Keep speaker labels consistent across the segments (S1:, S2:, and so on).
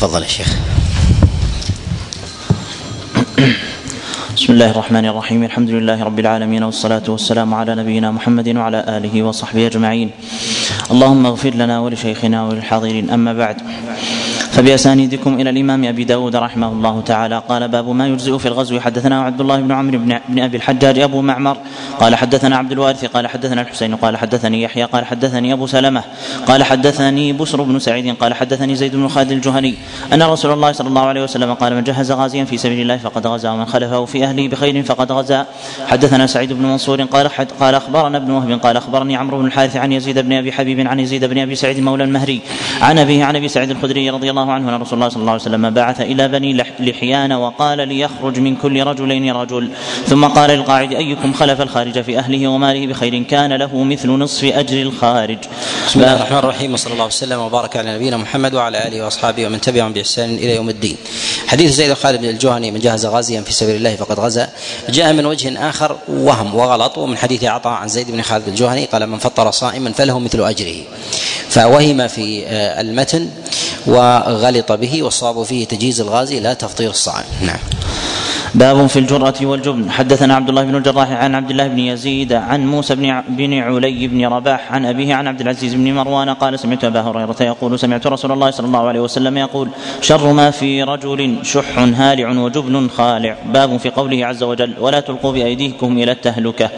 S1: تفضل يا شيخ.
S2: بسم الله الرحمن الرحيم. الحمد لله رب العالمين والصلاة والسلام على نبينا محمد وعلى آله وصحبه أجمعين. اللهم اغفر لنا ولشيخنا وللحاضرين. أما بعد فبأسانيدكم إلى الإمام أبي داود رحمه الله تعالى. قال باب ما يجزئ في الغزو. حدثنا عبد الله بن عمرو بن أبي الحجاج أبو معمر. قال حدثنا عبد الوارث. قال حدثنا الحسين. قال حدثني يحيى. قال حدثني أبو سلمة. قال حدثني بسر بن سعيد. قال حدثني زيد بن خالد الجهني. أن رسول الله صلى الله عليه وسلم قال من جهز غازيا في سبيل الله فقد غزا ومن خلفه في أهله بخير فقد غزا. حدثنا سعيد بن منصور. قال قال أخبرنا ابن وهب. قال أخبرني عمرو بن الحارث عن يزيد بن أبي حبيب عن يزيد بن أبي سعيد مولى المهري. عن أبيه عن أبي سعيد الخدري رضي الله عنه أن رسول الله صلى الله عليه وسلم بعث إلى بني لحيان وقال ليخرج من كل رجلين رجل. ثم قال للقاعد أيكم خلف الخارج في أهله وماله بخير كان له مثل نصف أجر الخارج.
S1: بسم الله الرحمن الرحيم وصلى الله وسلم وبارك على نبينا محمد وعلى آله وأصحابه ومن تبعهم بإحسان إلى يوم الدين. حديث زيد خالد بن الجهني من جهز غازيا في سبيل الله فقد غزا. جاء من وجه آخر وهم وغلط ومن حديث عطاء عن زيد بن خالد الجهني قال من فطر صائما فله مثل أجره. فوهم في المتن. وغلط به والصواب فيه تجهيز الغازي لا تفطير الصائم. نعم.
S2: باب في الجرأة والجبن. حدثنا عبد الله بن الجراح عن عبد الله بن يزيد عن موسى بن بن علي بن رباح عن أبيه عن عبد العزيز بن مروان قال سمعت أبا هريرة يقول سمعت رسول الله صلى الله عليه وسلم يقول شر ما في رجل شح هالع وجبن خالع. باب في قوله عز وجل ولا تلقوا بأيديكم إلى التهلكة.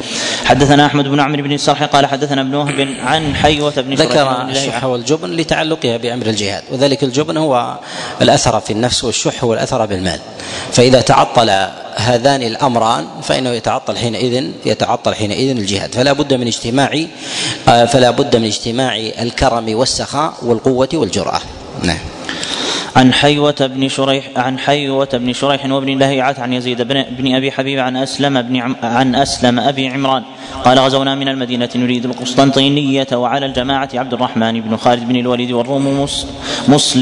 S2: حدثنا أحمد بن عمرو بن الصرح قال حدثنا ابن وهب عن حيوة بن
S1: ذكر الشح والجبن لتعلقها بأمر الجهاد وذلك الجبن هو الأثر في النفس والشح هو الأثر بالمال. فإذا تعطل هذان الأمران فإنه يتعطل حينئذ يتعطل حينئذ الجهاد. فلا بد من اجتماع فلا بد من اجتماع الكرم والسخاء والقوة والجرأة. نعم.
S2: عن حيوة بن شريح عن حيوة بن شريح وابن لهيعة عن يزيد بن, بن أبي حبيب عن أسلم بن عم عن أسلم أبي عمران. قال غزونا من المدينة نريد القسطنطينية وعلى الجماعة عبد الرحمن بن خالد بن الوليد والروم مس مس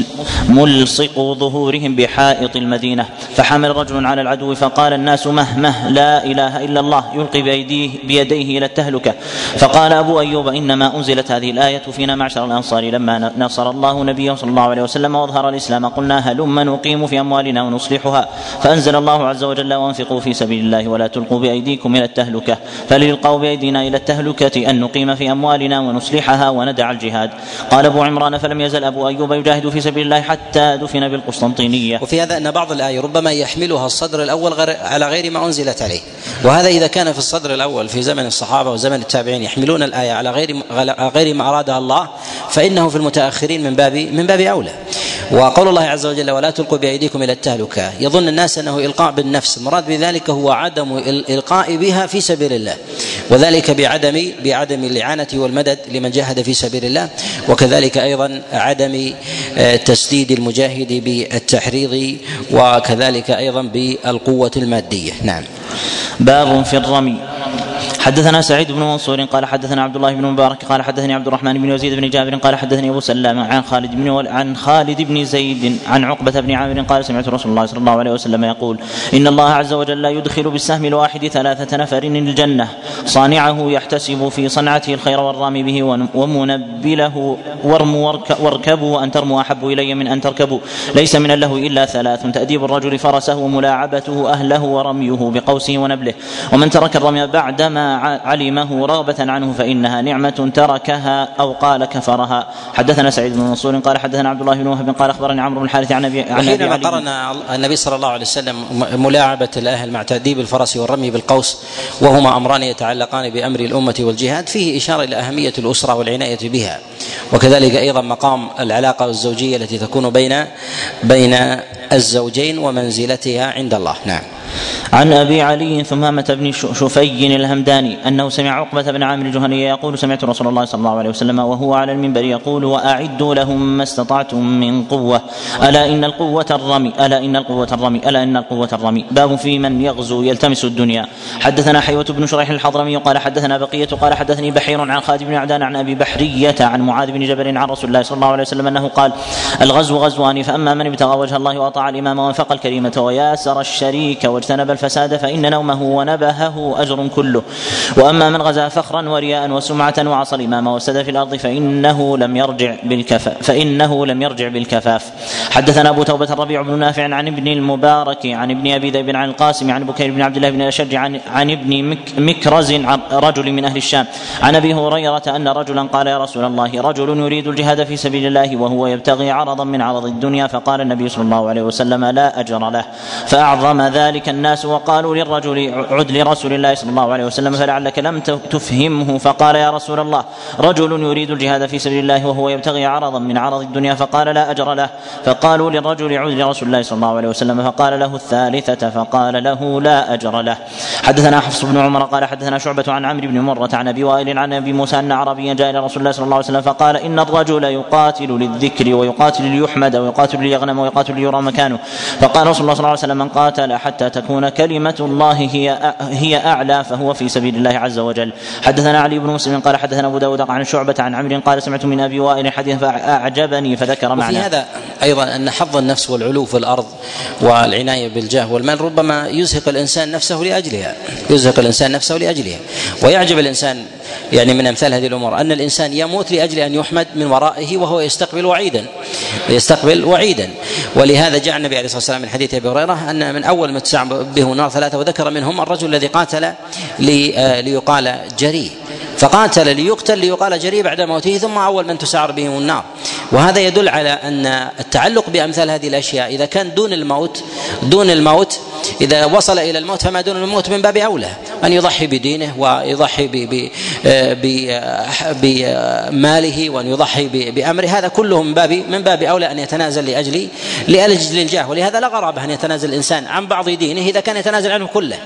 S2: ملصق ظهورهم بحائط المدينة. فحمل رجل على العدو فقال الناس مه مه لا إله إلا الله يلقي بيديه بيديه إلى التهلكة. فقال أبو أيوب إنما أنزلت هذه الآية فينا معشر الأنصار لما نصر الله نبيه صلى الله عليه وسلم وأظهر الإسلام قلنا هلم نقيم في أموالنا ونصلحها. فأنزل الله عز وجل وأنفقوا في سبيل الله ولا تلقوا بأيديكم إلى التهلكة. فليلقوا بأيدينا إلى التهلكة أن نقيم في أموالنا ونصلحها وندع الجهاد. قال أبو عمران فلم يزل أبو أيوب يجاهد في سبيل الله حتى دفن بالقسطنطينية.
S1: وفي هذا أن بعض الآية ربما يحملها الصدر الأول غير على غير ما أنزلت عليه. وهذا إذا كان في الصدر الأول في زمن الصحابة وزمن التابعين يحملون الآية على غير غير ما أرادها الله فإنه في المتأخرين من باب من باب أولى. وقول الله عز وجل ولا تلقوا بأيديكم إلى التهلكة. يظن الناس أنه إلقاء بالنفس. المراد بذلك هو عدم الإلقاء بها في سبيل الله. وذلك بعدم بعدم الإعانة والمدد لمن جاهد في سبيل الله. وكذلك أيضا عدم تسديد المجاهد بالتحريض. وكذلك أيضا بالقوة المادية. نعم.
S2: باب في الرمي. حدثنا سعيد بن منصور قال حدثنا عبد الله بن مبارك قال حدثني عبد الرحمن بن يزيد بن جابر قال حدثني أبو سلام عن خالد بن. عن خالد بن زيد عن عقبة بن عامر قال سمعت رسول الله صلى الله عليه وسلم يقول إن الله عز وجل يدخل بالسهم الواحد ثلاثة نفر الجنة صانعه يحتسب في صنعته الخير والرامي به ومنبله وارموا واركبوا وان ترموا أحب إلي من أن تركبوا ليس من له إلا ثلاث تأديب الرجل فرسه وملاعبته أهله ورميه بقوسه ونبله ومن ترك الرمي بعدما علمه رغبة عنه فإنها نعمة تركها أو قال كفرها. حدثنا سعيد بن منصور قال حدثنا عبد الله بن وهب قال أخبرني عمرو بن الحارث عن أبي عن
S1: حينما قرن النبي صلى الله عليه وسلم ملاعبة الأهل مع تأديب الفرس والرمي بالقوس وهما أمران يتعلقان بأمر الأمة والجهاد فيه إشارة إلى أهمية الأسرة والعناية بها. وكذلك أيضا مقام العلاقة الزوجية التي تكون بين بين الزوجين ومنزلتها عند الله. نعم.
S2: عن أبي علي ثمامة بن شفي الهمداني أنه سمع عقبة بن عامر الجهني يقول سمعت رسول الله صلى الله عليه وسلم وهو على المنبر يقول وأعدوا لهم ما استطعتم من قوة. ألا إن القوة الرمي ألا إن القوة الرمي ألا إن القوة الرمي. باب في من يغزو يلتمس الدنيا. حدثنا حيوة بن شريح الحضرمي قال حدثنا بقية قال حدثني بحير عن خالد بن عدان عن أبي بحرية عن معاذ بن جبل عن رسول الله صلى الله عليه وسلم أنه قال الغزو غزوان فأما من ابتغى وجه الله وأطاع الإمام وانفق الكريمة وياسر الشريك واجتنب الفساد فإن نومه ونبهه أجر كله. وأما من غزا فخرا ورياء وسمعة وعصى الإمام وسد في الأرض فإنه لم يرجع بالكفاف فإنه لم يرجع بالكفاف. حدثنا أبو توبة الربيع بن نافع عن ابن المبارك عن ابن أبي ذئب عن القاسم عن بكير بن عبد الله بن الأشج عن, عن ابن مك مكرز عن رجل من أهل الشام. عن أبي هريرة أن رجلا قال يا رسول الله رجل يريد الجهاد في سبيل الله وهو يبتغي عرضا من عرض الدنيا فقال النبي صلى الله عليه وسلم لا أجر له. فأعظم ذلك الناس وقالوا للرجل عد لرسول الله صلى الله عليه وسلم فلعلك لم تفهمه. فقال يا رسول الله رجل يريد الجهاد في سبيل الله وهو يبتغي عرضا من عرض الدنيا فقال لا أجر له. فقالوا للرجل عد لرسول الله صلى الله عليه وسلم فقال له الثالثة فقال له لا أجر له. حدثنا حفص بن عمر قال حدثنا شعبة عن عمرو بن مرة عن أبي وائل عن أبي موسى أن عربيا جاء إلى رسول الله صلى الله عليه وسلم فقال إن الرجل يقاتل للذكر ويقاتل ليحمد ويقاتل ليغنم ويقاتل ليرى مكانه. فقال رسول الله صلى الله عليه وسلم من قاتل حتى تكون كلمة الله هي هي أعلى فهو في سبيل الله عز وجل. حدثنا علي بن مسلم قال حدثنا أبو داود عن شعبة عن عمرو قال سمعت من أبي وائل حديثا فأعجبني فذكر
S1: معنى وفي هذا أيضا أن حظ النفس والعلو في الأرض والعناية بالجاه والمال ربما يزهق الإنسان نفسه لأجلها يزهق الإنسان نفسه لأجلها ويعجب الإنسان يعني من أمثال هذه الأمور. أن الإنسان يموت لأجل أن يحمد من ورائه وهو يستقبل وعيدا. يستقبل وعيدا. ولهذا جاء النبي عليه الصلاة والسلام من حديث أبي هريرة أن من أول ما تسع به النار ثلاثة وذكر منهم الرجل الذي قاتل آه، ليقال جريء فقاتل ليقتل ليقال جريء بعد موته ثم أول من تسعر بهم النار. وهذا يدل على أن التعلق بأمثال هذه الأشياء إذا كان دون الموت دون الموت إذا وصل إلى الموت فما دون الموت من باب أولى. أن يضحي بدينه ويضحي بماله وأن يضحي بأمره. هذا كله من باب من باب أولى أن يتنازل لاجل لأجل الجاه. ولهذا لا غرابة أن يتنازل الإنسان عن بعض دينه إذا كان يتنازل عنه كله.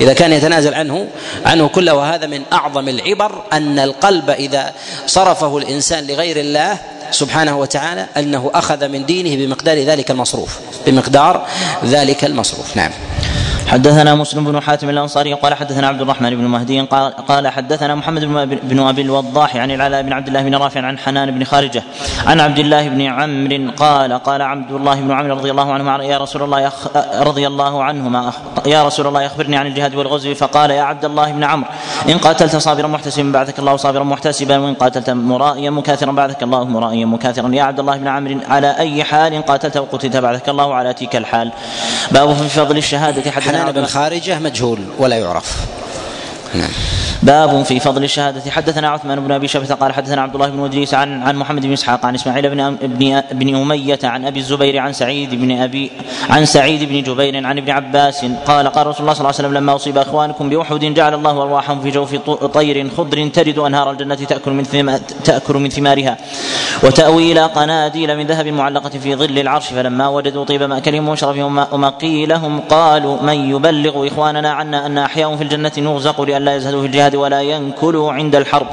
S1: إذا كان يتنازل عنه عنه كله. وهذا من أعظم العبر أن القلب إذا صرفه الإنسان لغير الله سبحانه وتعالى أنه أخذ من دينه بمقدار ذلك المصروف بمقدار ذلك المصروف. نعم.
S2: حدثنا مسلم بن حاتم الأنصاري قال حدثنا عبد الرحمن بن مهدي قال, قال حدثنا محمد بن ابي الوضاح عن العلاء بن عبد الله بن رافع عن حنان بن خارجة عن عبد الله بن عمرو قال قال عبد الله بن عمرو رضي الله عنهما يا رسول الله يخ رضي الله عنهما يا رسول الله أخبرني عن الجهاد والغزو فقال يا عبد الله بن عمرو إن قاتلت صابرا محتسبا بعثك الله صابرا محتسبا وإن قاتلت مرائيا مكاثرا بعثك الله مرائيا مكاثرا يا عبد الله بن عمرو على أي حال قاتلت وقتلت بعثك الله على تلك الحال باب في فضل الشهادة
S1: حدثنا حنان بن خارجه مجهول ولا يعرف.
S2: نعم. باب في فضل الشهادة. حدثنا عثمان بن أبي شبث قال حدثنا عبد الله بن ادريس عن عن محمد بن إسحاق عن إسماعيل بن بن بن أمية عن أبي الزبير عن سعيد بن أبي عن سعيد بن جبير عن ابن عباس قال قال رسول الله صلى الله عليه وسلم لما أصيب إخوانكم بأحد جعل الله أرواحهم في جوف طير خضر ترد أنهار الجنة تأكل من تأكل من ثمارها. وتأوي إلى قناديل من ذهب معلقة في ظل العرش فلما وجدوا طيب مأكلهم ومشربهم ومقيلهم قالوا من يبلغ إخواننا عنا أن أحياء في الجنة نرزق لئلا يزهدوا في الجهاد ولا ينكلوا عند الحرب.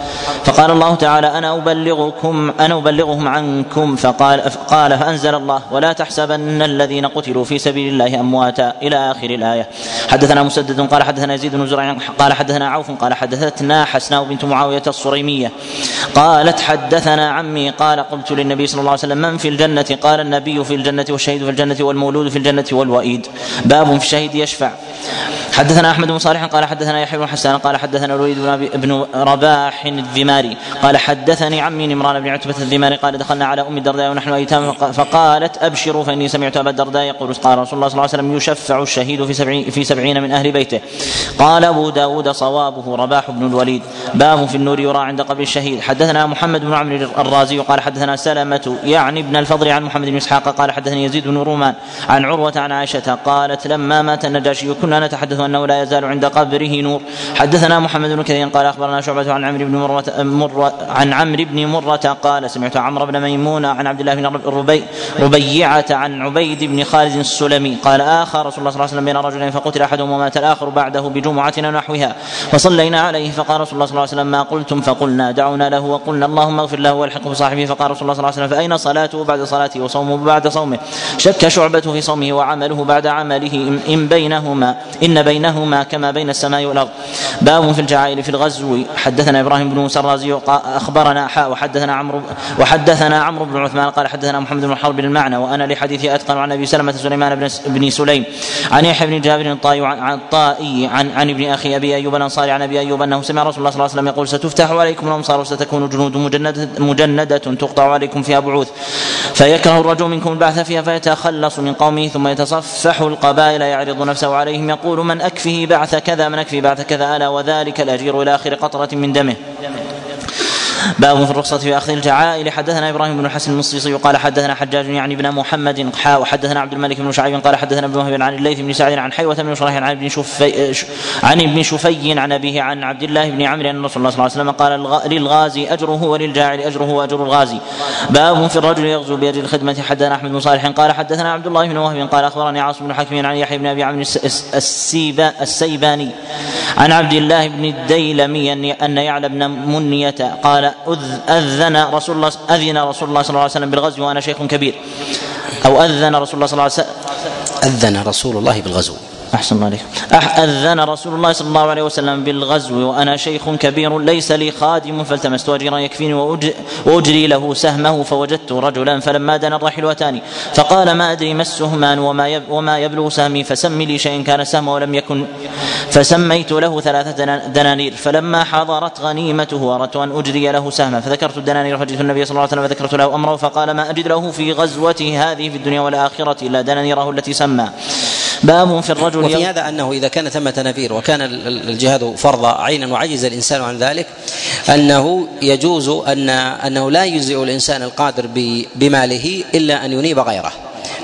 S2: فقال الله تعالى أنا أبلغكم أنا أبلغهم عنكم. فقال قال فأنزل الله ولا تحسبن الذين قتلوا في سبيل الله أمواتا. إلى آخر الآية. حدثنا مسدد قال حدثنا يزيد بن زرع قال حدثنا عوف قال حدثتنا حسناء بنت معاوية الصريمية قالت حدثنا عمي قال قلت للنبي صلى الله عليه وسلم من في الجنة؟ قال النبي في الجنة والشهيد في الجنة والمولود في الجنة والوئيد. باب في الشهيد يشفع. حدثنا أحمد بن صالح قال حدثنا يحيى بن حسان قال حدثنا الوليد بن رباح الذماري. قال حدثني عمي نمران بن عتبة الذماري. قال دخلنا على أم الدرداء ونحن ايتام فقالت أبشروا فإني سمعت أبا الدرداء يقول قال رسول الله صلى الله عليه وسلم يشفع الشهيد في سبعين, في سبعين من أهل بيته. قال أبو داود صوابه رباح بن الوليد. باب في النور يرى عند قبر الشهيد. حدثنا محمد بن عمرو الرازي قال حدثنا سلمة يعني ابن الفضل عن محمد بن إسحاق قال حدثني يزيد بن رومان عن عروة عن عائشة قالت لما مات النجاشي كنا نتحدث أنه لا يزال عند قبره نور. حدثنا محمد بن كثير قال أخبرنا شعبة عن عمرو بن مرة, مرة عن عمرو بن مرة قال سمعت عمرو بن ميمون عن عبد الله بن ربي ربيعة عن عبيد بن خالد السلمي قال آخى رسول الله صلى الله عليه وسلم بين رجلين فقتل أحدهم ومات الآخر بعده بجمعة نحوها فصلينا عليه فقال رسول الله صلى الله عليه وسلم ما قلتم؟ فقلنا دعونا له وقلنا اللهم اغفر له والحقه بصاحبه. فقال رسول الله صلى الله عليه وسلم فأين صلاته بعد صلاته وصومه بعد صومه؟ شك شعبة في صومه وعمله بعد عمله إن بينهما إن بين بينهما كما بين السماء والأرض. باب في الجعائل في الغزو. حدثنا إبراهيم بن موسى الرازي أخبرنا حاء وحدثنا عمرو وحدثنا عمرو بن عثمان قال حدثنا محمد بن حرب المعنى وأنا لحديث أتقن عن أبي سلمة سليمان بن سليم. عن يحيى بن جابر الطائي عن الطائي عن عن ابن أخي أبي أيوب الأنصاري عن أبي أيوب أنه سمع رسول الله صلى الله عليه وسلم يقول ستفتح عليكم الامصار وستكون جنود مجندة, مجندة تقطع عليكم فيها بعوث. فيكره الرجل منكم البعث فيها فيتخلص من قومه ثم يتصفح القبائل يعرض نفسه عليهم يقول من أكفه بعث كذا من أكفه بعث كذا ألا وذلك الاجير إلى آخر قطرة من دمه. باب في الرخصة في أخذ الجعائل. حدثنا إبراهيم بن الحسن المصيصي قال حدثنا حجاج يعني بن محمد حا وحدثنا عبد الملك بن شعيب قال حدثنا ابن وهب عن الليث بن سعد عن حيوة بن شريح عن ابن شفي عن ابن شفي عن أبيه عن عبد الله بن عمرو أن رسول الله صلى الله عليه وسلم قال للغازي أجره وللجاعل أجره وأجر الغازي. باب في الرجل يغزو بأجل الخدمة. حدثنا أحمد بن صالح قال حدثنا عبد الله بن وهب قال أخبرني عاصم بن حكيم عن يحيى بن أبي عمرو السيباني عن عبد الله بن الديلمي أن يعلى بن منية قال أذن رسول الله أذن رسول الله صلى الله عليه وسلم بالغزو وأنا شيخ كبير. أو أذن رسول الله صلى الله عليه وسلم
S1: أذن رسول الله بالغزو.
S2: أحسن الله عليك أذن رسول الله صلى الله عليه وسلم بالغزو وأنا شيخ كبير ليس لي خادم فالتمست أجرا يكفيني وأجري له سهمه فوجدت رجلا فلما دنا الرحل أتاني. فقال ما أدري ما السهمان وما وما يبلغ سهمي فسم لي شيئا كان سهمه ولم يكن فسميت له ثلاثة دنانير. فلما حضرت غنيمته أردت أن أجري له سهما فذكرت الدنانير فجئت النبي صلى الله عليه وسلم فذكرت له أمره فقال ما أجد له في غزوته هذه في الدنيا والآخرة إلا دنانيره التي سمى. باب في الرجل
S1: وفي هذا أنه إذا كان ثمة نذير وكان الجهاد فرض عينا وعجز الإنسان عن ذلك أنه يجوز ان أنه لا يجزئ الإنسان القادر بماله إلا أن ينيب غيره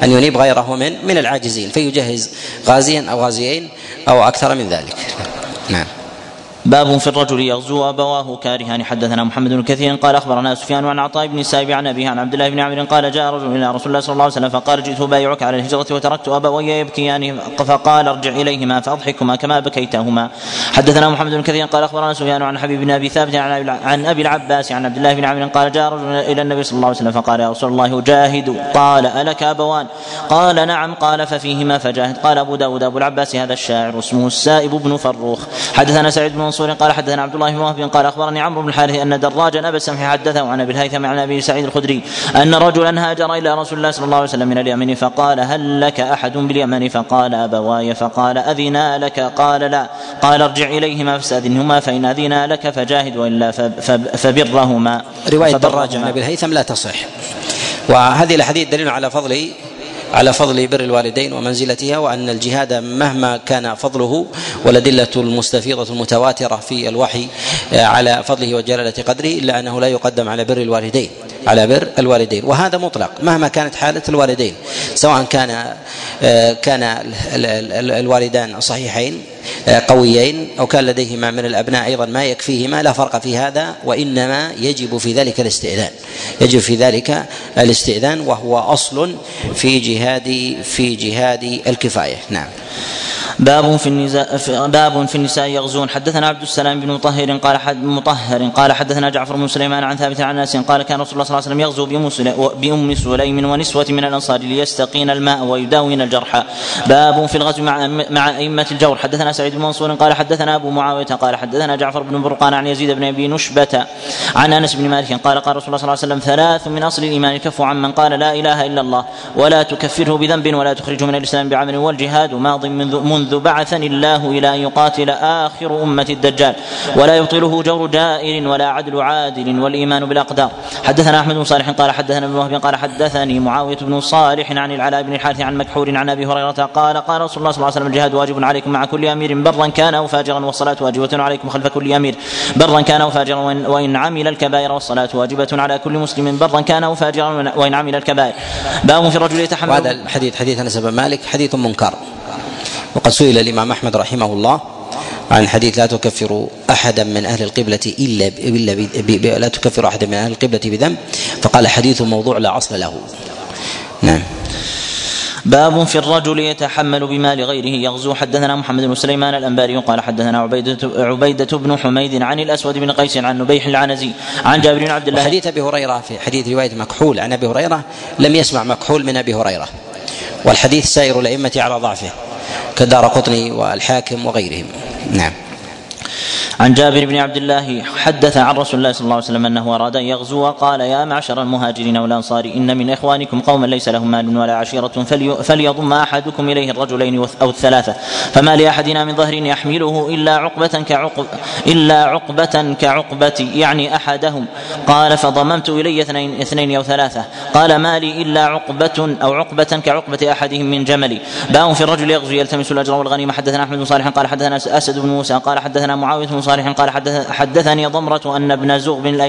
S1: أن ينيب غيره من من العاجزين فيجهز غازيا أو غازيين أو أكثر من ذلك. نعم.
S2: باب في الرجل يغزو أبواه كارهان. حدثنا محمد بن كثير قال أخبرنا سفيان عن عطاء بن سائب عن أبيه عن عبد الله بن عمرو قال جاء رجل إلى رسول الله صلى الله عليه وسلم فقال جئت ابايعك على الهجرة وتركت أبوي يبكيان. فقال ارجع إليهما فاضحكما كما بكيتهما. حدثنا محمد بن كثير قال أخبرنا سفيان عن حبيب بن أبي ثابت عن أبي العباس عن عبد الله بن عمرو قال جاء رجل إلى النبي صلى الله عليه وسلم فقال يا رسول الله اجاهد قال ألك أبوان؟ قال نعم. قال ففيهما فجاهد. قال أبو داود أبو العباس هذا الشاعر اسمه السائب بن فروخ. حدثنا سعيد بن منصور قال حدثنا عبد الله بن وهب قال أخبرني عمرو بن الحارث أن دراجا ابا السمح حدثه عن أبي الهيثم عن أبي سعيد الخدري أن رجلا هاجر إلى رسول الله صلى الله عليه وسلم من اليمن فقال هل لك أحد باليمن؟ فقال أبواي فقال أذنا لك؟ قال لا. قال ارجع إليهما فاستأذنهما فإن أذنا لك فجاهد وإلا فبرهما.
S1: رواية دراجة عن أبي الهيثم لا تصح. وهذه الأحاديث دليل على فضل على فضل بر الوالدين ومنزلتها وأن الجهاد مهما كان فضله والأدلة المستفيضة المتواترة في الوحي على فضله وجلالة قدره إلا أنه لا يقدم على بر الوالدين على بر الوالدين. وهذا مطلق مهما كانت حالة الوالدين سواء كان كان الوالدان صحيحين قويين أو كان لديهما من الأبناء أيضا ما يكفيهما لا فرق في هذا وإنما يجب في ذلك الاستئذان. يجب في ذلك الاستئذان وهو أصل في جهاد في جهاد الكفاية. نعم.
S2: باب في النساء باب في النساء يغزون. حدثنا عبد السلام بن مطهر قال حد مطهر قال حدثنا جعفر بن سليمان عن ثابت عن انس قال كان رسول الله صلى الله عليه وسلم يغزو بأم سليم ونسوة من الأنصار ليستقين الماء ويداوين الجرحى. باب في الغزو مع مع أئمة الجور. حدثنا سعيد بن منصور قال حدثنا أبو معاوية قال حدثنا جعفر بن برقان عن يزيد بن أبي نشبة عن أنس بن مالك قال قال رسول الله صلى الله عليه وسلم ثلاث من أصل الإيمان الكف عن من قال لا إله إلا الله ولا تكفره بذنب ولا تخرجه من الإسلام بعمل والجهاد ماض منذ, منذ بعثني الله إلى أن يقاتل آخر أمة الدجال ولا يبطله جور جائر ولا عدل عادل والإيمان بالأقدار. حدثنا أحمد بن صالح قال حدثنا ابن وهب قال حدثني معاوية بن صالح عن العلاء بن الحارث عن مكحور عن أبي هريرة قال قال رسول الله صلى الله عليه وسلم الجهاد واجب عليكم مع كل أمير برا كان أو فاجرا والصلاة واجبة عليكم خلف كل امير برا كان أو فاجرا وإن عمل الكبائر والصلاة واجبة على كل مسلم. برا كان أو فاجرا وإن عمل الكبائر. باب في الرجل يتحمل
S1: وهذا الحديث حديث أنس بن مالك حديث منكر. وقد سئل الإمام أحمد رحمه الله عن حديث لا تكفر أحدا من أهل القبلة إلا إلا لا تكفر أحدا من أهل القبلة بذنب فقال حديث موضوع لا أصل له. نعم.
S2: باب في الرجل يتحمل بمال غيره يغزو حدثنا محمد بن سليمان الأنباري قال حدثنا عبيدة عبيدة بن حميد عن الأسود بن قيس عن نبيح العنزي عن جابر بن عبد الله.
S1: حديث أبي هريرة في حديث رواية مكحول عن أبي هريرة لم يسمع مكحول من أبي هريرة. والحديث سائر الأئمة على ضعفه كدار قطني والحاكم وغيرهم. نعم.
S2: عن جابر بن عبد الله حدث عن رسول الله صلى الله عليه وسلم أنه أراد أن يغزو وقال يا معشر المهاجرين والأنصار إن من إخوانكم قوما ليس لهم مال ولا عشيرة فليضم أحدكم إليه الرجلين أو الثلاثة فما لأحدنا من ظهر يحمله إلا عقبة كعقب إلا عقبة كعقبتي يعني أحدهم قال فضممت إلي اثنين اثنين أو ثلاثة قال ما لي إلا عقبة أو عقبة كعقبة أحدهم من جملي باء في الرجل يغزو يلتمس الأجر والغنيمة حدثنا أحمد بن صالح قال حدثنا أسد بن موسى قال حدثنا معاوية بن صالح قال حدث حدثني ضمرة أن ابن زوغ بن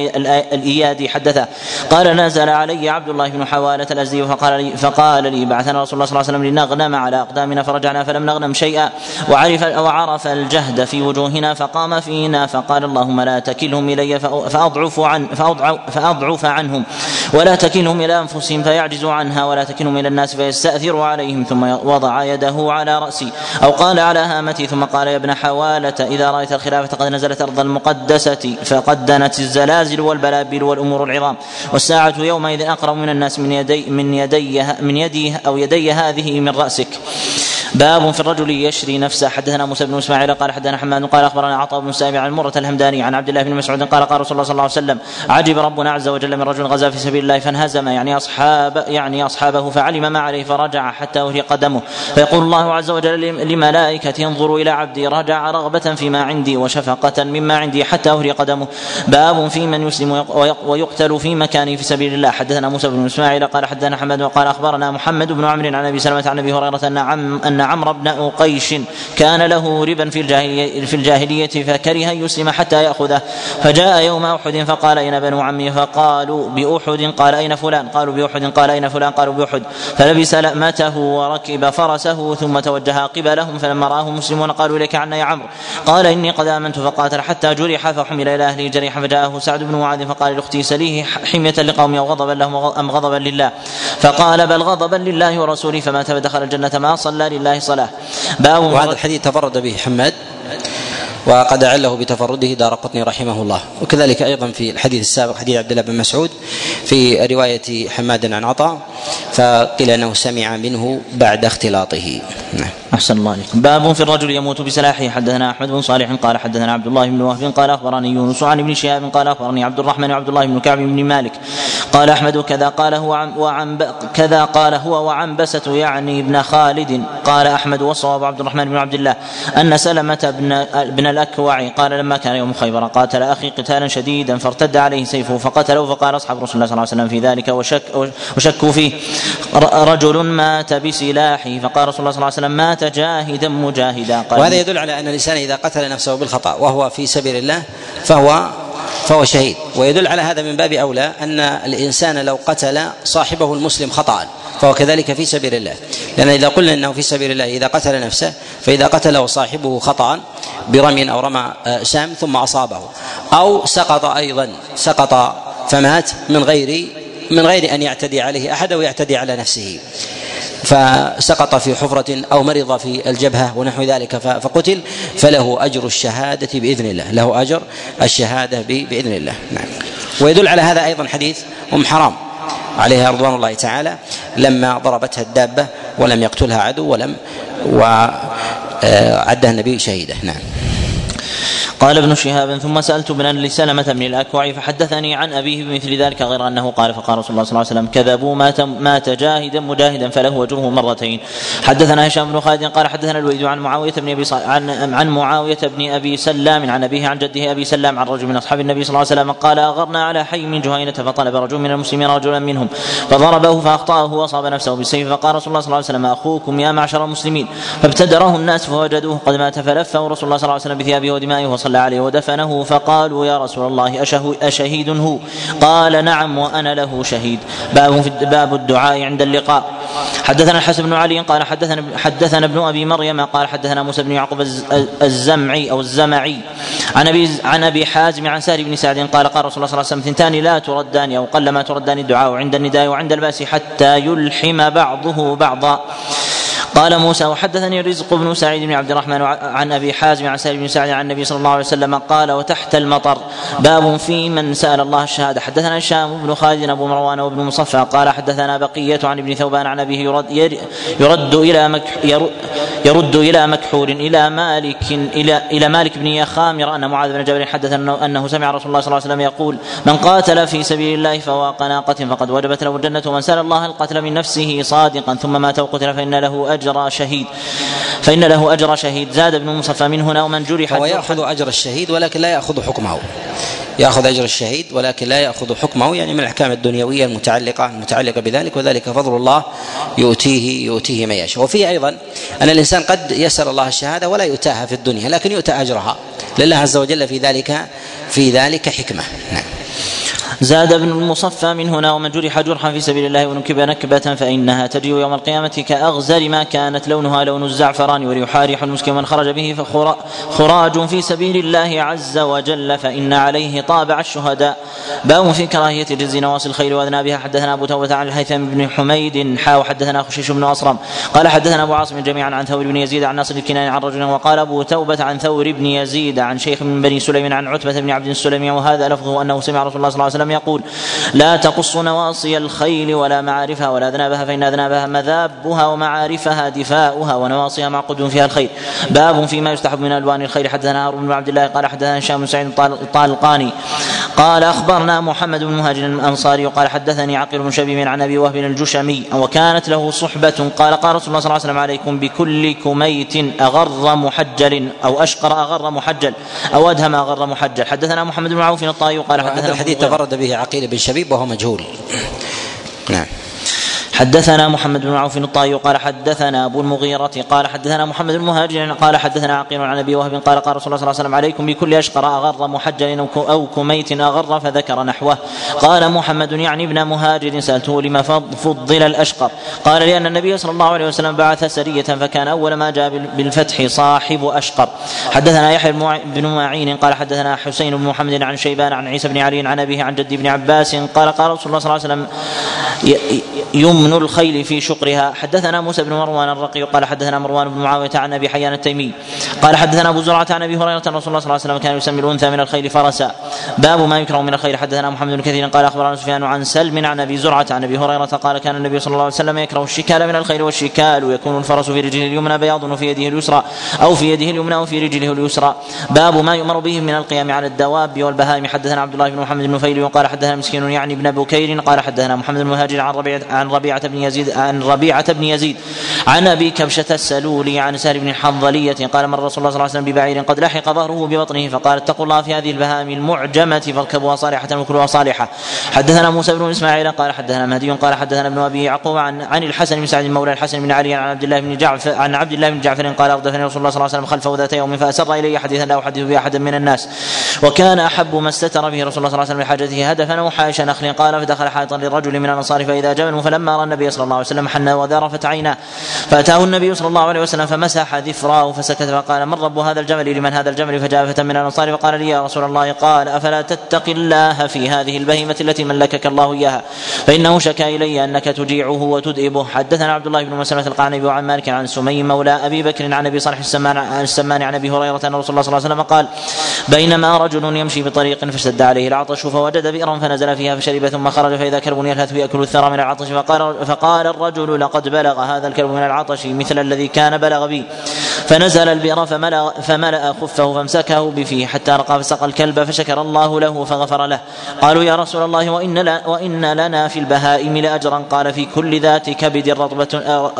S2: الإيادي حدثه قال نزل علي عبد الله بن حوالة الأزدي فقال لي فقال لي بعثنا رسول الله صلى الله عليه وسلم لنغنم على أقدامنا فرجعنا فلم نغنم شيئا. وعرف وعرف الجهد في وجوهنا فقام فينا فقال اللهم لا تكلهم إلي فأضعف عن فأضعف عنهم. ولا تكلهم إلى أنفسهم فيعجزوا عنها ولا تكلهم إلى الناس فيستأثروا عليهم ثم وضع يده على رأسي. أو قال على هامتي ثم قال يا ابن حوالة إذا رأيت الخلافة قد نزلت أرض المقدسة فقد دنت الزلازل والبلابل والأمور العظام. والساعة يومئذ أقرب من الناس من يدي من يدي من يدي أو يدي هذه من رأسك. باب في الرجل يشري نفسه. حدثنا موسى بن إسماعيل قال حدثنا حماد قال أخبرنا عطاء بن سابع عن مرة الهمداني عن عبد الله بن مسعود قال قال رسول الله صلى الله عليه وسلم عجب ربنا عز وجل من رجل غزا في سبيل الله فانهزم يعني أصحاب يعني أصحابه فعلم ما عليه فرجع حتى وهي قدمه. فيقول الله عز وجل لملائكة انظروا إلى عبدي رجع رغبة فيما عندي وشفقة مما عندي حتى وهي قدمه. باب في من يسلم ويقتل في مكانه في سبيل الله. حدثنا موسى بن إسماعيل قال حدثنا حماد وقال أخبرنا محمد بن عمرو عن أبي سلمة عن أبي هريرة أن عم أن عمرو بن أقيش كان له ربا في الجاهلية, في الجاهلية فكره أن يسلم حتى يأخذه. فجاء يوم أحد فقال أين بنو عمي فقالوا بأحد قال أين فلان؟ قالوا بأحد قال أين فلان؟ قالوا بأحد. فلبس لأمته وركب فرسه ثم توجه قبلهم فلما رآه مسلمون قالوا إليك عنا يا عمرو. قال إني قد آمنت فقاتل حتى جرح فحمل إلى أهله جريحا فجاءه سعد بن معاذ فقال لأختي سليه حمية لقومي أو غضبا لهم أم غضبا لله. فقال بل غضبا لله ورسوله فمات فدخل الجنة ما صلى لله صلاة
S1: باب وهذا الحديث تفرد به حماد. وقد أعله بتفرده دار قطني رحمه الله. وكذلك أيضا في الحديث السابق حديث عبد الله بن مسعود في رواية حماد عن عطاء فقيل أنه سمع منه بعد اختلاطه.
S2: نعم. أحسن الله عليكم باب في الرجل يموت بسلاحه. حدثنا أحمد بن صالح قال حدثنا عبد الله بن وهب قال أخبرني يونس عن ابن شهاب قال أخبرني عبد الرحمن وعبد الله بن كعب بن مالك قال أحمد كذا قال هو عن وعن كذا قال هو وعنبسة يعني ابن خالد. قال أحمد والصواب عبد الرحمن بن عبد الله أن سلمة بن بن الأكوع قال لما كان يوم خيبر قاتل أخي قتالا شديدا فارتد عليه سيفه فقتله فقال أصحاب رسول الله صلى الله عليه وسلم في ذلك وشك وشكوا فيه. رجل مات بسلاحه فقال رسول الله صلى الله عليه وسلم مات جاهدا مجاهدا.
S1: قال وهذا يدل على أن الإنسان إذا قتل نفسه بالخطأ وهو في سبيل الله فهو فهو شهيد. ويدل على هذا من باب أولى أن الإنسان لو قتل صاحبه المسلم خطأ فهو كذلك في سبيل الله. لأن إذا قلنا إنه في سبيل الله إذا قتل نفسه فإذا قتله صاحبه خطأ برمي أو رمى سام ثم أصابه. أو سقط أيضا سقط فمات من غير من غير أن يعتدي عليه أحد أو يعتدي على نفسه. فسقط في حفرة أو مرض في الجبهة ونحو ذلك فقتل فله أجر الشهادة بإذن الله. له أجر الشهادة بإذن الله. نعم. ويدل على هذا أيضا حديث أم حرام عليها رضوان الله تعالى لما ضربتها الدابة ولم يقتلها عدو ولم وعدها النبي شهيدة. نعم.
S2: قال ابن شهاب ثم سألت ابن لسلمة بن الأكوع فحدثني عن أبيه بمثل ذلك غير أنه قال فقال رسول الله صلى الله عليه وسلم كذبوا مات مات جاهدا مجاهدا فله اجره مرتين. حدثنا هشام بن خالد قال حدثنا الوليد عن معاوية بن أبي عن عن معاوية بن أبي سلام عن أبيه عن جده أبي سلام عن رجل من أصحاب النبي صلى الله عليه وسلم قال أغرنا على حي من جهينة فطلب رجل من المسلمين رجلا منهم فضربه فأخطأه وأصاب نفسه بالسيف فقال رسول الله صلى الله عليه وسلم أخوكم يا معشر المسلمين. فابتدره الناس فوجدوه قد مات فلفه رسول الله صلى الله عليه وسلم بثيابه ودمائه وصلى عليه ودفنه فقالوا يا رسول الله أشهيد هو؟ قال نعم وأنا له شهيد. باب في باب الدعاء عند اللقاء. حدثنا الحسن بن علي قال حدثنا حدثنا ابن أبي مريم قال حدثنا موسى بن يعقوب الزمعي أو الزمعي. عن أبي عن أبي حازم عن سهل بن سعد قال قال رسول الله صلى الله عليه وسلم ثنتان لا تردان أو قلما تردان الدعاء عند النداء وعند البأس حتى يلحم بعضه بعضا. قال موسى وحدثني رزق بن سعيد بن عبد الرحمن عن أبي حازم عن سعيد بن سعد عن النبي صلى الله عليه وسلم قال وتحت المطر. باب في من سأل الله الشهادة. حدثنا هشام بن خالد أبو مروان وابن مصفى قال حدثنا بقية عن ابن ثوبان عن أبيه يرد, يرد إلى يرد إلى مكحول إلى مالك إلى إلى مالك بن يخامر أن معاذ بن جبل حدث انه, أنه سمع رسول الله صلى الله عليه وسلم يقول من قاتل في سبيل الله فواق ناقه فقد وجبت له الجنة ومن سأل الله القتل من نفسه صادقا ثم مات وقتل فإن له أجر شهيد. فإن له أجر شهيد. زاد ابن مصفى من هنا ومن جرح
S1: هو يأخذ أجر الشهيد ولكن لا يأخذ حكمه. يأخذ أجر الشهيد ولكن لا يأخذ حكمه يعني من الأحكام الدنيوية المتعلقة المتعلقة بذلك وذلك فضل الله يؤتيه يؤتيه من يشاء. وفيه أيضا أن الإنسان قد يسأل الله الشهادة ولا يؤتاها في الدنيا لكن يؤتى أجرها. لله عز وجل في ذلك في ذلك حكمة. نعم.
S2: زاد ابن المصفى من هنا ومن جرح جرحا في سبيل الله ونكب نكبة فإنها تجيء يوم القيامة كأغزر ما كانت لونها لون الزعفران وليحارح المسك من خرج به فخراج في سبيل الله عز وجل فإن عليه طابع الشهداء. باب في كراهية جز نواصي الخيل وأذنابها حدثنا أبو توبة عن الهيثم بن حميد حا وحدثنا خشيش بن أصرم. قال حدثنا أبو عاصم جميعا عن ثور بن يزيد عن ناصر الكناني عن رجل وقال أبو توبة عن ثور بن يزيد عن شيخ من بني سليم عن عتبة بن عبد السلمي. وهذا لفظه أنه سمع رسول الله صلى الله عليه وسلم يقول لا تقص نواصي الخيل ولا معارفها ولا أذنابها فإن أذنابها مذابها ومعارفها دفاؤها ونواصيها معقود فيها الخير باب فيما يستحب من ألوان الخير حدثنا هارون بن عبد الله قال حدثنا هشام بن سعيد الطالقاني قال أخبرنا محمد بن مهاجر الأنصاري وقال حدثني عقيل بن شبيب عن أبي وهب الجشمي وكانت له صحبة قال قال رسول الله صلى الله عليه وسلم عليكم بكل كميت أغر محجل أو أشقر أغر محجل أو أدهم أغر محجل. حدثنا محمد بن عوف الطائي وقال حدثنا
S1: الحديث تفرد به عقيل بن شبيب وهو مجهول. نعم.
S2: حدثنا محمد بن عوف الطائي قال حدثنا أبو المغيرة قال حدثنا محمد بن مهاجر قال حدثنا عقيل عن أبي وهب قال قال رسول الله صلى الله عليه وسلم عليكم بكل أشقر أغر محجل أو كميت أغر فذكر نحوه. قال محمد يعني ابن مهاجر سألته لما فضل الأشقر. قال لأن النبي صلى الله عليه وسلم بعث سرية فكان أول ما جاء بالفتح صاحب أشقر. حدثنا يحيى بن معين قال حدثنا حسين بن محمد عن شيبان عن عيسى بن علي عن أبيه عن جد بن عباس قال قال رسول الله صلى الله عليه وسلم يمن الخيل في شقرها. حدثنا موسى بن مروان الرقي قال حدثنا مروان بن معاوية عن أبي حيان التيمي. قال حدثنا أبو زرعة عن أبي هريرة رسول الله صلى الله عليه وسلم كان يسمي الأنثى من الخيل فرسا. باب ما يكره من الخيل. حدثنا محمد بن كثير قال أخبرنا سفيان عن سلم عن أبي زرعة عن أبي هريرة قال كان النبي صلى الله عليه وسلم يكره الشكال من الخيل والشكال يكون الفرس في رجله اليمنى بياض وفي يده اليسرى أو في يده اليمنى وفي رجله اليسرى. باب ما يؤمر به من القيام على الدواب والبهائم. حدثنا عبد الله بن محمد بن نفيل وقال حدثنا مسكين يعني ابن بكير قال حدثنا محمد المهاجر عن ربيعة عن ربيعة بن يزيد عن ربيعة بن يزيد. عن أبي كبشة السلولي عن سهل بن حنظلية قال مر رسول الله صلى الله عليه وسلم ببعير قد لحق ظهره ببطنه فقال اتقوا الله في هذه البهائم المعجمة فاركبوها صالحة وكلوها صالحة. حدثنا موسى بن إسماعيل قال حدثنا مهدي قال حدثنا ابن أبي يعقوب عن عن الحسن بن سعد مولى الحسن بن علي عن عبد الله بن جعفر عن عبد الله بن جعفر قال أردفني رسول الله صلى الله عليه وسلم خلفه ذات يوم فأسر إلي حديثا لا أحدث به أحدا من الناس. وكان أحب ما استتر به رسول الله صلى الله عليه وسلم لحاجته هدفا أو حائش نخل قال فدخل حائطا للرجل من الأنصار فإذا جبل فلما النبي صلى الله عليه وسلم حن وذرفت عيناه فأتاه النبي صلى الله عليه وسلم فمسح ذفراه فسكت فقال من رب هذا الجمل؟ لمن هذا الجمل؟ فجاء فتى من الأنصار فقال لي يا رسول الله قال أفلا تتقي الله في هذه البهيمة التي ملكك الله إياها؟ فإنه شكا إلي أنك تجيعه وتدئبه حدثنا عبد الله بن مسلمة القعنبي وعن مالك عن سمي مولى أبي بكر عن أبي صالح السمان عن السمان عن أبي هريرة أن رسول الله صلى الله عليه وسلم قال بينما رجل يمشي بطريق فاشتد عليه العطش فوجد بئرا فنزل فيها فشرب ثم خرج فإذا كلب يلهث يأكل الثرى من العطش فقال فقال الرجل لقد بلغ هذا الكلب من العطش مثل الذي كان بلغ بي. فنزل البئر فملأ, فملأ خفه فامسكه بفيه حتى رقى فسقى الكلب فشكر الله له فغفر له. قالوا يا رسول الله وإن, وإن لنا في البهائم لأجرا. قال في كل ذات كبد رطبة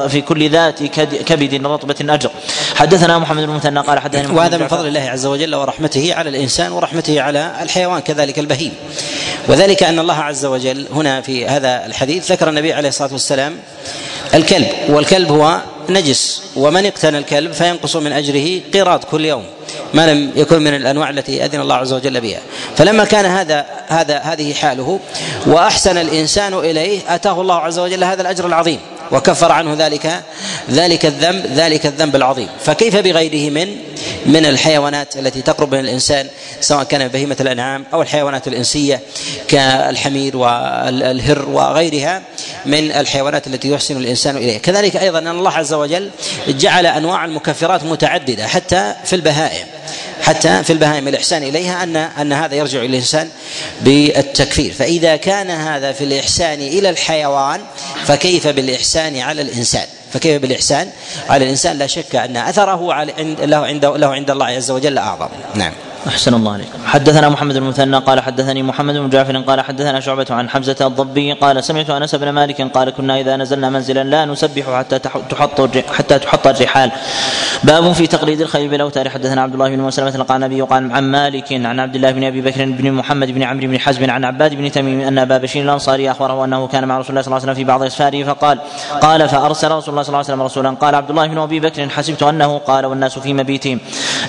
S2: في كل ذات كبد رطبة أجر. حدثنا محمد بن مثنى قال حدثنا
S1: وهذا من فضل الله عز وجل ورحمته على الإنسان ورحمته على الحيوان كذلك البهيم. وذلك أن الله عز وجل هنا في هذا الحديث ذكر النبي عليه الصلاة والسلام الكلب والكلب هو نجس ومن اقتنى الكلب فينقص من أجره قيراط كل يوم ما لم يكن من الأنواع التي أذن الله عز وجل بها. فلما كان هذا هذا هذه حاله وأحسن الإنسان إليه أتاه الله عز وجل هذا الأجر العظيم. وكفر عنه ذلك ذلك الذنب ذلك الذنب العظيم. فكيف بغيره من من الحيوانات التي تقرب من الإنسان سواء كان بهيمة الأنعام أو الحيوانات الإنسية كالحمير والهر وغيرها من الحيوانات التي يحسن الإنسان إليها. كذلك أيضا أن الله عز وجل جعل أنواع المكفرات متعددة حتى في البهائم. حتى في البهائم الإحسان إليها ان أن هذا يرجع إلى الإنسان بالتكفير. فإذا كان هذا في الإحسان إلى الحيوان فكيف بالإحسان على الإنسان؟ فكيف بالإحسان على الإنسان؟ لا شك أثره على له عند له عند الله عز وجل أعظم. نعم.
S2: أحسن الله عليكم حدثنا محمد بن المثنى قال حدثني محمد بن جعفر قال حدثنا شعبة عن حمزة الضبي قال سمعت أنس بن مالك قال كنا إذا نزلنا منزلا لا نسبح حتى تحط حتى تحط الرحال. باب في تقليد الخيل بالاوتار حدثنا عبد الله بن مسلمة القعنبي قال عن مالك عن عبد الله بن أبي بكر بن محمد بن عمرو بن حزم عن عباد بن تميم أن أبا بشير الأنصاري أخبره أنه كان مع رسول الله صلى الله عليه وسلم في بعض أسفاره فقال قال فأرسل رسول الله صلى الله عليه وسلم رسولا. قال عبد الله بن أبي بكر حسبت أنه قال والناس في مبيتهم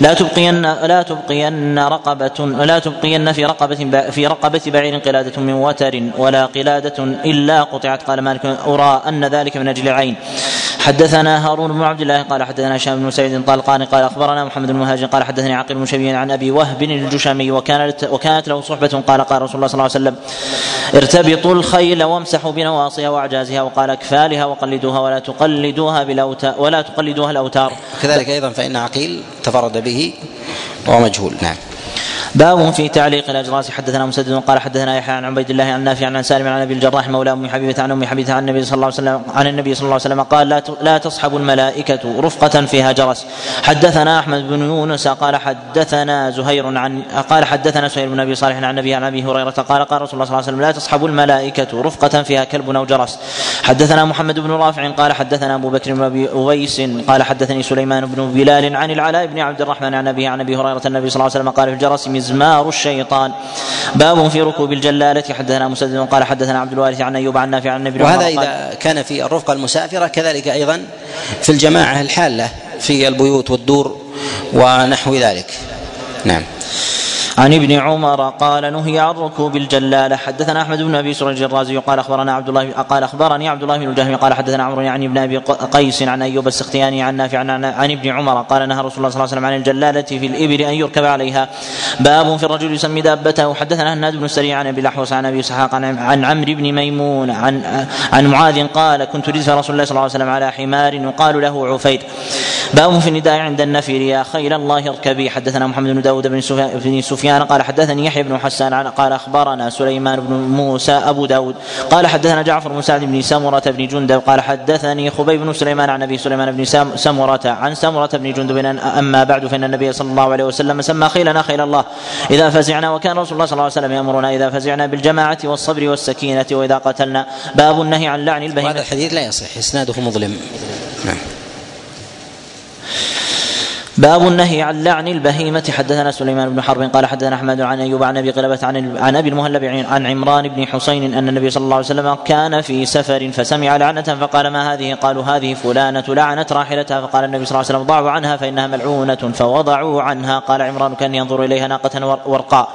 S2: لا تبقين لا تبقين رقبة لا تبقين في رقبة في رقبة بعير قلادة من وتر ولا قلادة إلا قطعت. قال مالك أرى أن ذلك من أجل العين. حدثنا هارون بن عبد الله قال حدثنا هشام بن سعيد طلقان قال أخبرنا محمد بن مهاجر قال حدثني عقيل بن شبيب عن أبي وهب الجشمي وكانت وكانت له صحبة قال قال رسول الله صلى الله عليه وسلم ارتبطوا الخيل وامسحوا بنواصيها وأعجازها وقال اكفالها وقلدوها ولا تقلدوها بالاوتار ولا تقلدوها الأوتار.
S1: كذلك أيضا فإن عقيل تفرد به وهو مجهول نعم
S2: باب في تعليق الأجراس. حدثنا مسدد قال حدثنا يحيى عن عبيد الله عن نافع عن سالم عن أبي الجراح مولى أم حبيبة عن أم حبيبة عن النبي صلى الله عليه وسلم عن النبي صلى الله عليه وسلم قال لا تصحب الملائكة رفقة فيها جرس. حدثنا أحمد بن يونس قال حدثنا زهير عن قال حدثنا سهير بن أبي صالح عن النبي عن أبي هريرة قال قال رسول الله صلى الله عليه وسلم لا تصحب الملائكة رفقة فيها كلب أو جرس. حدثنا محمد بن رافع قال حدثنا أبو بكر بن أبي أويس قال حدثني سليمان بن بلال عن العلاء بن عبد الرحمن عن ابي عن أبي هريرة النبي صلى الله عليه وسلم قال في الجرس مزمار الشيطان. باب في ركوب الجلالة. حدثنا مسدد قال حدثنا عبد الوارث عن أيوب عن نافع عن النبي
S1: وهذا إذا كان في الرفقة المسافرة كذلك أيضا في الجماعة الحالة في البيوت والدور ونحو ذلك. نعم.
S2: عن ابن عمر قال نهي عن ركوب الجلالة. حدثنا أحمد بن أبي سرج الرازي قال أخبرنا عبد الله قال أخبرني عبد الله بن الجهم قال حدثنا عمرو يعني ابن أبي قيس عن أيوب السختياني عن نافع عن, عن ابن عمر قال نهى رسول الله صلى الله عليه وسلم عن الجلالة في الابل أن يركب عليها. باب في الرجل يسمي دابته. حدثنا هناد بن السريع عن أبي الأحوص عن أبي إسحاق عن, عمرو بن ميمون عن عن معاذ قال كنت رزق رسول الله صلى الله عليه وسلم على حمار يقال له عفير باب في النداء عند النفر يا خيل الله اركبي. حدثنا محمد بن داود بن سفيان قال حدثني يحيى بن حسان قال أخبرنا سليمان بن موسى أبو داود. قال حدثنا جعفر بن سعد بن سمرة بن جندب. قال حدثني خبيب بن سليمان عن أبي سليمان بن سمرة عن سمرة بن جندب. أما بعد فإن النبي صلى الله عليه وسلم سمى خيلنا خيل الله. إذا فزعنا وكان رسول الله صلى الله عليه وسلم يأمرنا إذا فزعنا بالجماعة والصبر والسكينة وإذا قتلنا. باب النهي عن لعن البهيمة.
S1: هذا الحديث لا يصح إسناده مظلم. نعم.
S2: باب النهي عن لعن البهيمة. حدثنا سليمان بن حرب قال حدثنا أحمد عن أيوب عن أبي قلبة عن عن أبي المهلب عن عمران بن حسين أن النبي صلى الله عليه وسلم كان في سفر فسمع لعنة فقال ما هذه؟ قالوا هذه فلانة لعنت راحلتها. فقال النبي صلى الله عليه وسلم ضعوا عنها فإنها ملعونة فوضعوا عنها. قال عمران كان ينظر إليها ناقة ورقاء.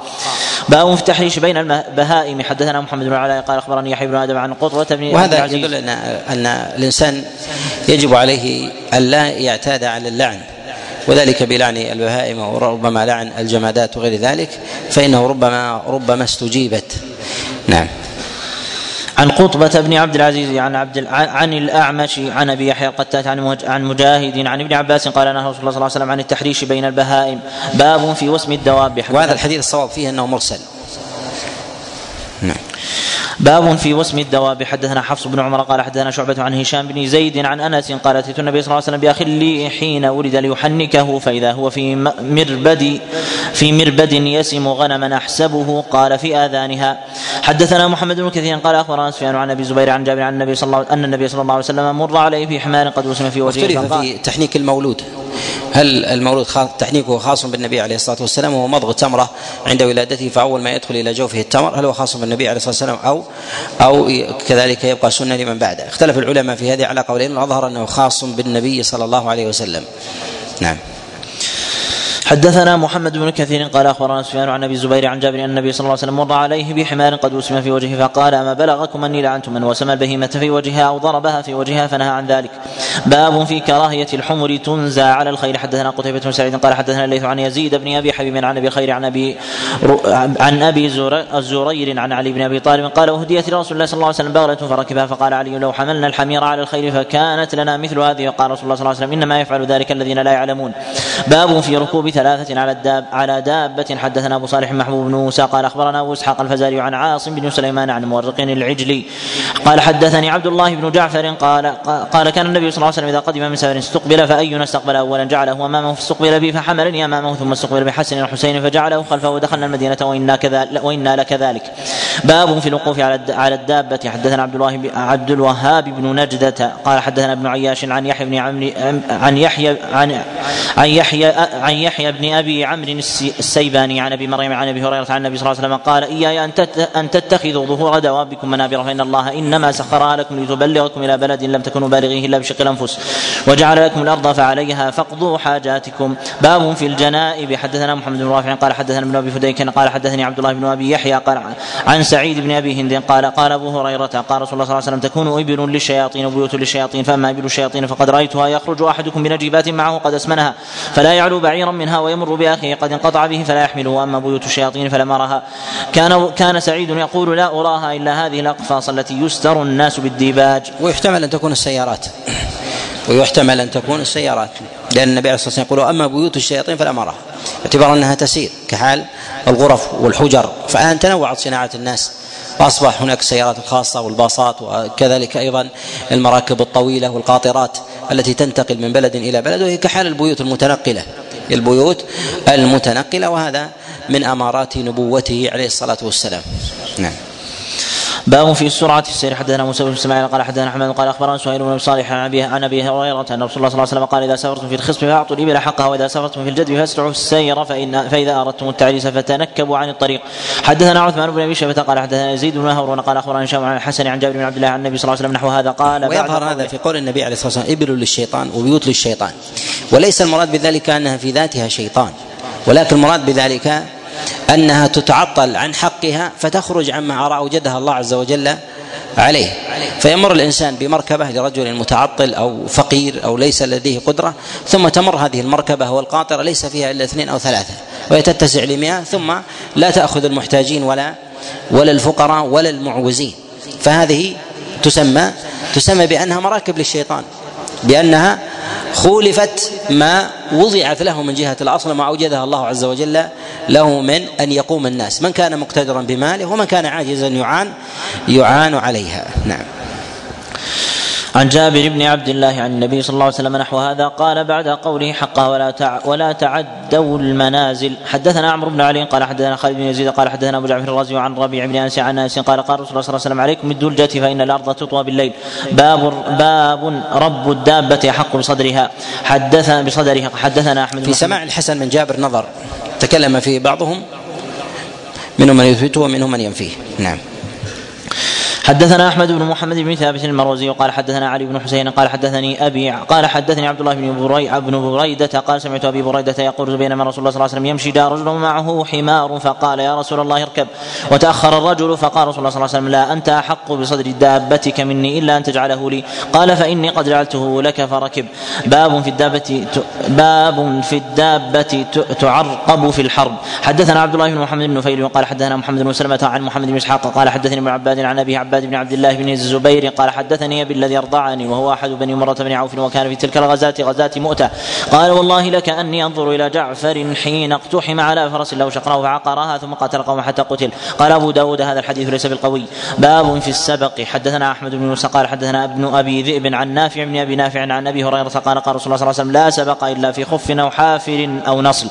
S2: باب في التحريش بين البهائم. حدثنا محمد بن علاء قال أخبرني يحيى بن آدم عن قطوة بن
S1: وهذا يدل ان أن الإنسان يجب عليه أن لا يعتاد على اللعن. وذلك بلعن البهائم وربما لعن الجمادات وغير ذلك فإنه ربما ربما استجيبت. نعم.
S2: عن قطبة بن عبد العزيز عن عبد عن الأعمش عن أبي يحيى القتات عن عن مجاهد عن ابن عباس قال نهى رسول الله صلى الله عليه وسلم عن التحريش بين البهائم. باب في وسم الدواب
S1: وهذا الحديث الصواب فيه أنه مرسل.
S2: نعم. باب في وسم الدواب. حدثنا حفص بن عمر قال حدثنا شعبة عن هشام بن زيد عن أنس قال أتيت النبي صلى الله عليه وسلم باخ لي حين ولد ليحنكه فإذا هو في مربد في مربد يسم غنما أحسبه. قال في آذانها. حدثنا محمد بن كثير قال أخبرنا سفيان عن أبي زبير عن جابر عن النبي صلى الله أن النبي صلى الله عليه وسلم مر عليه في حمار قد وسم في وجهه
S1: في تحنيك المولود. هل المولود تحنيكه خاص بالنبي عليه الصلاة والسلام وهو مضغ تمرة عند ولادته فأول ما يدخل إلى جوفه التمر هل هو خاص بالنبي عليه الصلاة والسلام أو أو كذلك يبقى سنة لمن بعده؟ اختلف العلماء في هذه على قولين وأظهر أنه خاص بالنبي صلى الله عليه وسلم. نعم.
S2: حدثنا محمد بن كثير قال أخبرنا سفيان عن أبي الزبير عن جابر أن النبي صلى الله عليه وسلم مر عليه بحمار قد وسم في وجهه فقال أما بلغكم أني لعنت من وسم البهيمة في وجهها أو ضربها في وجهها فنهى عن ذلك. باب في كراهية الحمر تنزى على الخيل حدثنا قتيبة بن سعيد قال حدثنا الليث عن يزيد بن أبي حبيب عن أبي الخير عن أبي عن أبي زرير عن علي بن أبي طالب قال أهديت لرسول الله صلى الله عليه وسلم بغلة فركبها فقال علي لو حملنا الحمير على الخيل فكانت لنا مثل هذه. وقال رسول الله صلى الله عليه وسلم إنما يفعل ذلك الذين لا يعلمون. باب في ركوب ثلاثة على الداب على دابة. حدثنا أبو صالح محبوب بن موسى قال أخبرنا أبو إسحاق الفزاري عن عاصم بن سليمان عن مورق العجلي قال حدثني عبد الله بن جعفر قال قال كان النبي صلى الله عليه وسلم إذا قدم من سفر استقبل فأينا استقبل أولا؟ جعله أمامه فاستقبل بي فحملني أمامه ثم استقبل بحسن الحسين فجعله خلفه ودخلنا المدينة وإنا كذلك وإنا لكذلك باب في الوقوف على على الدابة. حدثنا عبد الله عبد الوهاب بن نجدة قال حدثنا ابن عياش عن يحيى بن عن يحيى عن عن يحيى عن يحيى بن أبي عمرو السيباني عن أبي مريم عن أبي هريرة عن النبي صلى الله عليه وسلم قال إياي أن أن تتخذوا ظهور دوابكم منابر فإن الله إنما سخرها لكم لتبلغكم إلى بلد لم تكونوا بالغيه إلا بشق الأنفس وجعل لكم الأرض فعليها فاقضوا حاجاتكم. باب في الجنائب. حدثنا محمد بن رافع قال حدثنا ابن أبي فديك قال حدثني عبد الله بن أبي يحيى قال عن سعيد بن أبي هند قال قال أبو هريرة قال رسول الله صلى الله عليه وسلم تكون إبل للشياطين وبيوت للشياطين فأما إبل الشياطين فقد رأيتها يخرج أحدكم بنجيبات معه قد أسمنها فلا يعلو بعيرا منها ويمر بأخيه قد انقطع به فلا يحمله وأما بيوت الشياطين فلم ارها كان كان سعيد يقول لا أراها إلا هذه الأقفاص التي يستر الناس بالديباج.
S1: ويحتمل أن تكون السيارات. ويحتمل أن تكون السيارات. لأن النبي عليه الصلاة والسلام يقول اما بيوت الشياطين فلا مرها. باعتبار أنها تسير كحال الغرف والحجر. فالان تنوعت صناعة الناس. واصبح هناك السيارات الخاصه والباصات وكذلك أيضا المراكب الطويلة والقاطرات التي تنتقل من بلد إلى بلد وهي كحال البيوت المتنقلة. البيوت المتنقلة وهذا من أمارات نبوته عليه الصلاة والسلام. نعم.
S2: باب في السرعة في السير حدثنا موسى بن إسماعيل قال حدثنا أحمد قال أخبرنا سهيل بن صالح عن ابي عن أبي هريرة أن رسول الله صلى الله عليه وسلم قال إذا سافرتم في الخصب فأعطوا الابل حقها وإذا سافرتم في الجدب فاسرعوا السير فإن فإذا أردتم التعريس فتنكبوا عن الطريق. حدثنا عثمان بن أبي شيبة قال حدثنا يزيد بن هارون قال أخبرنا هشام عن الحسن عن جابر بن عبد الله عن النبي صلى الله عليه وسلم نحو هذا قال
S1: ويظهر هذا في قول النبي عليه الصلاة والسلام ابل للشيطان وبيوت للشيطان. وليس المراد بذلك أنها في ذاتها شيطان ولكن المراد بذلك أنها تتعطل عن حقها فتخرج عما أوجدها الله عز وجل عليه. فيمر الإنسان بمركبة لرجل متعطل أو فقير أو ليس لديه قدرة ثم تمر هذه المركبة والقاطرة ليس فيها إلا اثنين أو ثلاثة وهي تتسع لمئة ثم لا تأخذ المحتاجين ولا ولا الفقراء ولا المعوزين. فهذه تسمى تسمى بأنها مراكب للشيطان. بأنها خولفت ما وضعت له من جهة الأصل ما أوجدها الله عز وجل له من أن يقوم الناس. من كان مقتدرا بماله ومن كان عاجزا يعان يعان عليها. نعم.
S2: عن جابر بن عبد الله عن النبي صلى الله عليه وسلم نحو هذا قال بعد قوله حقا ولا تع ولا تعدوا المنازل. حدثنا عمرو بن علي قال حدثنا خالد بن يزيد قال حدثنا أبو جعفر الرازي عن ربيع بن أنس عن أنس قال قال رسول الله صلى الله عليه وسلم عليكم بالدلجة فإن الأرض تطوى بالليل. باب باب رب الدابة احق بصدرها. حدثنا بصدرها. حدثنا أحمد
S1: في سماع الحسن من جابر نظر. تكلم فيه بعضهم. منهم من يثبته ومنهم من ينفيه. نعم.
S2: حدثنا أحمد بن محمد بن ثابت المروزي قال حدثنا علي بن حسين قال حدثني أبي قال حدثني عبد الله بن بري بن بريدة قال سمعت أبي بريدة يقول بينما رسول الله صلى الله عليه وسلم يمشي دار رجل معه حمار فقال يا رسول الله اركب. وتأخر الرجل فقال رسول الله صلى الله عليه وسلم لا أنت أحق بصدر دابتك مني إلا أن تجعله لي. قال فإني قد جعلته لك فركب. باب في الدابة باب في الدابة تعرقب في الحرب. حدثنا عبد الله بن محمد بن نفيل وقال حدثنا محمد بن سلمة عن محمد بن إسحاق قال حدثني ابن عباد عن أبي عباد بن عبد الله بن الزبير قال حدثني أبي الذي أرضعني وهو أحد بني مرة بن عوف وكان في تلك الغزاة غزاة مؤتة. قال والله لك أني أنظر إلى جعفر حين اقتحم على فرس له شقراه فعقرها ثم قاتل قوم حتى قتل. قال أبو داود هذا الحديث ليس بالقوي. باب في السبق. حدثنا أحمد بن موسى قال حدثنا ابن أبي ذئب عن نافع بن أبي نافع عن أبي هريرة قال قال رسول الله صلى الله عليه وسلم لا سبق إلا في خف أو حافر أو نصل.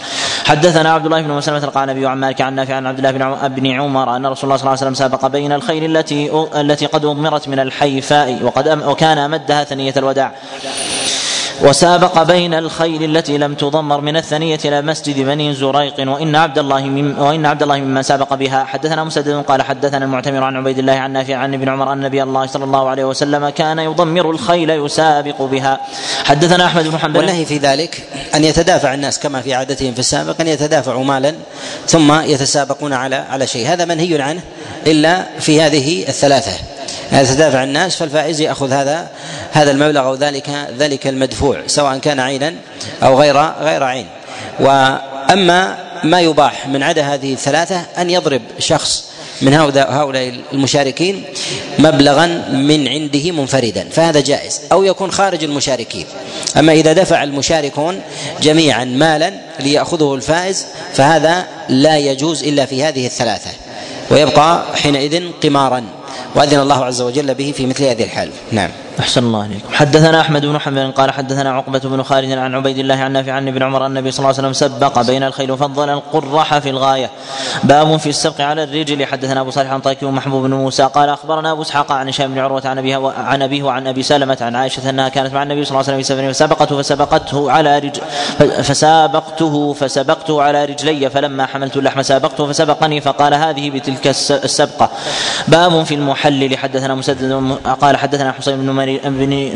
S2: حدثنا عبد الله بن مسلمة قال النبي عن مالك عن نافع عن عبد الله بن عمر أن رسول الله صلى الله عليه وسلم سابق بين الخيل التي التي قد اضمرت من الحيفاء وقد أم وكان امدها ثنية الوداع. وسابق بين الخيل التي لم تضمر من الثنية إلى مسجد بني زريق وإن عبد الله من وإن عبد الله ممن سابق بها. حدثنا مسدد قال حدثنا المعتمر عن عبيد الله عن نافع عن ابن عمر أن نبي الله صلى الله عليه وسلم كان يضمر الخيل يسابق بها. حدثنا أحمد بن حنبل.
S1: والنهي في ذلك أن يتدافع الناس كما في عادتهم في السابق أن يتدافعوا مالا ثم يتسابقون على على شيء. هذا منهي عنه إلا في هذه الثلاثة. يتدافع الناس؟ فالفائز يأخذ هذا هذا المبلغ أو ذلك ذلك المدفوع سواء كان عينا أو غير غير عين. وأما ما يباح من عدا هذه الثلاثة أن يضرب شخص من هؤلاء المشاركين مبلغا من عنده منفردا فهذا جائز. أو يكون خارج المشاركين. أما إذا دفع المشاركون جميعا مالا ليأخذه الفائز فهذا لا يجوز إلا في هذه الثلاثة. ويبقى حينئذ قمارا. وأذن الله عز وجل به في مثل هذه الحال. نعم.
S2: أحسن الله عليكم حدثنا أحمد بن حنبل قال حدثنا عقبة بن خالد عن عبيد الله عن نافع عن ابن عمر أن النبي صلى الله عليه وسلم سبق بين الخيل وفضل القرح في الغاية. باب في السبق على الرجل. حدثنا أبو صالح عن طيك ومحبوب بن موسى قال أخبرنا أبو إسحاق عن هشام بن عروة عن أبيه عن أبيه وعن أبي سلمة عن عائشة أنها كانت مع النبي صلى الله عليه وسلم فسبقته فسبقته على رجل فسابقته فسبقته على رجلي. فلما حملت اللحم سابقته فسبقني. فقال هذه بتلك السبقة. باب في المحلل. حدثنا مسدد قال حدثنا حسين بن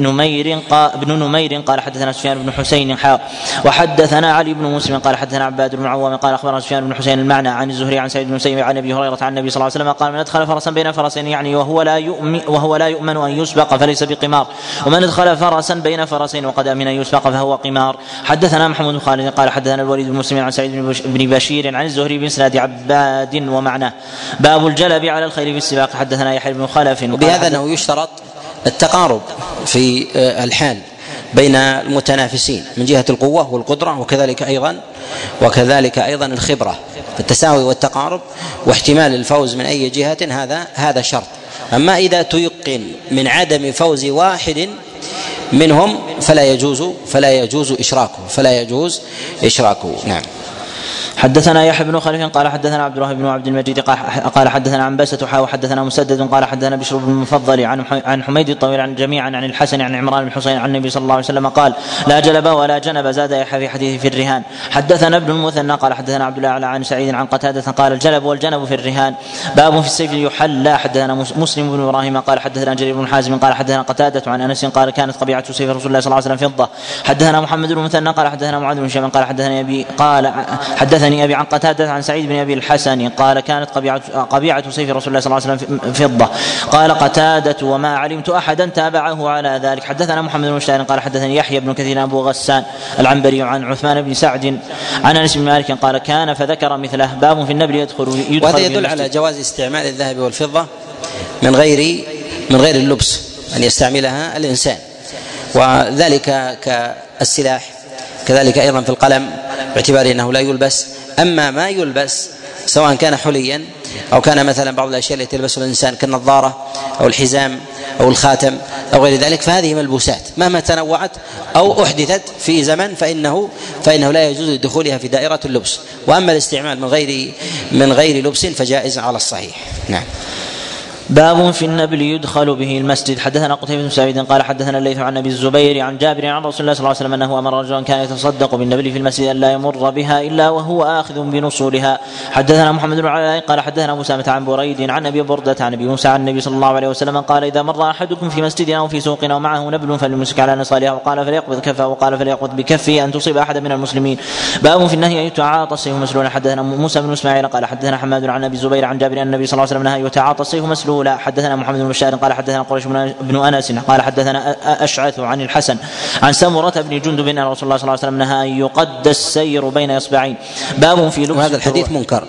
S2: نمير قال ابن نمير قال حدثنا سفيان بن حسين حاء. وحدثنا علي بن مسلم قال حدثنا عباد بن عوام قال أخبرنا سفيان بن حسين المعنى عن الزهري عن سعيد بن مسيب عن أبي هريرة عن النبي صلى الله عليه وسلم قال من أدخل فرسا بين فرسين يعني وهو لا يؤمن وهو لا يؤمن أن يسبق فليس بقمار. ومن أدخل فرسا بين فرسين وقد آمن أن يسبق فهو قمار. حدثنا محمود بن خالد قال حدثنا الوليد بن مسلم عن سعيد بن بشير عن الزهري بإسناد عباد ومعناه باب الجلب على الخير في السباق. حدثنا يحيى بن خلف
S1: وبهذا أنه يشترط التقارب في آه، الحال بين المتنافسين من جهة القوة والقدرة وكذلك أيضا وكذلك أيضا الخبرة التساوي والتقارب واحتمال الفوز من أي جهة هذا هذا شرط. أما إذا تيقن من عدم فوز واحد منهم فلا يجوز فلا يجوز إشراكه فلا يجوز إشراكه. نعم.
S2: حدثنا يحيى بن خلف قال حدثنا عبد الله بن عبد المجيد قال حدثنا عن بسة حا وحدثنا مسدد قال حدثنا بشر بن المفضل عن عن حميد الطويل عن جميعا عن الحسن عن عمران بن حسين عن النبي صلى الله عليه وسلم قال لا جلب ولا جنب زاد يحيى في حديث في الرهان. حدثنا ابن المثنى قال حدثنا عبد الله عن سعيد عن قتادة قال الجلب والجنب في الرهان باب في السيف يحلى. حدثنا مسلم بن إبراهيم قال حدثنا جرير بن حازم قال حدثنا قتادة عن أنس قال كانت قبيعة سيف رسول الله صلى الله عليه وسلم فضة. حدثنا محمد بن المثنى قال حدثنا معاذ بن قال حدثني ابي قال حدثني أبي عن قتادة عن سعيد بن أبي الحسن قال كانت قبيعة قبيعة سيف رسول الله صلى الله عليه وسلم فضة. قال قتادة وما علمت أحدا تابعه على ذلك. حدثنا محمد بن مشتاق قال حدثني يحيى بن كثير أبو غسان العنبري عن عثمان بن سعد عن أنس بن مالك قال كان فذكر مثله. باب في النبل يدخل
S1: يدخل وهذا يدل على جواز استعمال الذهب والفضة من غير من غير اللبس أن يستعملها الإنسان. وذلك كالسلاح. كذلك أيضا في القلم باعتبار إنه لا يلبس. أما ما يلبس سواء كان حليا أو كان مثلا بعض الأشياء التي يلبسها الإنسان كالنظارة أو الحزام أو الخاتم أو غير ذلك فهذه ملبوسات. مهما تنوعت أو أحدثت في زمن فإنه فإنه لا يجوز دخولها في دائرة اللبس. وأما الاستعمال من غير من غير لبس فجائز على الصحيح. نعم.
S2: باب في النبل يدخل به المسجد. حدثنا قتيبة بن سعيد قال حدثنا الليث عن أبي الزبير عن جابر عن رسول الله صلى الله عليه وسلم أنه أمر رجلا كان يتصدق بالنبل في المسجد أن لا يمر بها إلا وهو آخذ بنصولها حدثنا محمد بن علاء قال حدثنا سامة عن بريد عن أبي بردة عن أبي موسى عن النبي صلى الله عليه وسلم قال إذا مر أحدكم في مسجد أو في سوق أو معه نبل فليمسك على نصالها وقال فليقبض كفه وقال فليقبض بكفه أن تصيب احدا من المسلمين. باب في النهي أن يتعاطى السيف مسلولا حدثنا موسى بن إسماعيل قال حدثنا حماد عن أبي الزبير عن جابر أن النبي صلى الله عليه وسلم نهى يتعاطى السيف مسلولا حدثنا محمد بن بشار قال حدثنا قريش بن انس قال حدثنا أشعث عن الحسن عن سمرة بن جندب أن رسول الله صلى الله عليه وسلم نهى أن يقد السير بين إصبعين. باب في لبس
S1: وهذا الحديث منكر.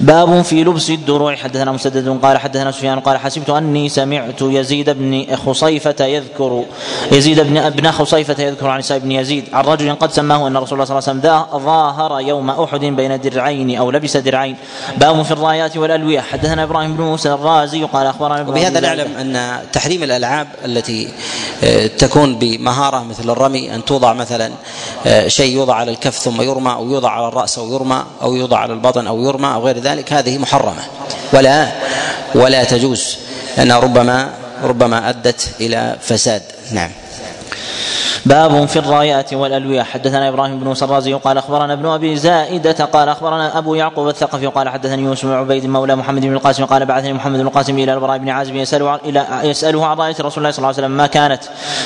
S2: باب في لبس الدروع. حدثنا مسدد قال حدثنا سفيان قال حسبت أني سمعت يزيد بن خصيفة يذكر يزيد بن ابن خصيفة يذكر عن سعيد بن يزيد عن رجل قد سماه أن رسول الله صلى الله عليه وسلم ظاهر يوم أحد بين درعين أو لبس درعين. باب في الرايات والألوية. حدثنا إبراهيم بن موسى الرازي قال أخبرنا
S1: وبهذا نعلم أن تحريم الألعاب التي آه، تكون بمهارة مثل الرمي أن توضع مثلا آه، شيء يوضع على الكف ثم يرمى أو يوضع على الرأس أو يرمى أو يوضع على البطن أو يرمى أو غير ذلك هذه محرمة. ولا ولا تجوز لأنها ربما ربما أدت إلى فساد. نعم.
S2: باب في الرايات والألوية. حدثنا إبراهيم بن سرازي قال أخبرنا ابن أبي زائدة قال أخبرنا أبو يعقوب الثقفي قال حدثني يوسف بن عبيد مولى محمد بن القاسم قال بعثني محمد بن القاسم إلى البراء بن عازب يسأله إلى يسأله عن رأية رسول الله صلى الله عليه وسلم ما كانت.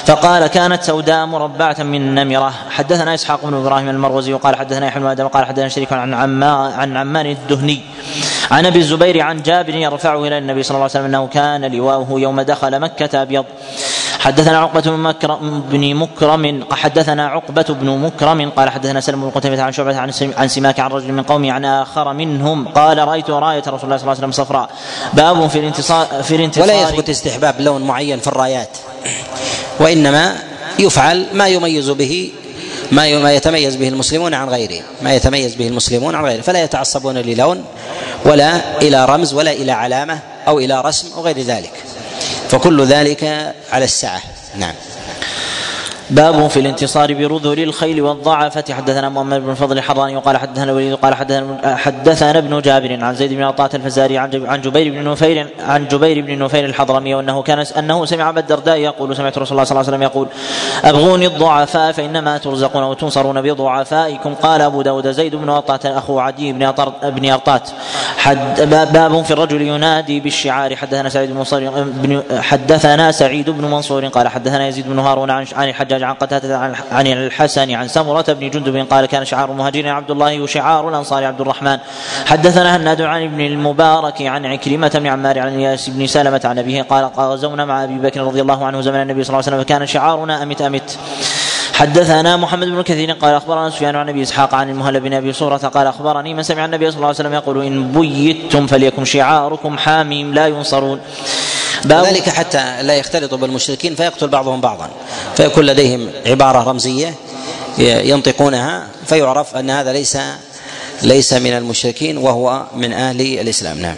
S2: فقال كانت سوداء مربعة من نمرة. حدثنا إسحاق بن إبراهيم المروزي قال حدثنا يحيى بن آدم قال حدثنا شريك عن عما عن عمان الدهني. عن أبي الزبير عن جابر يرفعه إلى النبي صلى الله عليه وسلم أنه كان لواؤه يوم دخل مكة أبيض. حدثنا عقبة بن مكرم بن مكرم حدثنا عقبة بن مكرم قال حدثنا سلم بن قتيبة عن شعبة عن عن سماك عن رجل من قومه عن آخر منهم قال رأيت راية رسول الله صلى الله عليه وسلم صفراء. باب في الانتصار في الانتصار
S1: ولا يثبت استحباب لون معين في الرايات وإنما يفعل ما يميز به ما ما يتميز به المسلمون عن غيره ما يتميز به المسلمون عن غيره فلا يتعصبون للون ولا إلى رمز ولا إلى علامة أو إلى رسم أو غير ذلك. فكل ذلك على السعة نعم.
S2: باب في الانتصار برذل الخيل والضعفة. حدثنا محمد بن فضل الحراني وقال حدثنا الوليد قال حدثنا حدثنا ابن جابر عن زيد بن عطاة الفزاري عن جبير بن نفير عن جبير بن نفير الحضرمي وانه كان أنه سمع أبا الدرداء يقول سمعت رسول الله صلى الله عليه وسلم يقول أبغوني الضعفاء فإنما ترزقون وتنصرون بضعفائكم. قال أبو داود زيد بن عطاة أخو عدي بن بن ارطات باب في الرجل ينادي بالشعار. حدثنا سعيد بن منصور حدثنا سعيد بن منصور قال حدثنا يزيد بن هارون عن الحجاج الحجاج عن قتادة عن الحسن عن سمرة بن جندب قال كان شعار المهاجرين عبد الله وشعار الأنصار عبد الرحمن. حدثنا هناد عن ابن المبارك عن عكرمة بن عمار عن ياس بن سلمة عن أبيه قال غزونا مع أبي بكر رضي الله عنه زمن النبي صلى الله عليه وسلم فكان شعارنا أمت أمت. حدثنا محمد بن كثير قال أخبرنا سفيان عن أبي إسحاق عن المهلب بن أبي صورة قال أخبرني من سمع النبي صلى الله عليه وسلم يقول إن بيتم فليكن شعاركم حاميم لا ينصرون.
S1: ذلك حتى لا يختلطوا بالمشركين فيقتل بعضهم بعضا. فيكون لديهم عبارة رمزية ينطقونها فيعرف أن هذا ليس ليس من المشركين وهو من أهل الإسلام. نعم.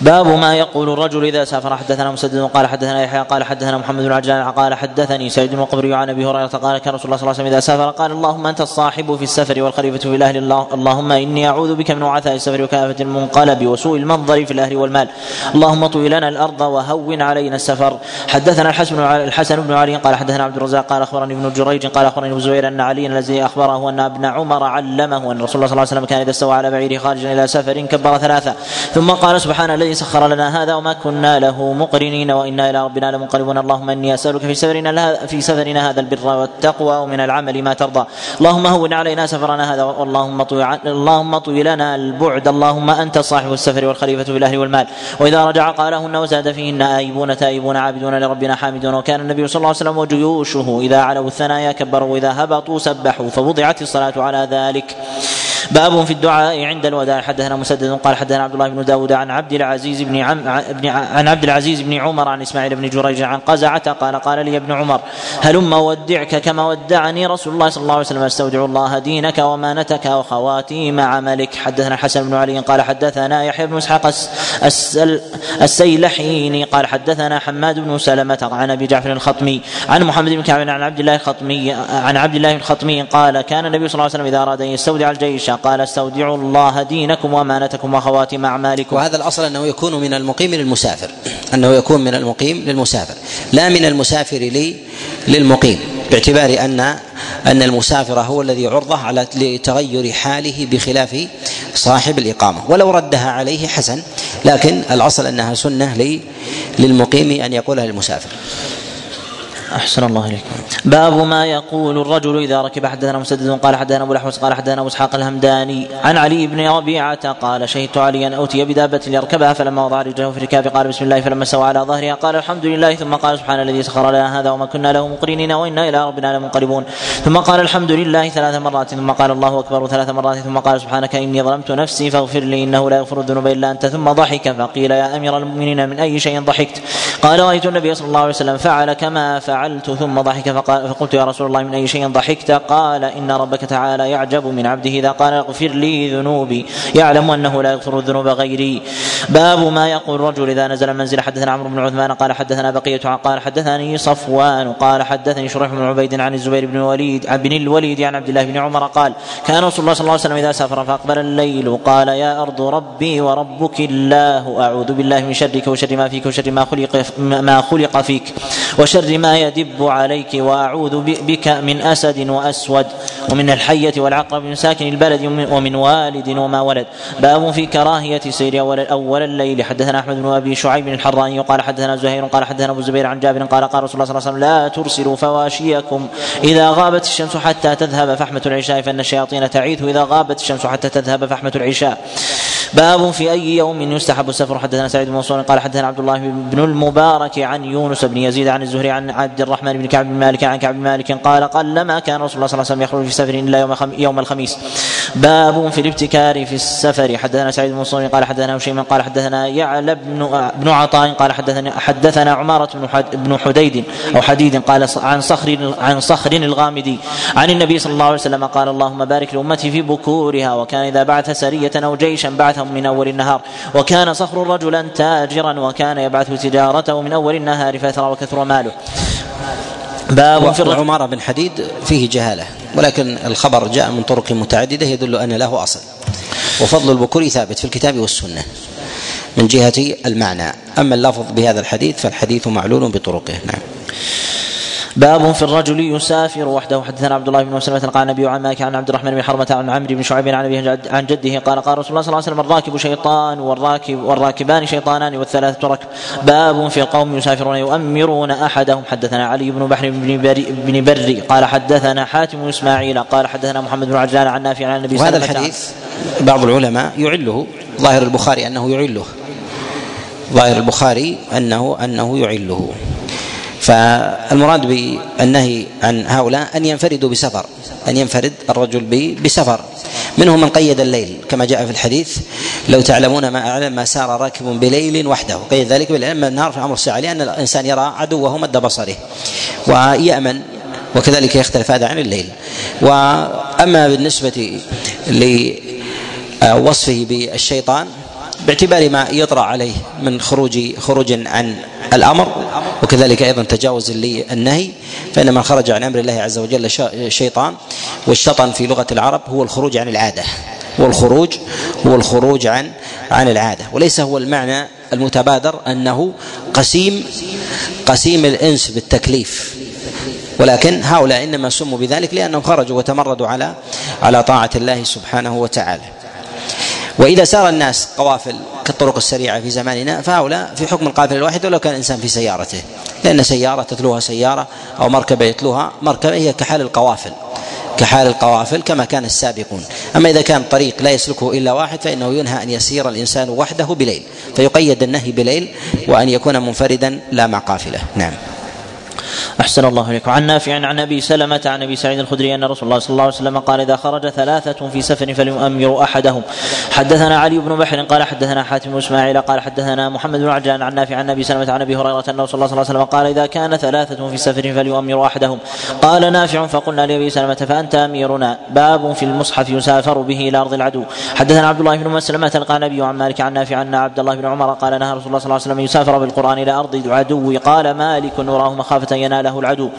S2: باب ما يقول الرجل إذا سافر. حدثنا مسدد قال حدثنا يحيى قال حدثنا محمد بن عجلان قال حدثني سعيد القبري عن أبي هريرة قال كان رسول الله صلى الله عليه وسلم إذا سافر قال اللهم أنت الصاحب في السفر والخليفة في الأهل. الله اللهم إني أعوذ بك من وعثاء السفر وكافة المنقلب وسوء المنظر في الأهل والمال. اللهم طوي لنا الأرض وهون علينا السفر. حدثنا الحسن الحسن بن علي قال حدثنا عبد الرزاق قال أخبرني ابن جريج قال أخبرني أبو زهير أن علي الذي أخبره أن ابن عمر علمه أن رسول الله صلى الله عليه وسلم كان إذا استوى على بعيره خارجا إلى سفر كبر ثلاثة. ثم قال سبحان الذي سخر لنا هذا وما كنا له مقرنين وإنا إلى ربنا لمنقلبون. اللهم إني أسألك في سفرنا في سفرنا هذا البر والتقوى ومن العمل ما ترضى. اللهم هون علينا سفرنا هذا اللهم طوي اللهم طوي لنا البعد. اللهم أنت صاحب السفر والخليفة في الأهل والمال. وإذا رجع قالهن وزاد فيهن آيبون تائبون عابدون لربنا حامدون. وكان النبي صلى الله عليه وسلم وجيوشه إذا علوا الثنايا كبروا وإذا هبطوا سبحوا فوضعت الصلاة على ذلك. باب في الدعاء عند الوداع. حدثنا مسدد قال حدثنا عبد الله بن داود عن عبد العزيز بن عم عن عبد العزيز بن عمر عن إسماعيل بن جريج عن قزعة قال قال لي ابن عمر هلم ودعك كما ودعني رسول الله صلى الله عليه وسلم. أستودع الله دينك ومانتك وخواتيم عملك. حدثنا الحسن بن علي قال حدثنا يحيى بن إسحاق السيلحيني قال حدثنا حماد بن سلمة عن أبي جعفر الخطمي عن محمد بن كعب عن عبد الله الخطمي عن عبد الله الخطمي قال كان النبي صلى الله عليه وسلم إذا أراد أن يستودع الجيش قال استودعوا الله دينكم وأمانتكم وخواتم أعمالكم.
S1: وهذا الأصل أنه يكون من المقيم للمسافر. أنه يكون من المقيم للمسافر. لا من المسافر لي للمقيم باعتبار أن أن المسافر هو الذي عرضه على لتغير حاله بخلاف صاحب الإقامة. ولو ردها عليه حسن لكن الأصل أنها سنة للمقيم أن يقولها للمسافر.
S2: أحسن الله إليكم باب ما يقول الرجل إذا ركب حدثنا مسدد قال حدثنا أبو الأحوص قال حدثنا أبو إسحاق الهمداني. عن علي بن ربيعة قال شهدت عليا أوتي بدابة ليركبها فلما وضع رجله في ركاب قال بسم الله فلما سوى على ظهرها قال الحمد لله. ثم قال سبحان الذي سخر لنا هذا وما كنا له مقرنين وإنا إلى ربنا لمنقلبون. ثم قال الحمد لله. ثلاث مرات. ثم قال الله أكبر. ثلاث مرات. ثم قال سبحانك إني ظلمت نفسي فاغفر لي إنه لا يغفر الذنوب إلا أنت. ثم ضحك فقيل يا أمير المؤمنين من أي شيء ضحكت؟ قال رأيت النبي صلى الله عليه وسلم فعل كما فعلت ثم ضحك فقال فقلت يا رسول الله من أي شيء ضحكت؟ قال إن ربك تعالى يعجب من عبده إذا قال اغفر لي ذنوبي. يعلم أنه لا يغفر الذنوب غيري. باب ما يقول الرجل إذا نزل المنزل حدثنا عمرو بن عثمان قال حدثنا بقية قال حدثني صفوان قال حدثني شريح بن عبيد عن الزبير بن الوليد بن الوليد عن عبد الله بن عمر قال كان رسول الله صلى الله عليه وسلم إذا سافر فأقبل الليل قال يا أرض ربي وربك الله أعوذ بالله من شرك وشر ما فيك وشر ما خلق ما خلق فيك وشر ما يدب عليك وأعوذ بك من أسد وأسود ومن الحية والعقرب من ساكن البلد ومن والد وما ولد. باب في كراهية سير أول, أول الليل. حدثنا أحمد بن أبي شعيب الحراني قال حدثنا زهير قال حدثنا أبو الزبير عن جابر قال قال رسول الله صلى الله عليه وسلم لا ترسلوا فواشيكم. إذا غابت الشمس حتى تذهب فحمة العشاء فإن الشياطين تعيث إذا غابت الشمس حتى تذهب فحمة العشاء. باب في أي يوم يستحب السفر. حدثنا سعيد بن منصور قال حدثنا عبد الله بن المبارك عن يونس بن يزيد عن الزهري عن عبد الرحمن بن كعب بن مالك عن كعب بن مالك قال قلما كان رسول الله صلى الله عليه وسلم يخرج في سفر إلا يوم يوم الخميس. باب في الابتكار في السفر. حدثنا سعيد بن منصور قال حدثنا هشيم قال حدثنا يعلى بن بن عطاء قال حدثنا حدثنا عمارة بن حديد أو حديد قال عن صخر عن صخر الغامدي عن النبي صلى الله عليه وسلم قال اللهم بارك لأمتي في بكورها وكان إذا بعث سرية أو جيشا بعثهم من أول النهار وكان صخر رجلا تاجرا وكان يبعث تجارته من أول النهار فاثرى وكثر ماله.
S1: باب في عمارة بن حديد فيه جهالة ولكن الخبر جاء من طرق متعددة يدل أن له أصل وفضل البكور ثابت في الكتاب والسنة من جهة المعنى أما اللفظ بهذا الحديث فالحديث معلول بطرقه نعم.
S2: باب في الرجل يسافر وحده. حدثنا عبد الله بن مسلمة قال النبي عن مالك عن عبد الرحمن بن حرمة عن عمرو بن شعيب عن أبيه عن جده قال قال رسول الله صلى الله عليه وسلم الراكب شيطان والراكب والراكبان شيطانان والثلاثة ركب. باب في قوم يسافرون يؤمرون أحدهم. حدثنا علي بن بحر بن بري, بن بري قال حدثنا حاتم إسماعيل قال حدثنا محمد بن عجلان عن نافع عن النبي
S1: صلى الله عليه وسلم. وهذا الحديث بعض العلماء يعله ظاهر البخاري أنه يعله. ظاهر البخاري أنه أنه يعله. فالمراد بالنهي عن هؤلاء أن ينفردوا بسفر أن ينفرد الرجل بسفر. منهم من قيد الليل كما جاء في الحديث لو تعلمون ما أعلم ما سار راكب بليل وحده. قيد ذلك بالعلم النهار في أمر الساعة لأن الإنسان يرى عدوه مد بصره ويأمن وكذلك يختلف هذا عن الليل. وأما بالنسبة لوصفه بالشيطان باعتبار ما يطرأ عليه من خروج خروج عن الأمر وكذلك أيضا تجاوز النهي فإن من خرج عن أمر الله عز وجل شيطان والشطن في لغة العرب هو الخروج عن العادة. هو الخروج هو الخروج عن عن العادة. وليس هو المعنى المتبادر أنه قسيم قسيم الإنس بالتكليف. ولكن هؤلاء إنما سموا بذلك لأنهم خرجوا وتمردوا على على طاعة الله سبحانه وتعالى. وإذا سار الناس قوافل كالطرق السريعة في زماننا فهؤلاء في حكم القافلة الواحده ولو كان الإنسان في سيارته. لأن سيارة تتلوها سيارة أو مركبة يتلوها مركبة هي كحال القوافل. كحال القوافل كما كان السابقون. أما إذا كان طريق لا يسلكه إلا واحد فإنه ينهى أن يسير الإنسان وحده بليل. فيقيد النهي بليل وأن يكون منفردا لا مع قافله نعم.
S2: أحسن الله إليكم. عن نافع عن أبي سلمة عن أبي سعيد الخدري أن رسول الله صلى الله عليه وسلم قال إذا خرج ثلاثة في سفر فليؤمر أحدهم. حدثنا علي بن بحر قال حدثنا حاتم بن إسماعيل قال حدثنا محمد بن عجلان عن نافع عن أبي سلمة عن أبي هريرة أن رسول الله صلى الله عليه وسلم قال إذا كان ثلاثة في سفر فليؤمر أحدهم. قال نافع فقلنا لأبي سلمة فأنت أميرنا. باب في المصحف يسافر به إلى أرض العدو. حدثنا عبد الله بن مسلمة قال النبي عن مالك عن نافع أن عبد الله بن عمر قال نهى رسول الله صلى الله عليه وسلم يسافر بالقرآن إلى أرض العدو. قال مالك نراه مخافة يناله العدو.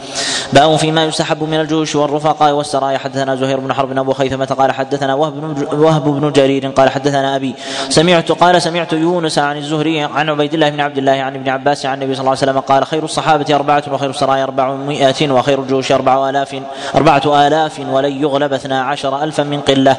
S2: باب فيما يستحب من الجيوش والرفقاء والسرايا. حدثنا زهير بن حرب أبو خيثمة قال حدثنا وهب بن وهب بن جرير قال حدثنا أبي. سمعت قال سمعت يونس عن الزهري عن عبيد الله بن عبد الله عن ابن عباس عن النبي صلى الله عليه وسلم قال خير الصحابة أربعة وخير السرايا أربعمائة وخير الجيوش أربعة آلاف أربعة آلاف ولن يغلب اثنا عشر ألفا من قلة.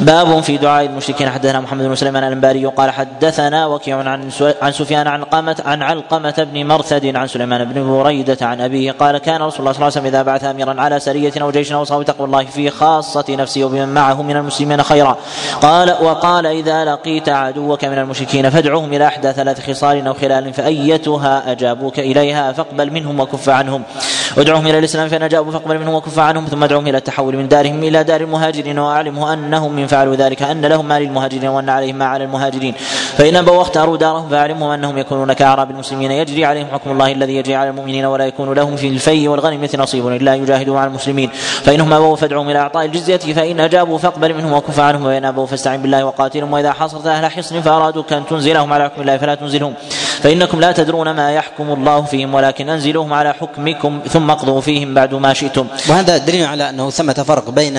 S2: باب في دعاء المشركين. حدثنا محمد بن سليمان الأنباري قال حدثنا وكيع عن عن سفيان عن قامة عن علقمة بن مرثد عن سليمان بن بريدة عن أبيه قال كان رسول الله صلى الله عليه وسلم إذا بعث اميرا على سرية أو جيش اوصاه بتقوى الله في خاصة نفسه وبمن معه من المسلمين خيرا. قال وقال إذا لقيت عدوك من المشركين فادعوهم إلى إحدى ثلاث خصال أو خلال فأيتها أجابوك إليها فاقبل منهم وكف عنهم. ادعوهم إلى الإسلام فإن أجابوا فاقبل منهم وكف عنهم ثم ادعوهم إلى التحول من دارهم إلى دار المهاجرين واعلمه أنهم من فعلوا ذلك أن لهم ما للمهاجرين وأن عليهم ما على المهاجرين. فإن ابوا واختاروا دارهم فاعلمهم أنهم يكونون كاعراب المسلمين. يجري عليهم حكم الله الذي يجري على المؤمنين ولا يكون لهم في الفي والغنيمه نصيب إلا يجاهدوا مع المسلمين. فإنهم أبوا فادعوهم إلى إعطاء الجزية فإن أجابوا فاقبل منهم وكف عنهم وإن أبوا فاستعن بالله وقاتلهم وإذا حصرت أهل حصن فأرادوك أن تنزلهم على حكم الله فلا تنزلهم. فإنكم لا تدرون ما يحكم الله فيهم ولكن انزلوهم على حكمكم ثم اقضوا فيهم بعد ما شئتم.
S1: وهذا دليل على أنه ثمة فرق بين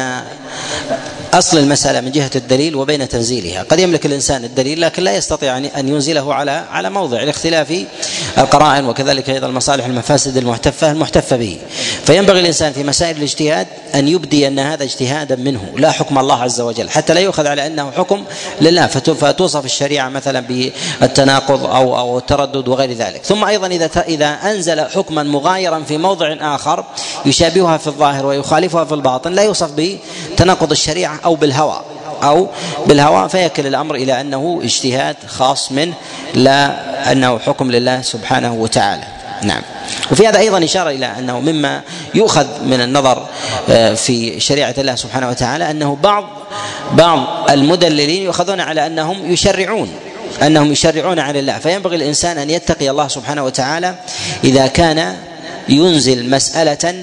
S1: أصل المسألة من جهة الدليل وبين تنزيلها. قد يملك الإنسان الدليل لكن لا يستطيع أن ينزله على على موضع لاختلاف القرائن وكذلك أيضا المصالح المفاسد المحتفه المحتفة به. فينبغي الإنسان في مسائل الاجتهاد أن يبدي أن هذا اجتهادا منه. لا حكم الله عز وجل. حتى لا يؤخذ على أنه حكم لله. فتوصف الشريعة مثلا بالتناقض أو أو التردد وغير ذلك. ثم أيضا إذا إذا أنزل حكما مغايرا في موضع آخر يشابهها في الظاهر ويخالفها في الباطن لا يوصف بتناقض الشريعة أو بالهوى أو بالهوى فيكل الأمر إلى أنه اجتهاد خاص منه لا أنه حكم لله سبحانه وتعالى. نعم. وفي هذا أيضا إشارة إلى أنه مما يؤخذ من النظر آه، في شريعة الله سبحانه وتعالى أنه بعض بعض المدللين يؤخذون على أنهم يشرعون أنهم يشرعون عن الله. فينبغي الإنسان أن يتقي الله سبحانه وتعالى إذا كان ينزل مسألة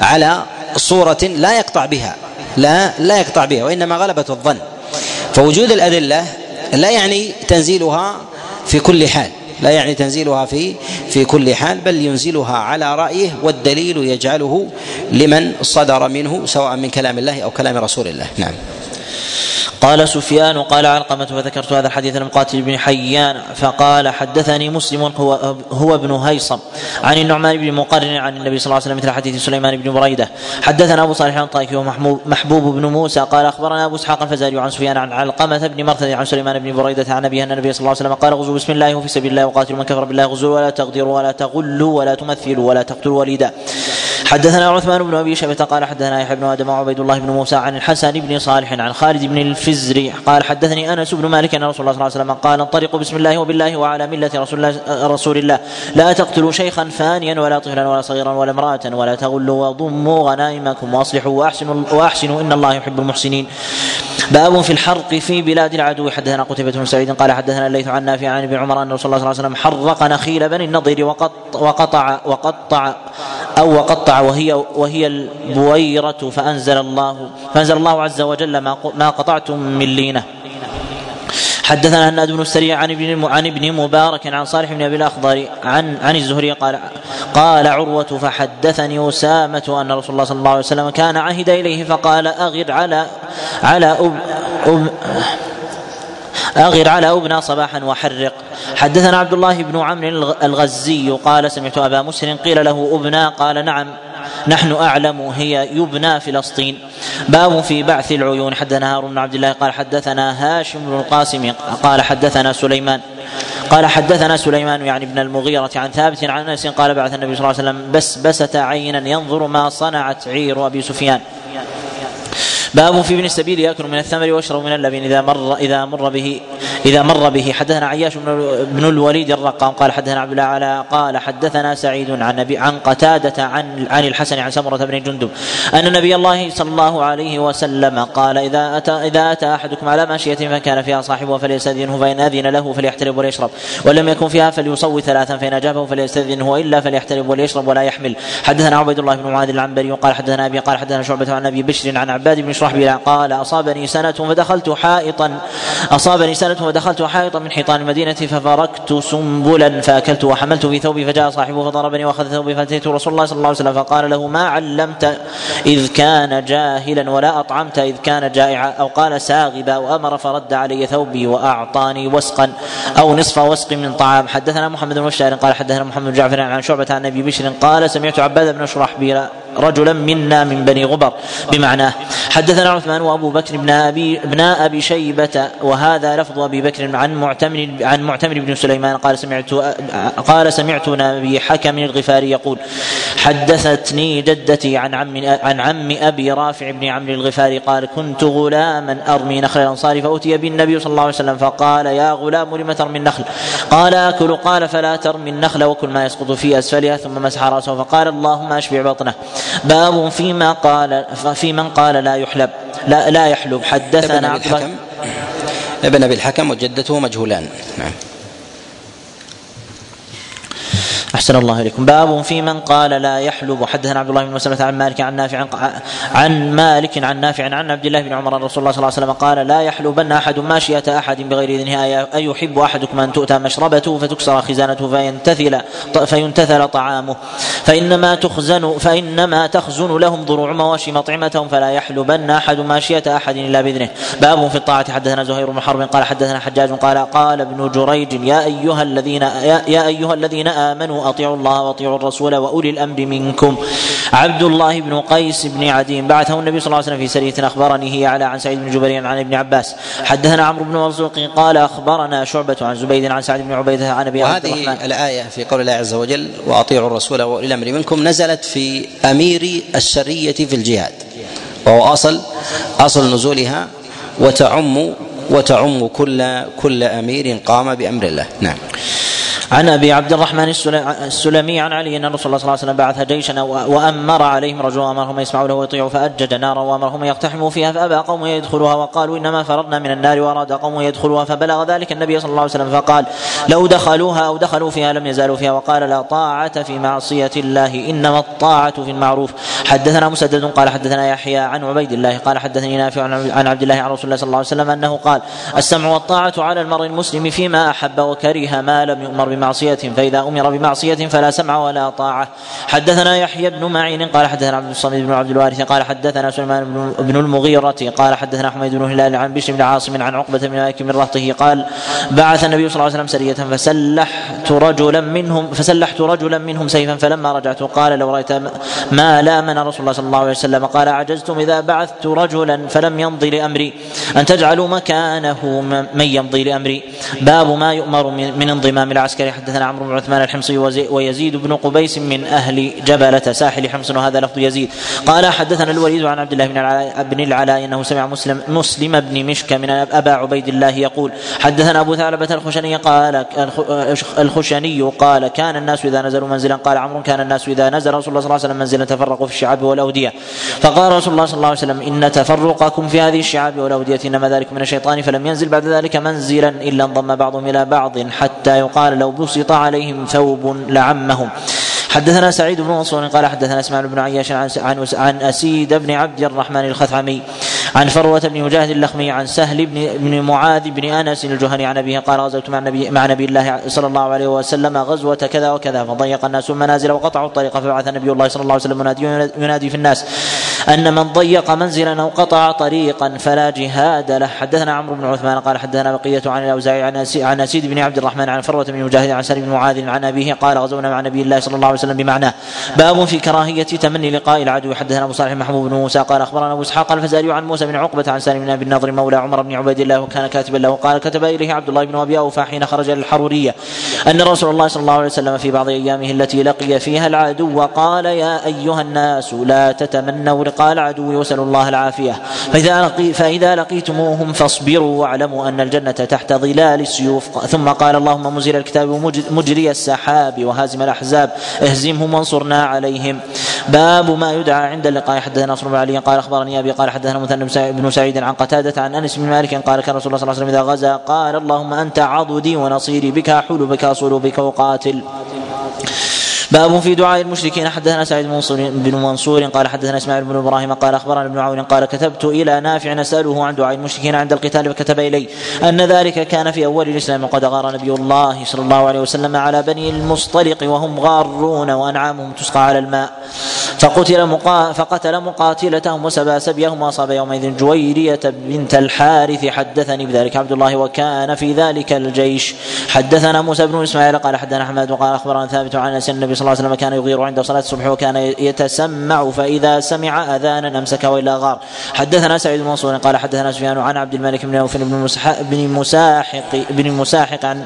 S1: على صورة لا يقطع بها. لا لا يقطع بها وإنما غلبة الظن. فوجود الأدلة لا يعني تنزيلها في كل حال لا يعني تنزيلها في في كل حال بل ينزلها على رأيه والدليل يجعله لمن صدر منه سواء من كلام الله أو كلام رسول الله. نعم.
S2: قال سفيان قال علقمة فذكرت هذا الحديث المقاتل بن حيان فقال حدثني مسلم هو هو ابن هيصم عن النعمان بن مقرن عن النبي صلى الله عليه وسلم مثل حديث سليمان بن بريدة حدثنا أبو صالح الطائفي ومحبوب بن موسى قال أخبرنا أبو إسحاق الفزاري عن سفيان عن علقمة بن مرثد عن سليمان بن بريدة عن أبيه أن النبي صلى الله عليه وسلم قال غزوا بسم الله وفي سبيل الله وقاتلوا من كفر بالله غزوا ولا تغدروا ولا تغلوا ولا تمثلوا ولا تقتلوا وليدا حدثنا عثمان بن أبي شيبة قال حدثنا يحيى بن آدم وعبيد الله بن موسى عن الحسن بن صالح عن خالد بن الفزري قال حدثني أنس بن مالك أن رسول الله صلى الله عليه وسلم قال انطلقوا بسم الله وبالله وعلى ملة رسول الله رسول الله. لا تقتلوا شيخا فانيا ولا طفلا ولا صغيرا ولا امرأة ولا تغلوا وضموا غنائمكم واصلحوا وأحسنوا وأحسنوا إن الله يحب المحسنين. باب في الحرق في بلاد العدو. حدثنا قتيبة بن سعيد قال حدثنا الليث عن نافع عن ابن عمر أن رسول الله صلى الله عليه وسلم حرق نخيل بني النضير وقطع وقطع أو وقطع وهي وهي البويرة فأنزل الله فأنزل الله عز وجل ما ما قطعتم من لينة. حدثنا هناد بن السريع عن ابن عن ابن مبارك عن صالح بن أبي الأخضر عن عن الزهري قال قال عروة فحدثني أسامة أن رسول الله صلى الله عليه وسلم كان عهد إليه فقال أغر على على أب أب أغر على أبنى صباحا وحرق. حدثنا عبد الله بن عمرو الغزي قال سمعت أبا مسلم قيل له أبنى قال نعم. نحن أعلم هي يبنى فلسطين. باب في بعث العيون. حدثنا هارون بن عبد الله قال حدثنا هاشم بن القاسم قال حدثنا سليمان. قال حدثنا سليمان يعني ابن المغيرة عن ثابت عن أنس قال بعث النبي صلى الله عليه وسلم بسبسة عينا ينظر ما صنعت عير أبي سفيان. باب في ابن السبيل يأكل من الثمر ويشرب من اللبن إذا مر إذا مر به إذا مر به. حدثنا عياش بن الوليد الرقام قال حدثنا عبد الله على قال حدثنا سعيد عن نبي عن قتادة عن عن الحسن عن سمرة بن جندب أن نبي الله صلى الله عليه وسلم قال إذا اتى إذا أتى أحدكم على ماشية فكان فيها صاحبه فليستأذنه فإن أذن له فليحترب وليشرب. ولم يكن فيها فليصوي ثلاثا فإن أجابه فليستأذنه والا فليحترب وليشرب ولا يحمل. حدثنا عبيد الله بن معاذ العنبري قال حدثنا أبي قال حدثنا شعبة عن أبي بشر عن عباد بن شرحبيل قال أصابني سنة فدخلت حائطا. أصابني سنة فدخلت حائطا من حيطان المدينة ففركت سنبلا فأكلت وحملت في ثوبي فجاء صاحبه فضربني وأخذ ثوبي فأتيت رسول الله صلى الله عليه وسلم فقال له ما علمت إذ كان جاهلا ولا أطعمت إذ كان جائعا؟ أو قال ساغبا. وأمر فرد علي ثوبي وأعطاني وسقا أو نصف وسق من طعام. حدثنا محمد بن قال حدثنا محمد بن جعفر عن شعبة عن أبي بشر قال سمعت عباد بن شرحبيل رجلا منا من بني غبر. بمعناه حدثنا عثمان وأبو بكر بن ابي ابن أبي شيبة وهذا لفظ أبي بكر عن معتمر عن معتمر بن سليمان قال سمعت قال سمعت نبي حكم الغفاري يقول حدثتني جدتي عن عم عن عم أبي رافع بن عمرو الغفاري قال كنت غلاما أرمي نخل الأنصار فأتي بالنبي صلى الله عليه وسلم فقال يا غلام لم ترمي النخل قال آكل. قال فلا ترمي النخل وكل ما يسقط في أسفلها ثم مسح رأسه فقال اللهم أشبع بطنه. باب فيما قال في من قال لا يحلب لا لا يحلب. حدثنا
S1: ابن الحكم. ابن أبي الحكم وجدته مجهولان نعم.
S2: أحسن الله إليكم. باب في من قال لا يحلب. حدثنا عبد الله بن مسلمة عن مالك عن نافع عن مالك عن نافع عن عبد الله بن عمر رسول الله صلى الله عليه وسلم قال لا يحلبن أحد ماشية أحد بغير إذنه أيحب أحدكم أن تؤتى مشربته فتكسر خزانته فينتثل فينتثل طعامه. فإنما تخزن فإنما تخزن لهم ضروع مواشي مطعمتهم فلا يحلبن أحد ماشية أحد إلا بإذنه. باب في الطاعة. حدثنا زهير بن حرب قال حدثنا حجاج قال قال ابن جريج يا أيها الذين يا, أيها الذين آمنوا أطيعوا الله وأطيعوا الرسول وأولي الأمر منكم. عبد الله بن قيس بن عديم بعثه النبي صلى الله عليه وسلم في سرية أخبرني هي على عن سعيد بن جبير عن ابن عباس. حدثنا عمرو بن مرزوق قال أخبرنا شعبة عن زبيد عن سعد بن عبيدة عن
S1: عبد الرحمن. وهذه الآية في قول الله عز وجل وأطيعوا الرسول وأولي الأمر منكم نزلت في أمير السرية في الجهاد وهو أصل أصل نزولها وتعم وتعم كل كل أمير قام بأمر الله. نعم.
S2: عن أبي عبد الرحمن السلمي عن علي أن رسول الله صلى الله عليه وسلم بعث جيشا وأمر عليهم رجلا أمرهم يسمعوا له ويطيعوا فأجج نارا وأمرهم يقتحموا فيها فأبى قوم يدخلوها وقالوا إنما فررنا من النار وأراد قوم يدخلوها فبلغ ذلك النبي صلى الله عليه وسلم فقال لو دخلوها أو دخلوا فيها لم يزالوا فيها وقال لا طاعة في معصية الله إنما الطاعة في المعروف. حدثنا مسدد قال حدثنا يحيى عن عبيد الله قال حدثني نافع عن عبد الله عن رسول الله صلى الله عليه وسلم أنه قال السمع والطاعة على المرء المسلم فيما أحب وكره ما لم يؤمر بمعصية فإذا أمر بمعصية فلا سمع ولا طاعة. حدثنا يحيى بن معين قال حدثنا عبد الصمد بن عبد الوارث قال حدثنا سليمان بن المغيرة قال حدثنا حميد بن هلال عن بشر بن عاصم عن عقبة بن مالك من رهطه قال بعث النبي صلى الله عليه وسلم سرية فسلحت رجلا منهم فسلحت رجلا منهم سيفا فلما رجعت قال لو رأيت ما لامن رسول الله صلى الله عليه وسلم. قال عجزتم إذا بعثت رجلا فلم يمضي لأمري. أن تجعلوا مكانه من يمضي لأمري. باب ما يؤمر من انضمام العسكر. حدثنا عمرو بن عثمان الحمصي ويزيد بن قبيس من أهل جبلة. ساحل حمص وهذا لفظ يزيد. قال حدثنا الوليد عن عبد الله بن العلاء بن العلاء إنه سمع مسلم مسلم بن مشك من أبا عبيد الله يقول حدثنا أبو ثعلبة الخشني قال الخشني قال كان الناس إذا نزلوا منزلا قال عمرو كان الناس إذا نزل رسول الله صلى الله عليه وسلم منزلا تفرقوا في الشعاب والأودية. فقال رسول الله صلى الله عليه وسلم إن تفرقكم في هذه الشعاب والأودية إنما ذلك من الشيطان فلم ينزل بعد ذلك منزلا إلا انضم بعضهم إلى بعض حتى يقال لو بسط عليهم ثوب لعمهم. حدثنا سعيد بن منصور قال حدثنا إسماعيل بن عياش عن عن أسيد بن عبد الرحمن الخثعمي عن فروة بن مجاهد اللخمي عن سهل بن بن معاذ بن أنس الجهني عن أبيه قال غزوت مع النبي مع نبي الله صلى الله عليه وسلم غزوة كذا وكذا فضيق الناس المنازل وقطعوا الطريق فبعث نبي الله صلى الله عليه وسلم ينادي, ينادي في الناس أن من ضيق منزلا أو قطع طريقا فلا جهاد له. حدثنا عمرو بن عثمان قال حدثنا بقية عن الأوزاعي عن عن اسيد بن عبد الرحمن عن فروة بن مجاهد عن سهل بن معاذ عن أبيه قال غزونا مع نبي الله صلى الله عليه وسلم بمعناه باب في كراهية تمني لقاء العدو. حدثنا أبو صالح محمود بن موسى قال أخبرنا أبو إسحاق الفزاري عن موسى بن عقبة عن سالم بن أبي النضر مولى عمر بن عبيد الله وكان كاتبا له. قال كتب إليه عبد الله بن أبي أوفى حين خرج إلى الحرورية أن رسول الله صلى الله عليه وسلم في بعض أيامه التي لقي فيها العدو قال يا أيها الناس لا تتمنوا لقاء العدو وسل الله العافية. فإذا, لقي فإذا لقيتموهم فاصبروا واعلموا أن الجنة تحت ظلال السيوف. ثم قال اللهم مزيل الكتاب ومجري السحاب وهازم الأحزاب. اهزمهم وانصرنا عليهم. باب ما يدعى عند اللقاء. حدثنا نصر بن علي قال أخبرني أبي قال حدثنا مثنى بن سعيد عن قتادة عن أنس بن مالك قال كان رسول الله صلى الله عليه وسلم إذا غزا قال اللهم أنت عضدي ونصيري بك احول بك اصول بك اقاتل باب في دعاء المشركين. حدثنا سعيد بن منصور قال حدثنا إسماعيل بن إبراهيم قال أخبرنا ابن عون قال كتبت إلى نافع نسأله عن دعاء المشركين عند القتال فكتب إلي أن ذلك كان في أول الإسلام وقد غار نبي الله صلى الله عليه وسلم على بني المصطلق وهم غارون وأنعامهم تسقى على الماء. فقتل مقا فقتل مقاتلتهم وسبى سبيهم وأصاب يومئذ جويرية بنت الحارث. حدثني بذلك عبد الله وكان في ذلك الجيش. حدثنا موسى بن إسماعيل قال حدثنا حماد وقال أخبرنا ثابت عن النبي صلى الله عليه وسلم كان يغير عند صلاة الصبح وكان يتسمع فإذا سمع أذانا أمسك والا غار. حدثنا سعيد بن منصور قال حدثنا سفيان عن عبد الملك بن عوف بن بن مساحق بن مساحق عن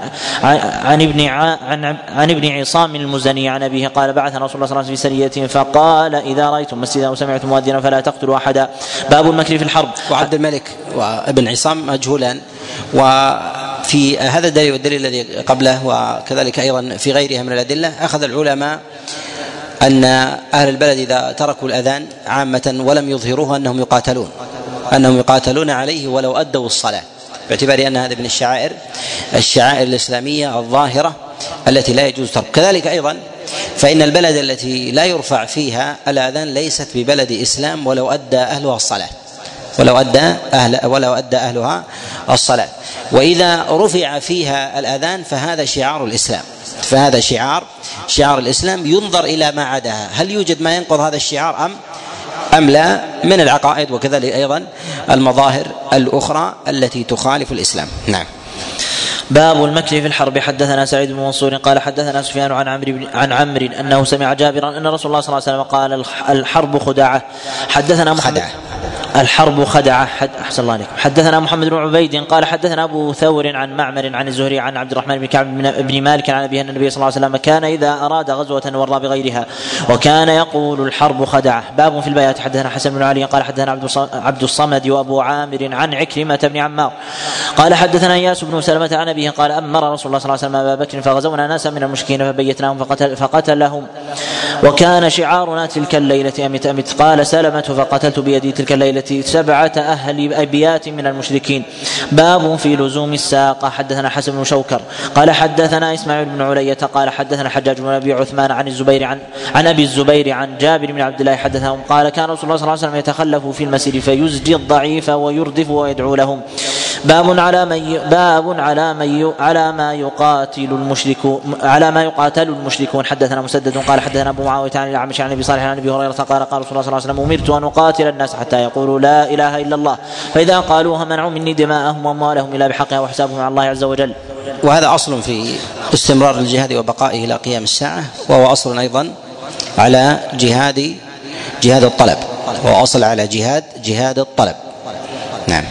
S2: عن ابن عن عن ابن عصام المزني عن أبيه قال بعث رسول الله صلى الله عليه وسلم في سرية فقال إذا رأيتم مسجدا وسمعتم مؤذنا فلا تقتلوا أحدا. باب المكر في الحرب.
S1: وعبد الملك وابن عصام مجهولان وفي هذا الدليل والدليل الذي قبله وكذلك أيضا في غيرها من الأدلة أخذ العلماء أن أهل البلد إذا تركوا الأذان عامة ولم يظهروه أنهم يقاتلون أنهم يقاتلون عليه ولو أدوا الصلاة باعتبار أن هذا من الشعائر الشعائر الإسلامية الظاهرة التي لا يجوز ترك. كذلك أيضا فإن البلد التي لا يرفع فيها الآذان ليست ببلد إسلام ولو أدى أهلها الصلاة ولو أدى أهل ولو أدى أهلها الصلاة. وإذا رفع فيها الأذان فهذا شعار الإسلام. فهذا شعار شعار الإسلام ينظر إلى ما عداها. هل يوجد ما ينقض هذا الشعار أم أم لا؟ من العقائد وكذلك أيضا المظاهر الأخرى التي تخالف الإسلام. نعم.
S2: باب المكر في الحرب. حدثنا سعيد بن منصور قال حدثنا سفيان عن عمرو عن عمرو أنه سمع جابرا أن رسول الله صلى الله عليه وسلم قال الحرب خداعة. حدثنا محمد خدعة. الحرب خدعة حد أحسن الله عليكم. حدثنا محمد بن عبيد قال حدثنا أبو ثور عن معمر عن الزهري عن عبد الرحمن بن كعب بن مالك عن أبيه أن النبي صلى الله عليه وسلم كان إذا أراد غزوة ورى بغيرها وكان يقول الحرب خدعة. باب في البيات. حدثنا حسن بن علي قال حدثنا عبد الصمد وأبو عامر عن عكرمة بن عمار. قال حدثنا إياس بن سلمة عن أبيه قال أمر رسول الله صلى الله عليه وسلم أبا بكر فغزونا ناسا من المشركين فبيتناهم فقتل فقتلهم. وكان شعارنا تلك الليلة أمت أمت قال سلمة فقتلت بيدي تلك الليلة. سبعة أهل أبيات من المشركين. باب في لزوم الساقة حدثنا حسن بن شوكر. قال حدثنا إسماعيل بن علية. قال حدثنا حجاج بن أبي عثمان عن الزبير عن عن أبي الزبير عن جابر بن عبد الله حدثهم. قال كان رسول الله صلى الله عليه وسلم يتخلف في المسير فيزجي الضعيف ويردف ويدعو لهم. باب على من باب على من على ما يقاتل المشركون على ما يقاتل المشركون. حدثنا مسدد. قال حدثنا أبو معاوية عن الأعمش عن أبي صالح عن أبي هريرة. قال قال رسول الله صلى الله عليه وسلم أمرت أن أقاتل الناس حتى يقولوا لا إله إلا الله فإذا قالوها منعوا مني دماءهم وأموالهم إلا بحقها وحسابهم على الله عز وجل.
S1: وهذا أصل في استمرار الجهاد وبقائه إلى قيام الساعة وهو أصل أيضا على جهاد جهاد الطلب وهو أصل على جهاد جهاد الطلب. نعم.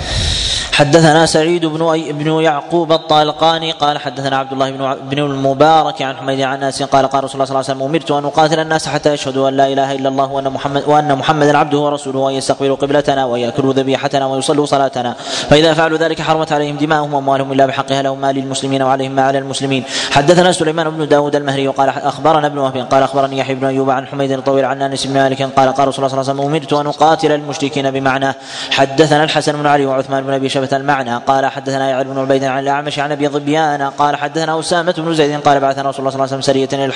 S2: حدثنا سعيد بن أي بن يعقوب الطالقاني قال حدثنا عبد الله بن بن المبارك عن حميد عن انس قال قال رسول الله صلى الله عليه وسلم أمرت أن أقاتل الناس حتى يشهدوا أن لا إله إلا الله وأن محمد وأن محمدا عبده ورسوله وأن يستقبلوا قبلتنا وياكلوا ذبيحتنا ويصلوا صلاتنا. فإذا فعلوا ذلك حرمت عليهم دماؤهم وأموالهم إلا بحقها لهم ما للمسلمين وعليهم ما على المسلمين. حدثنا سليمان بن داود المهري قال أخبرنا ابن وهب قال أخبرني يحيى بن أيوب عن حميد الطويل عن أنس بن مالك قال قال رسول الله صلى الله عليه وسلم أمرت أن أقاتل المشركين بمعناه حدثنا الحسن بن علي وعثمان بن أبي شبه المعنى. قال حدثنا يعلم بن عبيد عن الأعمش عن أبي ظبيان قال حدثنا أسامة بن زيد قال بعثنا رسول الله صلى الله عليه وسلم سرية إلى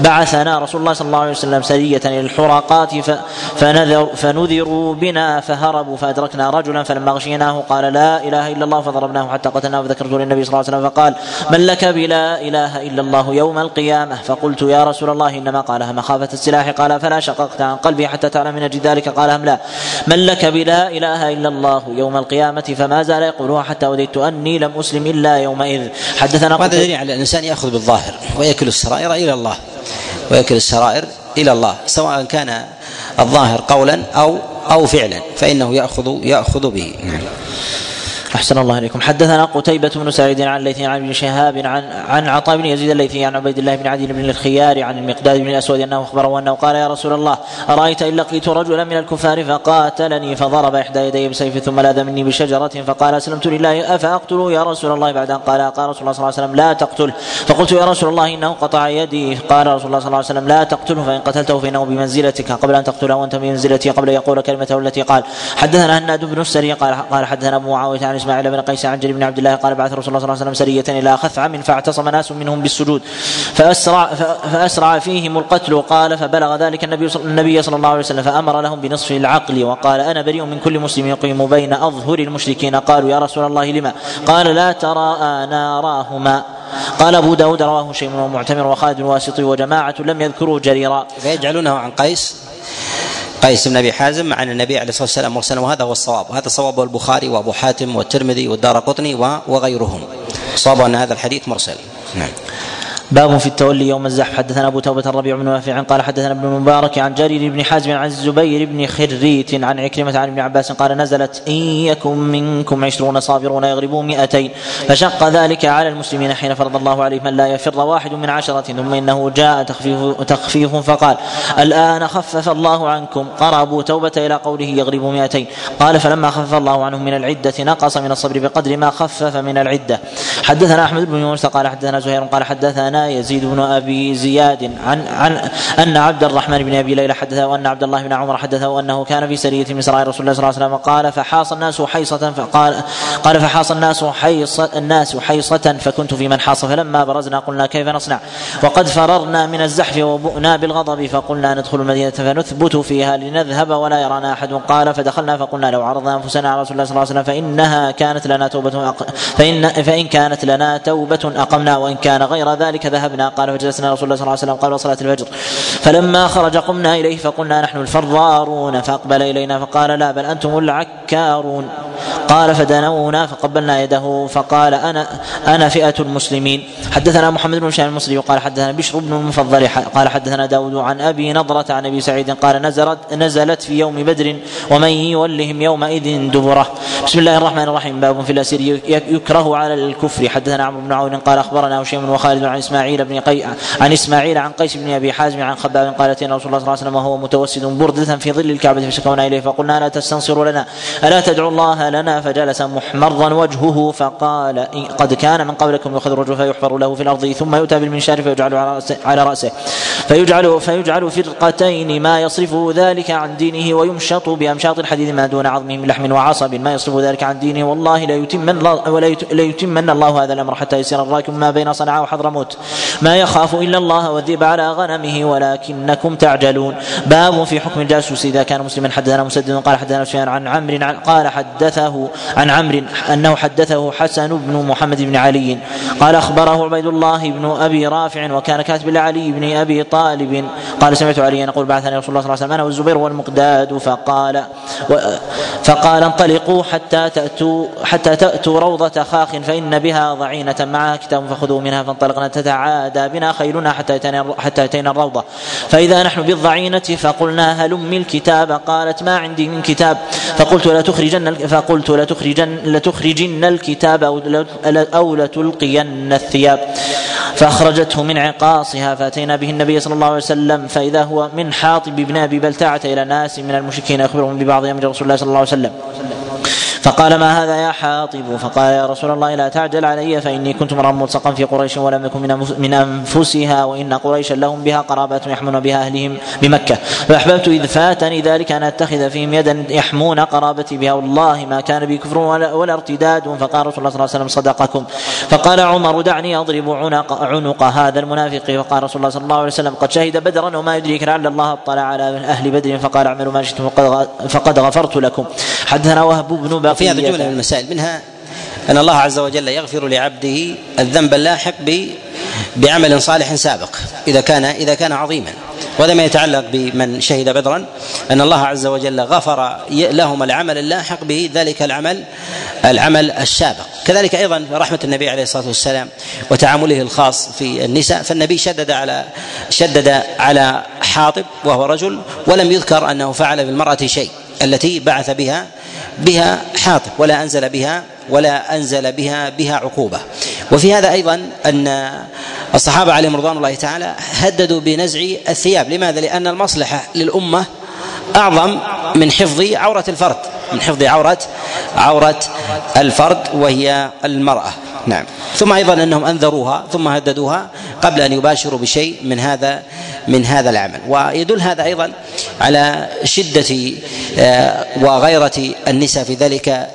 S2: بعثنا رسول الله صلى الله عليه وسلم سرية إلى الحرقات فنذر فنذروا بنا فهربوا فأدركنا رجلا فلما غشيناه قال لا إله إلا الله فضربناه حتى قتلناه فذكرته للنبي صلى الله عليه وسلم فقال من لك بلا إله إلا الله يوم القيامة؟ فقلت يا رسول الله إنما قالها مخافه السلاح؟ قال فلا شققت عن قلبي حتى تعلم من ذلك قال هم لا. من لك بلا إله إلا الله يوم القيامة فما زال يقولها حتى وددت أني لم أسلم إلا يومئذ. حدثنا
S1: وهذا دليل على الإنسان يأخذ بالظاهر ويكل السرائر إلى الله. ويكل السرائر إلى الله سواء كان الظاهر قولا أو أو فعلا فإنه ياخذ يأخذ به. نعم.
S2: أحسن الله إليكم. حدثنا قتيبة بن سعيد عن الليثي عن ابن شهاب عن عن عطاء بن يزيد الليثي عن عبيد الله بن عدي بن الخيار عن المقداد بن الأسود أنه أخبره أنه قال يا رسول الله أرأيت إن لقيت رجلا من الكفار فقاتلني فضرب إحدى يدي بسيف ثم لاذ مني بشجرة فقال أسلمت لله أفأقتله يا رسول الله؟ بعد أن قال قال رسول الله صلى الله عليه وسلم لا تقتل. فقلت يا رسول الله إنه قطع يدي. قال رسول الله صلى الله عليه وسلم لا تقتله فإن قتلته فإنه بمنزلتك. قبل أن تقتله وأنت بمنزلتي قبل أن يقول كلمته التي قال. حدثنا هناد بن السري قال قال حدثنا أبو معاوية عن إسماعيل بن قيس عن جرير بن عبد الله قال بعث رسول الله صلى الله عليه وسلم سرية إلى خثعم فاعتصم ناس منهم بالسجود. فأسرع فأسرع فيهم القتل قال فبلغ ذلك النبي النبي صلى الله عليه وسلم فأمر لهم بنصف العقل وقال أنا بريء من كل مسلم يقيم بين أظهر المشركين. قالوا يا رسول الله لما؟ قال لا ترى ناراهما قال أبو داود رواه شيء ومعتمر وخالد الواسطي وجماعة لم يذكروا جريرا.
S1: فيجعلونه عن قيس؟ قيس بن أبي حازم عن النبي عليه الصلاة والسلام مرسلا وهذا هو الصواب. وهذا صواب البخاري وأبو حاتم والترمذي والدار قطني وغيرهم. صواب أن هذا الحديث مرسل. نعم.
S2: باب في التولي يوم الزحف. حدثنا أبو توبة الربيع بن نافع قال حدثنا ابن المبارك عن جرير بن حازم عن الزبير بن خريت عن عكرمة عن ابن عباس قال نزلت إن يكن منكم عشرون صابرون يغلبوا مئتين. فشق ذلك على المسلمين حين فرض الله عليهم أن لا يفر واحد من عشرة ثم إنه جاء تخفيف تخفيف فقال الآن خفف الله عنكم. قرأ أبو توبة إلى قوله يغلبوا مئتين. قال فلما خفف الله عنهم من العدة نقص من الصبر بقدر ما خفف من العدة. حدثنا أحمد بن يونس قال حدثنا زهير قال حدثنا يزيد بن أبي زياد. عن عن أن عبد الرحمن بن أبي ليلى حدثه وأن عبد الله بن عمر حدثه انه كان في سرية من سرايا رسول الله صلى الله عليه وسلم. قال فحاص الناس حيصة فقال قال فحاص الناس حيصة الناس حيصة فكنت في من حاص. فلما برزنا قلنا كيف نصنع؟ وقد فررنا من الزحف وبؤنا بالغضب فقلنا ندخل المدينة فنثبت فيها لنذهب ولا يرانا أحد. قال فدخلنا فقلنا لو عرضنا أنفسنا على رسول الله صلى الله عليه وسلم فإنها كانت لنا توبة. فإن فإن كانت لنا توبة أقمنا وإن كان غير ذلك ذهبنا. قال فجلسنا رسول الله صلى الله عليه وسلم قال وصلاة الفجر. فلما خرج قمنا إليه فقلنا نحن الفرارون. فأقبل إلينا فقال لا بل أنتم العكارون. قال فدنونا فقبلنا يده فقال أنا أنا فئة المسلمين. حدثنا محمد بن هشام المصري وقال حدثنا بشر بن المفضل قال حدثنا داود عن أبي نضرة عن أبي سعيد قال نزلت نزلت في يوم بدر ومن يولهم يومئذ دبره. بسم الله الرحمن الرحيم. باب في الأسير يكره على الكفر. حدثنا عمرو بن عون قال أخبرنا هشام وخالد عن بن قي عن إسماعيل عن قيس بن أبي حازم عن خباب قال أتينا رسول الله صلى الله عليه وسلم وهو متوسد بردة في ظل الكعبة فشكونا إليه فقلنا لا تستنصروا لنا؟ ألا تدعوا الله لنا؟ فجلس محمرا وجهه فقال قد كان من قبلكم يؤخذ الرجل فيحفر له في الأرض ثم يؤتى بالمنشار فيجعل على راسه, على رأسه. فيجعل فيجعل فرقتين ما يصرفه ذلك عن دينه ويمشط بأمشاط الحديد ما دون عظمه من لحم وعصب. ما يصرف ذلك عن دينه والله لا يتمن ولا يتمن الله هذا الأمر حتى يسير الراكب ما بين صنعاء وحضرموت. ما يخاف إلا الله والذئب على غنمه ولكنكم تعجلون. باب في حكم الجاسوس إذا كان مسلما حدثنا مسدد قال حدثنا سفيان عن عمرو قال حدثه عن عمرو أنه حدثه حسن بن محمد بن علي. قال أخبره عبيد الله بن أبي رافع وكان كاتب لعلي بن أبي طالب. قال سمعت عليا يقول بعثني رسول الله صلى الله عليه وسلم أنا والزبير والمقداد. فقال فقال انطلقوا حتى تاتوا حتى تأتوا روضة خاخ فإن بها ضعينة. معها كتاب فخذوا منها فانطلقنا تتعادى بنا خيلنا حتى اتينا حتى اتينا الروضة. فإذا نحن بالضعينة فقلنا هلم الكتاب؟ قالت ما عندي من كتاب. فقلت لا تخرجن فقلت لا تخرجن لتخرجن الكتاب أو لتلقين الثياب. فأخرجته من عقاصها فأتينا به النبي صلى الله عليه وسلم. فإذا هو من حاطب بن أبي بلتعة إلى ناس من المشركين يخبرهم ببعض أمر رسول الله صلى الله عليه وسلم. فقال ما هذا يا حاطب؟ فقال يا رسول الله لا تعجل علي فإني كنت مرا ملصقا في قريش ولم يكن من من أنفسها وإن قريشا لهم بها قرابات يحمون بها أهلهم بمكة. فأحببت إذ فاتني ذلك أن أتخذ فيهم يدا يحمون قرابتي بها. والله ما كان بي كفر ولا, ولا ارتداد. فقال رسول الله صلى الله عليه وسلم صدقكم. فقال عمر دعني أضرب عنق عنق هذا المنافق. فقال رسول الله صلى الله عليه وسلم قد شهد بدرا وما يدريك لعل الله اطلع على أهل بدر. فقال اعملوا ما شئتم فقد غفرت لكم. حدثنا وهب بن
S1: وفي هذا جمله من المسائل. منها أن الله عز وجل يغفر لعبده الذنب اللاحق بعمل صالح سابق إذا كان إذا كان عظيما. وهذا ما يتعلق بمن شهد بدرا أن الله عز وجل غفر لهم العمل اللاحق به ذلك العمل العمل السابق. كذلك أيضا رحمة النبي عليه الصلاة والسلام وتعامله الخاص في النساء فالنبي شدد على شدد على حاطب وهو رجل ولم يذكر أنه فعل بالمرأة شيء. التي بعث بها بها حاطب ولا أنزل بها ولا أنزل بها بها عقوبة. وفي هذا أيضا أن الصحابة عليهم رضوان الله تعالى هددوا بنزع الثياب. لماذا؟ لأن المصلحة للأمة أعظم من حفظ عورة الفرد من حفظ عورة عورة الفرد وهي المرأة. نعم. ثم أيضا أنهم أنذروها ثم هددوها قبل أن يباشروا بشيء من هذا من هذا العمل. ويدل هذا أيضا على شدة آه، وغيرة النساء في ذلك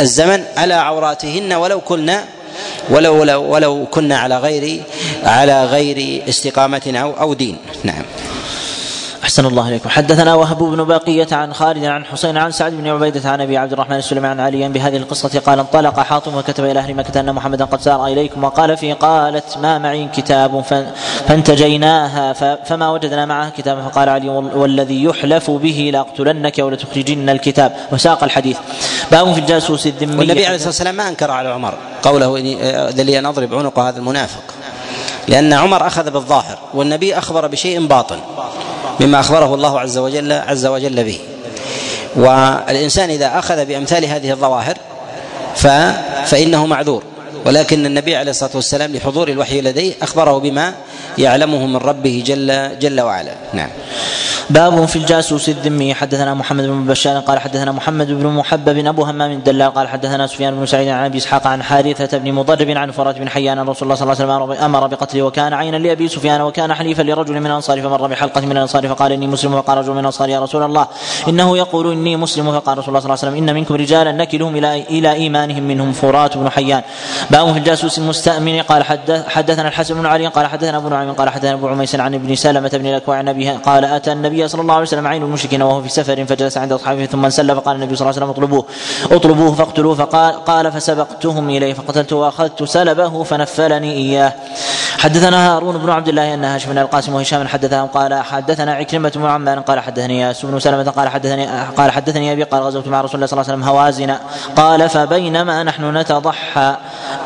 S1: الزمن على عوراتهن ولو كنا ولو ولو, ولو كنا على غير على غير استقامة أو أو دين. نعم.
S2: أحسن الله إليكم. حدثنا وهب بن بقية عن خالد عن حسين عن سعد بن عبيدة عن أبي عبد الرحمن السلمي عن علي بهذه القصة قال انطلق حاطم وكتب إلى أهل مكة أن محمدا قد سار إليكم وقال فيه قالت ما معي كتاب فانتجيناها فما وجدنا معها كتابا فقال علي والذي يحلف به لأقتلنك ولتخرجن الكتاب. وساق الحديث. باب في الجاسوس الذمي
S1: والنبي عليه الصلاة والسلام ما أنكر على عمر. قوله إني لي أن أضرب عنق هذا المنافق. لأن عمر أخذ بالظاهر والنبي أخبر بشيء باطن. مما أخبره الله عز وجل عز وجل به. والإنسان إذا أخذ بأمثال هذه الظواهر ف فإنه معذور. ولكن النبي عليه الصلاة والسلام لحضور الوحي لديه أخبره بما يعلمه من ربه جل جل وعلا. نعم.
S2: باب في الجاسوس الذمي حدثنا محمد بن بشار قال حدثنا محمد بن محبب أبو همام الدلال قال حدثنا سفيان بن سعيد عن أبي إسحاق عن حارثة بن مضرب عن فرات بن حيان رسول الله صلى الله عليه وسلم أمر بقتله وكان عينا لأبي سفيان وكان حليفا لرجل من الانصار فمر بحلقة من الأنصار فقال إني مسلم فقال رجل من الأنصار يا رسول الله. إنه يقول إني مسلم فقال رسول الله صلى الله عليه وسلم إن منكم رجالا نكلهم إلى إلى إيمانهم منهم فرات بن حيان. باب في الجاسوس المستامن قال حدث حدثنا الحسن بن علي قال حدثنا أبو نعيم قال حدثنا أبو عميس عن ابن سلمة بن الأكوع عن أبيها قال أتى النبي صلى الله عليه وسلم عين المشركين وهو في سفر فجلس عند أصحابه ثم انسل فقال النبي صلى الله عليه وسلم اطلبوه اطلبوه فاقتلوه فقال قال فسبقتهم إليه فقتلته وأخذت سلبه فنفلني إياه. حدثنا هارون بن عبد الله أن هاشم بن القاسم وهشام حدثهم قال حدثنا عكرمة بن عمان قال حدثني ياس بن سلمة قال حدثني قال حدثني أبي قال غزوت مع رسول الله صلى الله عليه وسلم هوازن قال فبينما نحن نتضحى.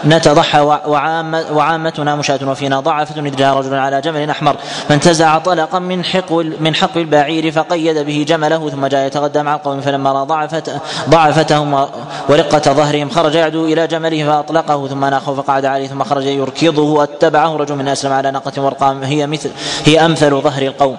S2: نتضحى وعامة وعامتنا مشاة وفينا ضعفة إذ جاء رجل على جمل أحمر. فانتزع طلقا من حق من حق البعير فقيد به جمله ثم جاء يتغدى مع القوم فلما رأى ضعفت ضعفتهم ورقة ظهرهم خرج يعدو إلى جمله فأطلقه ثم ناخه فقعد عليه ثم خرج يركضه واتبعه رجل من أسلم على ناقة ورقام هي مثل هي أمثل ظهر القوم.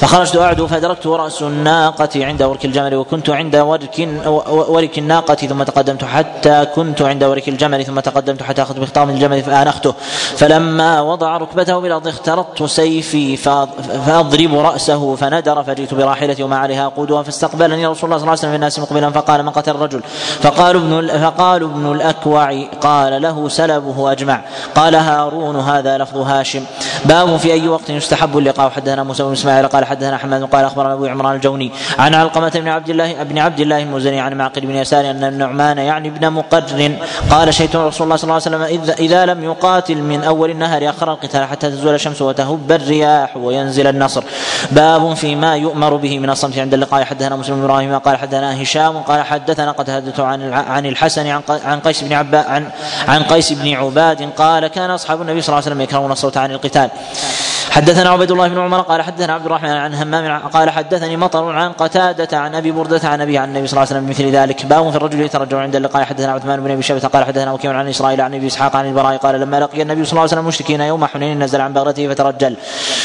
S2: فخرجت أعدو فأدركت رأس الناقة عند ورك الجمل وكنت عند ورك ورك الناقة ثم تقدمت حتى كنت عند ورك الجمل ثم تقدمت حتى أخذت بخطام الجمل فآنخته فلما وضع ركبته بالأرض اخترطت سيفي فأضرب رأسه فندر فجئت براحلتي وما عليها قودها فاستقبلني رسول الله صلى الله عليه وسلم في الناس مقبلا فقال من قتل الرجل؟ فقالوا ابن فقالوا ابن الأكوع قال له سلبه أجمع. قال هارون هذا لفظ هاشم. باب في أي وقت يستحب اللقاء؟ حدثنا موسى بن إسماعيل قال حدثنا حماد قال أخبرنا أبو عمران الجوني عن علقمة بن عبد الله بن عبد الله المزني عن معقل بن يسار أن النعمان يعني ابن مقرن. قال شيت رسول الله صلى الله عليه وسلم إذا, إذا لم يقاتل من أول النهار أخر القتال حتى تزول الشمس وتهب الرياح وينزل النصر. باب فيما يؤمر به من الصمت عند اللقاء. حدثنا مسلم بن إبراهيم قال حدثنا هشام قال حدثنا قد حدثت عن عن الحسن عن عن قيس بن عباد عن عن قيس بن عباد قال كان أصحاب النبي صلى الله عليه وسلم يكرهون الصوت عن القتال. حدثنا عبيد الله بن عمر قال حدثنا عبد الرحمن عن همام قال حدثني مطر عن قتادة عن أبي بردة عن أبي عن النبي صلى الله عليه وسلم مثل ذلك. باب في الرجل يترجع عند اللقاء. حدثنا عثمان بن أبي شيبة قال حدثنا وكيع عن إسرائيل عن أبي إسحاق عن البراء قال لما لقي النبي صلى الله عليه وسلم المشركين يوم حنين نزل عن بغرته فترجل.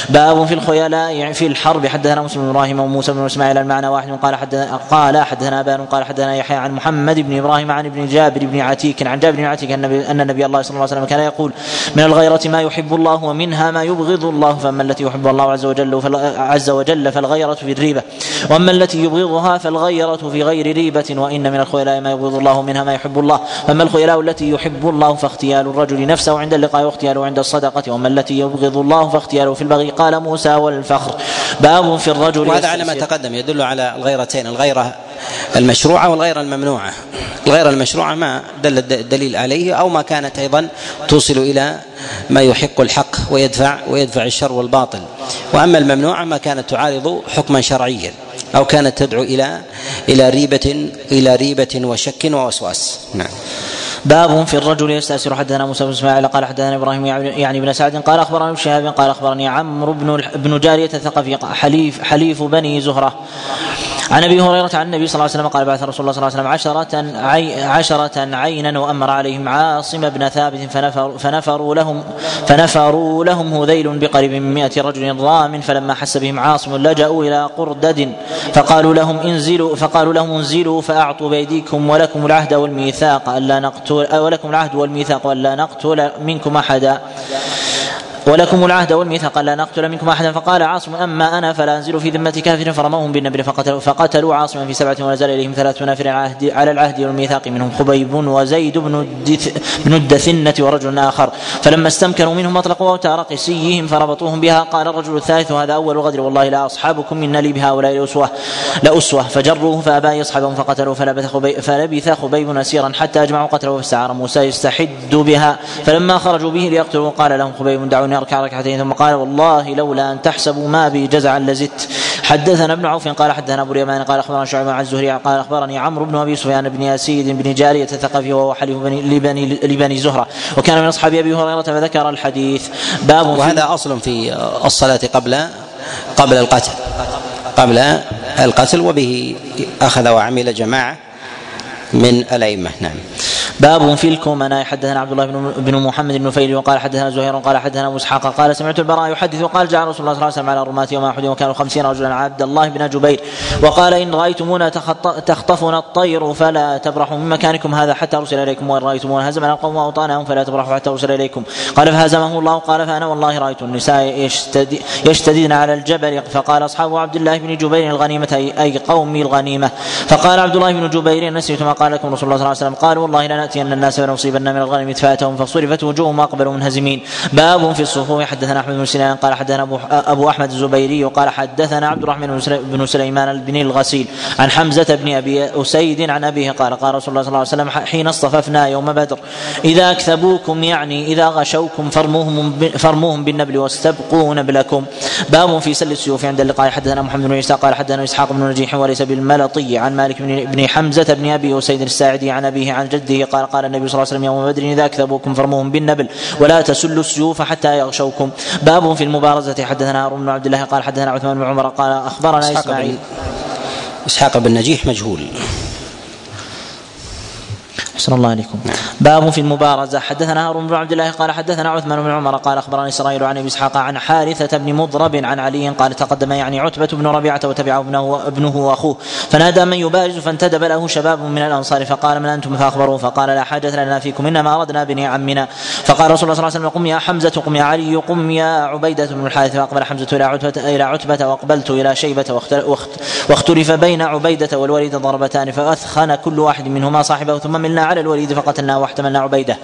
S2: باب في الخيلاء في الحرب. حدثنا مسلم بن إبراهيم وموسى بن إسماعيل المعنى واحد. قال حدثنا قال حدثنا ابان قال حدثنا يحيى عن محمد بن إبراهيم عن ابن جابر بن عتيك. عن جابر بن عتيك ان النبي الله صلى الله عليه وسلم كان يقول من الغيرة ما يحب الله ومنها ما يبغض الله. فأما التي يحب الله عز وجل عز وجل فالغيرة في الريبة. وأما التي يبغضها فالغيرة في غير ريبة وإن من الخيلاء ما يبغض الله منها ما يحب الله. فأما الخيلاء التي يحب الله فاغتيال الرجل نفسه عند اللقاء واغتياله عند الصدقة. وأما التي يبغض الله فاغتياله في البغي. قال موسى والفخر. باب في الرجل
S1: وهذا على ما تقدم. يدل على الغيرتين. الغيرة المشروعة والغيرة الممنوعة. الغيرة المشروعة ما دل الدليل عليه أو ما كانت أيضا توصل إلى ما يحق الحق ويدفع ويدفع الشر والباطل. وأما الممنوعة ما كانت تعارض حكما شرعيا أو كانت تدعو إلى إلى ريبة إلى ريبة وشك ووسواس. نعم.
S2: باب في الرجل يستأسر حدثنا موسى بن إسماعيل قال حدثنا إبراهيم يعني بن سعد قال اخبرني ابن شهاب قال أخبرني عمرو بن بن جارية الثقفي حليف حليف بني زهرة. عن أبي هريرة عن النبي صلى الله عليه وسلم قال بعث رسول الله صلى الله عليه وسلم عشرة عي عشرة عينا وأمر عليهم عاصم بن ثابت فنفر فنفروا لهم فنفروا لهم هذيل بقريب من مئة رجل رام فلما حس بهم عاصم لجأوا إلى قردد فقالوا لهم انزلوا فقالوا لهم انزلوا فأعطوا بأيديكم ولكم العهد والميثاق ألا نقتل ولكم العهد والميثاق ألا نقتل منكم أحدا. ولكم العهد والميثاق لا نقتل منكم أحدا فقال عاصم أما أنا فلا أنزل في ذمه كافر فرموهم بالنبل فقتلوا فقتلوا عاصما في سبعة ونزل إليهم ثلاث العهد على العهد والميثاق منهم خبيب وزيد بن بن الدثنة ورجل آخر. فلما استمكنوا منهم اطلقوا اوتار قسيهم فربطوهم بها قال الرجل الثالث هذا أول غدر والله لا أصحابكم من لي بهؤلاء لاسوه لاسوه فجروه فأبى يصحبهم فقتلوا فلبث خبيب فلبث خبيب اسيرا حتى أجمعوا قتله فاستعار موسى يستحد بها. فلما خرجوا به ليقتلوا قال لهم خبيب دعوني أركع ركعتين ثم قال والله لولا أن تحسبوا ما بي جزعا لزدت. حدثنا ابن عوف قال حدثنا أبو اليمان قال أخبرنا شعبة عن الزهري قال أخبرني عمرو بن أبي سفيان بن ياسيد بن جارية الثقفي وهو حليف لبني لبني زهرة. وكان من أصحاب أبي هريرة فذكر الحديث. باب
S1: وهذا أصل في الصلاة قبل قبل القتل. قبل القتل وبه أخذ وعمل جماعة من الأئمة. نعم.
S2: باب في الكومناء حدثنا عبد الله بن محمد بن نفيل وقال حدثنا زهير قال حدثنا أبو إسحاق قال سمعت البراء يحدث وقال جاء رسول الله صلى الله عليه وسلم على رماة يوم أحد وكانوا خمسين رجلا عبد الله بن جبير وقال إن رأيتمونا تخطفنا الطير فلا تبرحوا من مكانكم هذا حتى أرسل إليكم وإن رأيتمونا هزمنا القوم وأوطانهم فلا تبرحوا حتى أرسل إليكم. قال فهزمه الله قال فأنا والله رأيت النساء يشتدين على الجبل. فقال أصحاب عبد الله بن جبير الغنيمة اي قومي الغنيمة. فقال عبد الله بن جبير نسيت ما قال لكم رسول الله صلى الله عليه وسلم. قال والله لناتين الناس فنصيبن من الغنم فاتهم فصرفت وجوههم وأقبلوا منهزمين. باب في الصفوف. حدثنا أحمد بن سنان قال حدثنا ابو, أبو أحمد الزبيري وقال حدثنا عبد الرحمن بن سليمان بن الغسيل عن حمزة بن أبي أسيد عن أبيه قال قال رسول الله صلى الله عليه وسلم حين اصطففنا يوم بدر إذا اكثبوكم يعني إذا غشوكم فرموهم فرموهم بالنبل واستبقوا نبلكم. باب في سل السيوف عند اللقاء. حدثنا محمد بن عيسى قال حدثنا إسحاق بن نجيح وليس بالملطي عن مالك بن حمزة بن أبي أسيد الساعدي عن أبيه عن جده قال قال النبي صلى الله عليه وسلم يوم بدر إذا اكذبوكم فرموهم بالنبل ولا تسلوا السيوف حتى يغشوكم. باب في المبارزة. حدثنا هارون بن عبد الله قال حدثنا عثمان بن عمر قال أخبرنا إسماعيل.
S1: إسحاق بن نجيح مجهول.
S2: أحسن الله عليكم. باب في المبارزة. حدثنا هارون بن عبد الله قال حدثنا عثمان بن عمر قال أخبرني إسرائيل عن أبي إسحاق عن حارثة بن مضرب عن علي قال تقدم يعني عتبة بن ربيعة وتبعه ابنه, ابنه وأخوه. فنادى من يبارز فانتدب له شباب من الأنصار فقال من أنتم فأخبروه. فقال لا حاجة لنا فيكم. إنما أردنا بني عمنا. فقال رسول الله صلى الله عليه وسلم قم يا حمزة قم يا علي قم يا عبيدة بن الحارث. فأقبل حمزة إلى عتبة إلى عتبة وأقبلت إلى شيبة واختلف بين عبيدة والوليد ضربتان. فأثخن كل واحد منهما صاحبه ثم ملنا على الوليد فقتلنا قتلنا واحتملنا عبيدة.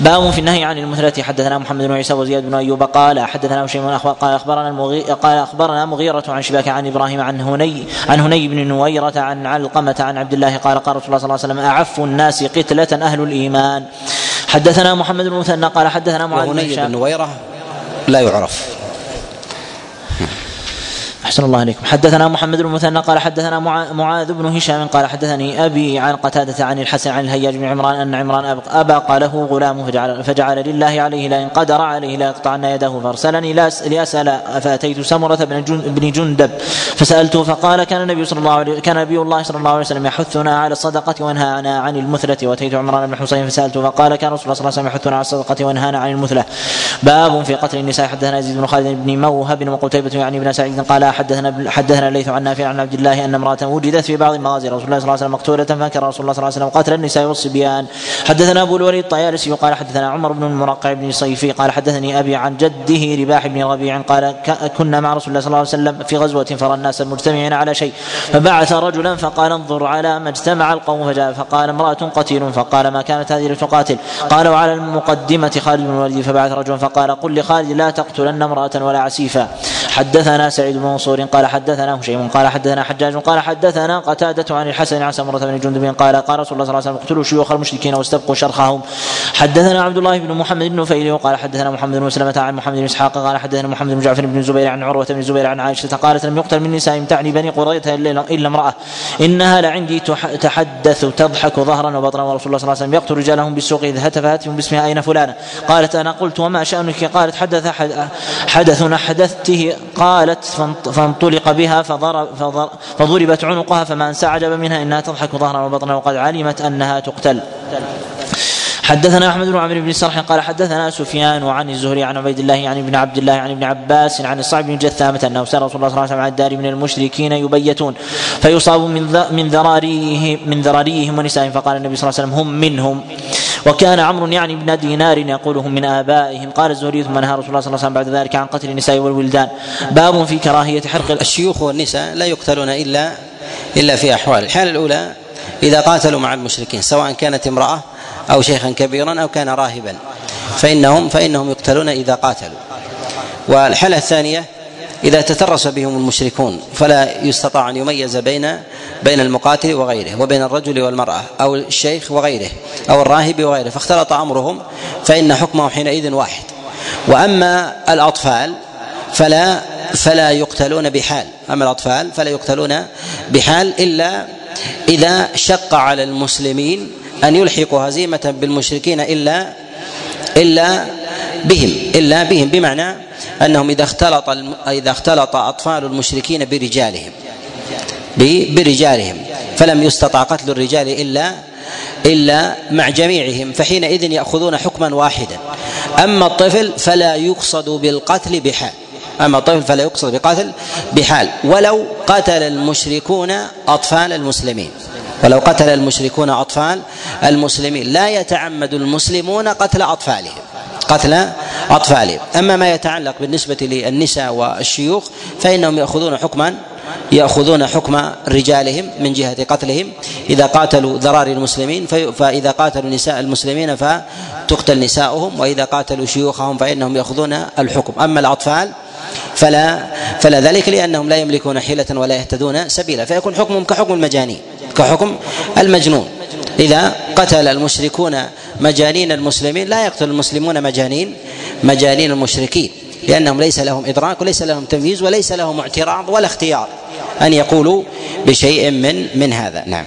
S2: باب في النهي عن المثلة حدثنا محمد بن عيسى وزياد بن أيوب قال حدثنا هشيم قال أخبرنا المغي... قال أخبرنا مغيرة عن شباك عن إبراهيم عن هني عن هني بن نويرة عن علقمة عن عبد الله قال قال رسول الله صلى الله عليه وسلم أعف الناس قتلة أهل الإيمان. حدثنا محمد بن مثنى قال حدثنا
S1: معاذ بن نويرة لا يعرف.
S2: أحسن الله عليكم حدثنا محمد بن مثنى قال حدثنا معاذ بن هشام قال حدثني أبي عن قتادة عن الحسن عن الهياج بن عمران أن عمران أبقى له غلام فجعل, فجعل لله عليه لئن قدر عليه ليقطعن يده فأرسلني لأسأل فأتيت سمرة بن جندب فسألته فقال كان النبي صلى الله عليه كان نبي الله صلى الله عليه وسلم يحثنا على الصدقة وينهانا عن المثلة. وأتيت عمران بن حسين فسألته فقال كان رسول الله صلى الله عليه وسلم يحثنا على الصدقة وينهانا عن المثلة. باب في قتل النساء. حدثنا يزيد بن خالد بن موهب وقتيبة يعني بن سعيد قال حدثنا حدثنا الليث عن نافع عن عبد الله أن امرأة وجدت في بعض مغازي رسول الله صلى الله عليه وسلم مقتولة فانكر رسول الله صلى الله عليه وسلم قتل النساء والصبيان. حدثنا أبو الوليد الطيالسي قال حدثنا عمر بن المرقع بن صيفي قال حدثني أبي عن جده رباح بن ربيع قال كنا مع رسول الله صلى الله عليه وسلم في غزوة فرى الناس مجتمعين على شيء. فبعث رجلا فقال انظر على ما اجتمع القوم فجاء فقال امرأة قتيل فقال ما كانت هذه لتقاتل؟ قال وعلى المقدمة خالد بن الوليد. فبعث رجلا فقال قل لخالد لا تقتلن امرأة ولا عسيفا. حدثنا سعيد بن منصور قال حدثنا هشيم قال حدثنا حجاج قال حدثنا قتادة عن الحسن عن سمرة بن جندب قال قال رسول الله صلى الله عليه وسلم اقتلوا شيوخ المشركين واستبقوا شرخهم. حدثنا عبد الله بن محمد بن نفيل وقال حدثنا محمد بن سلمة عن محمد بن إسحاق قال حدثنا محمد بن جعفر بن زبير عن عروة بن زبير عن عائشة قالت لم يقتل من نساء تعني بني قريظة الا امرأة. إنها لعندي تحدث تضحك ظهرا وبطنا ورسول الله صلى الله عليه وسلم يقتل رجالهم بالسوق اذا هتف هاتف باسمها أين فلانة. قالت أنا قلت وما شأنك؟ قالت حدث حدث حدثته قالت فانطلق بها فضرب, فضربت عنقها فما أنسى عجب منها إنها تضحك ظهرا وبطنا وقد علمت أنها تقتل. حدثنا أحمد بن عمرو بن سرح قال حدثنا سفيان وعن الزهري عن عبيد الله عن ابن عبد الله عن ابن عباس عن الصعب بن جثامة أنه سأل رسول الله صلى الله عليه وسلم عن الدار من المشركين يبيتون. فيصاب من من ذراريهم من ذراريهم ونسائهم. فقال النبي صلى الله عليه وسلم هم منهم. وكان عمرو يعني ابن دينار يقولهم من آبائهم قال الزهري ثم نهى رسول الله صلى الله عليه وسلم بعد ذلك عن قتل النساء والولدان. باب في كراهية حرق
S1: الشيوخ والنساء لا يقتلون إلا إلا في أحوال. الحالة الأولى إذا قاتلوا مع المشركين سواء كانت امرأة أو شيخا كبيرا أو كان راهبا. فإنهم فإنهم يقتلون إذا قاتلوا. والحالة الثانية إذا تترس بهم المشركون فلا يستطاع أن يميز بين بين المقاتل وغيره وبين الرجل والمرأة أو الشيخ وغيره أو الراهب وغيره فاختلط أمرهم فإن حكمه حينئذ واحد. وأما الأطفال فلا فلا يقتلون بحال. أما الأطفال فلا يقتلون بحال إلا إذا شق على المسلمين أن يلحقوا هزيمة بالمشركين الا إلا بهم إلا بهم بمعنى أنهم إذا اختلط إذا اختلط أطفال المشركين برجالهم برجالهم فلم يستطع قتل الرجال إلا إلا مع جميعهم فحينئذ يأخذون حكما واحدا. أما الطفل فلا يقصد بالقتل بحال أما الطفل فلا يقصد بقتل بحال. ولو قتل المشركون أطفال المسلمين ولو قتل المشركون أطفال المسلمين لا يتعمد المسلمون قتل أطفالهم. قتل أطفالهم أما ما يتعلق بالنسبة للنساء والشيوخ فإنهم يأخذون حكما يأخذون حكم رجالهم من جهة قتلهم. إذا قاتلوا ذراري المسلمين فإذا قاتلوا نساء المسلمين فتقتل نساؤهم. وإذا قاتلوا شيوخهم فإنهم يأخذون الحكم. أما الأطفال فلا فلا ذلك لأنهم لا يملكون حيلة ولا يهتدون سبيلا. فيكون حكمهم كحكم المجانين كحكم المجنون. إذا قتل المشركون مجانين المسلمين لا يقتل المسلمون مجانين مجانين المشركين لأنهم ليس لهم إدراك وليس لهم تمييز وليس لهم اعتراض ولا اختيار أن يقولوا بشيء من من هذا. نعم.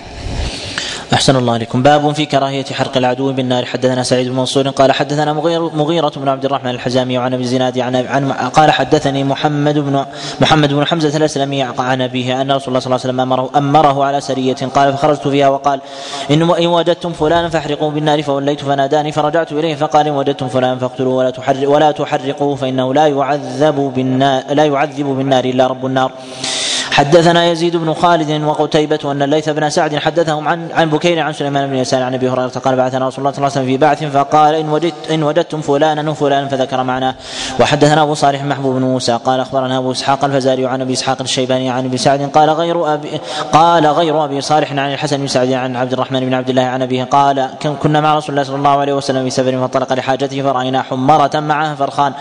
S2: أحسن الله عليكم باب في كراهية حرق العدو بالنار. حدثنا سعيد بن منصور قال حدثنا مغيرة, مغيرة بن عبد الرحمن الحزامي وعن أبي الزناد عن, عن قال حدثني محمد بن محمد بن حمزة الأسلمي عن أبيه أن رسول الله صلى الله عليه وسلم أمره, أمره على سرية قال فخرجت فيها وقال إن إن وجدتم فلانا فاحرقوه بالنار فوليت فناداني فرجعت إليه فقال إن وجدتم فلانا فاقتلوه ولا تحرق ولا تحرقوه فإنه لا يعذب بالنار لا يعذب بالنار إلا رب النار. حدثنا يزيد بن خالد وقتيبة أن الليث بن سعد حدثهم عن عن بكير عن سليمان بن يسار عن أبي هريرة قال بعثنا رسول الله صلى الله عليه وسلم في بعث فقال إن وجدت إن وجدتم فلانا وفلانا فذكر معناه وحدثنا أبو صالح محبوب بن موسى قال أخبرنا أبو إسحاق الفزاري عن أبي إسحاق الشيباني عن أبي سعد قال غير أبي قال غير أبي صالح عن الحسن بن سعد عن عبد الرحمن بن عبد الله عن أبيه قال كنا مع رسول الله صلى الله عليه وسلم في سفر فانطلق لحاجته فرأينا حمرة معها فرخان.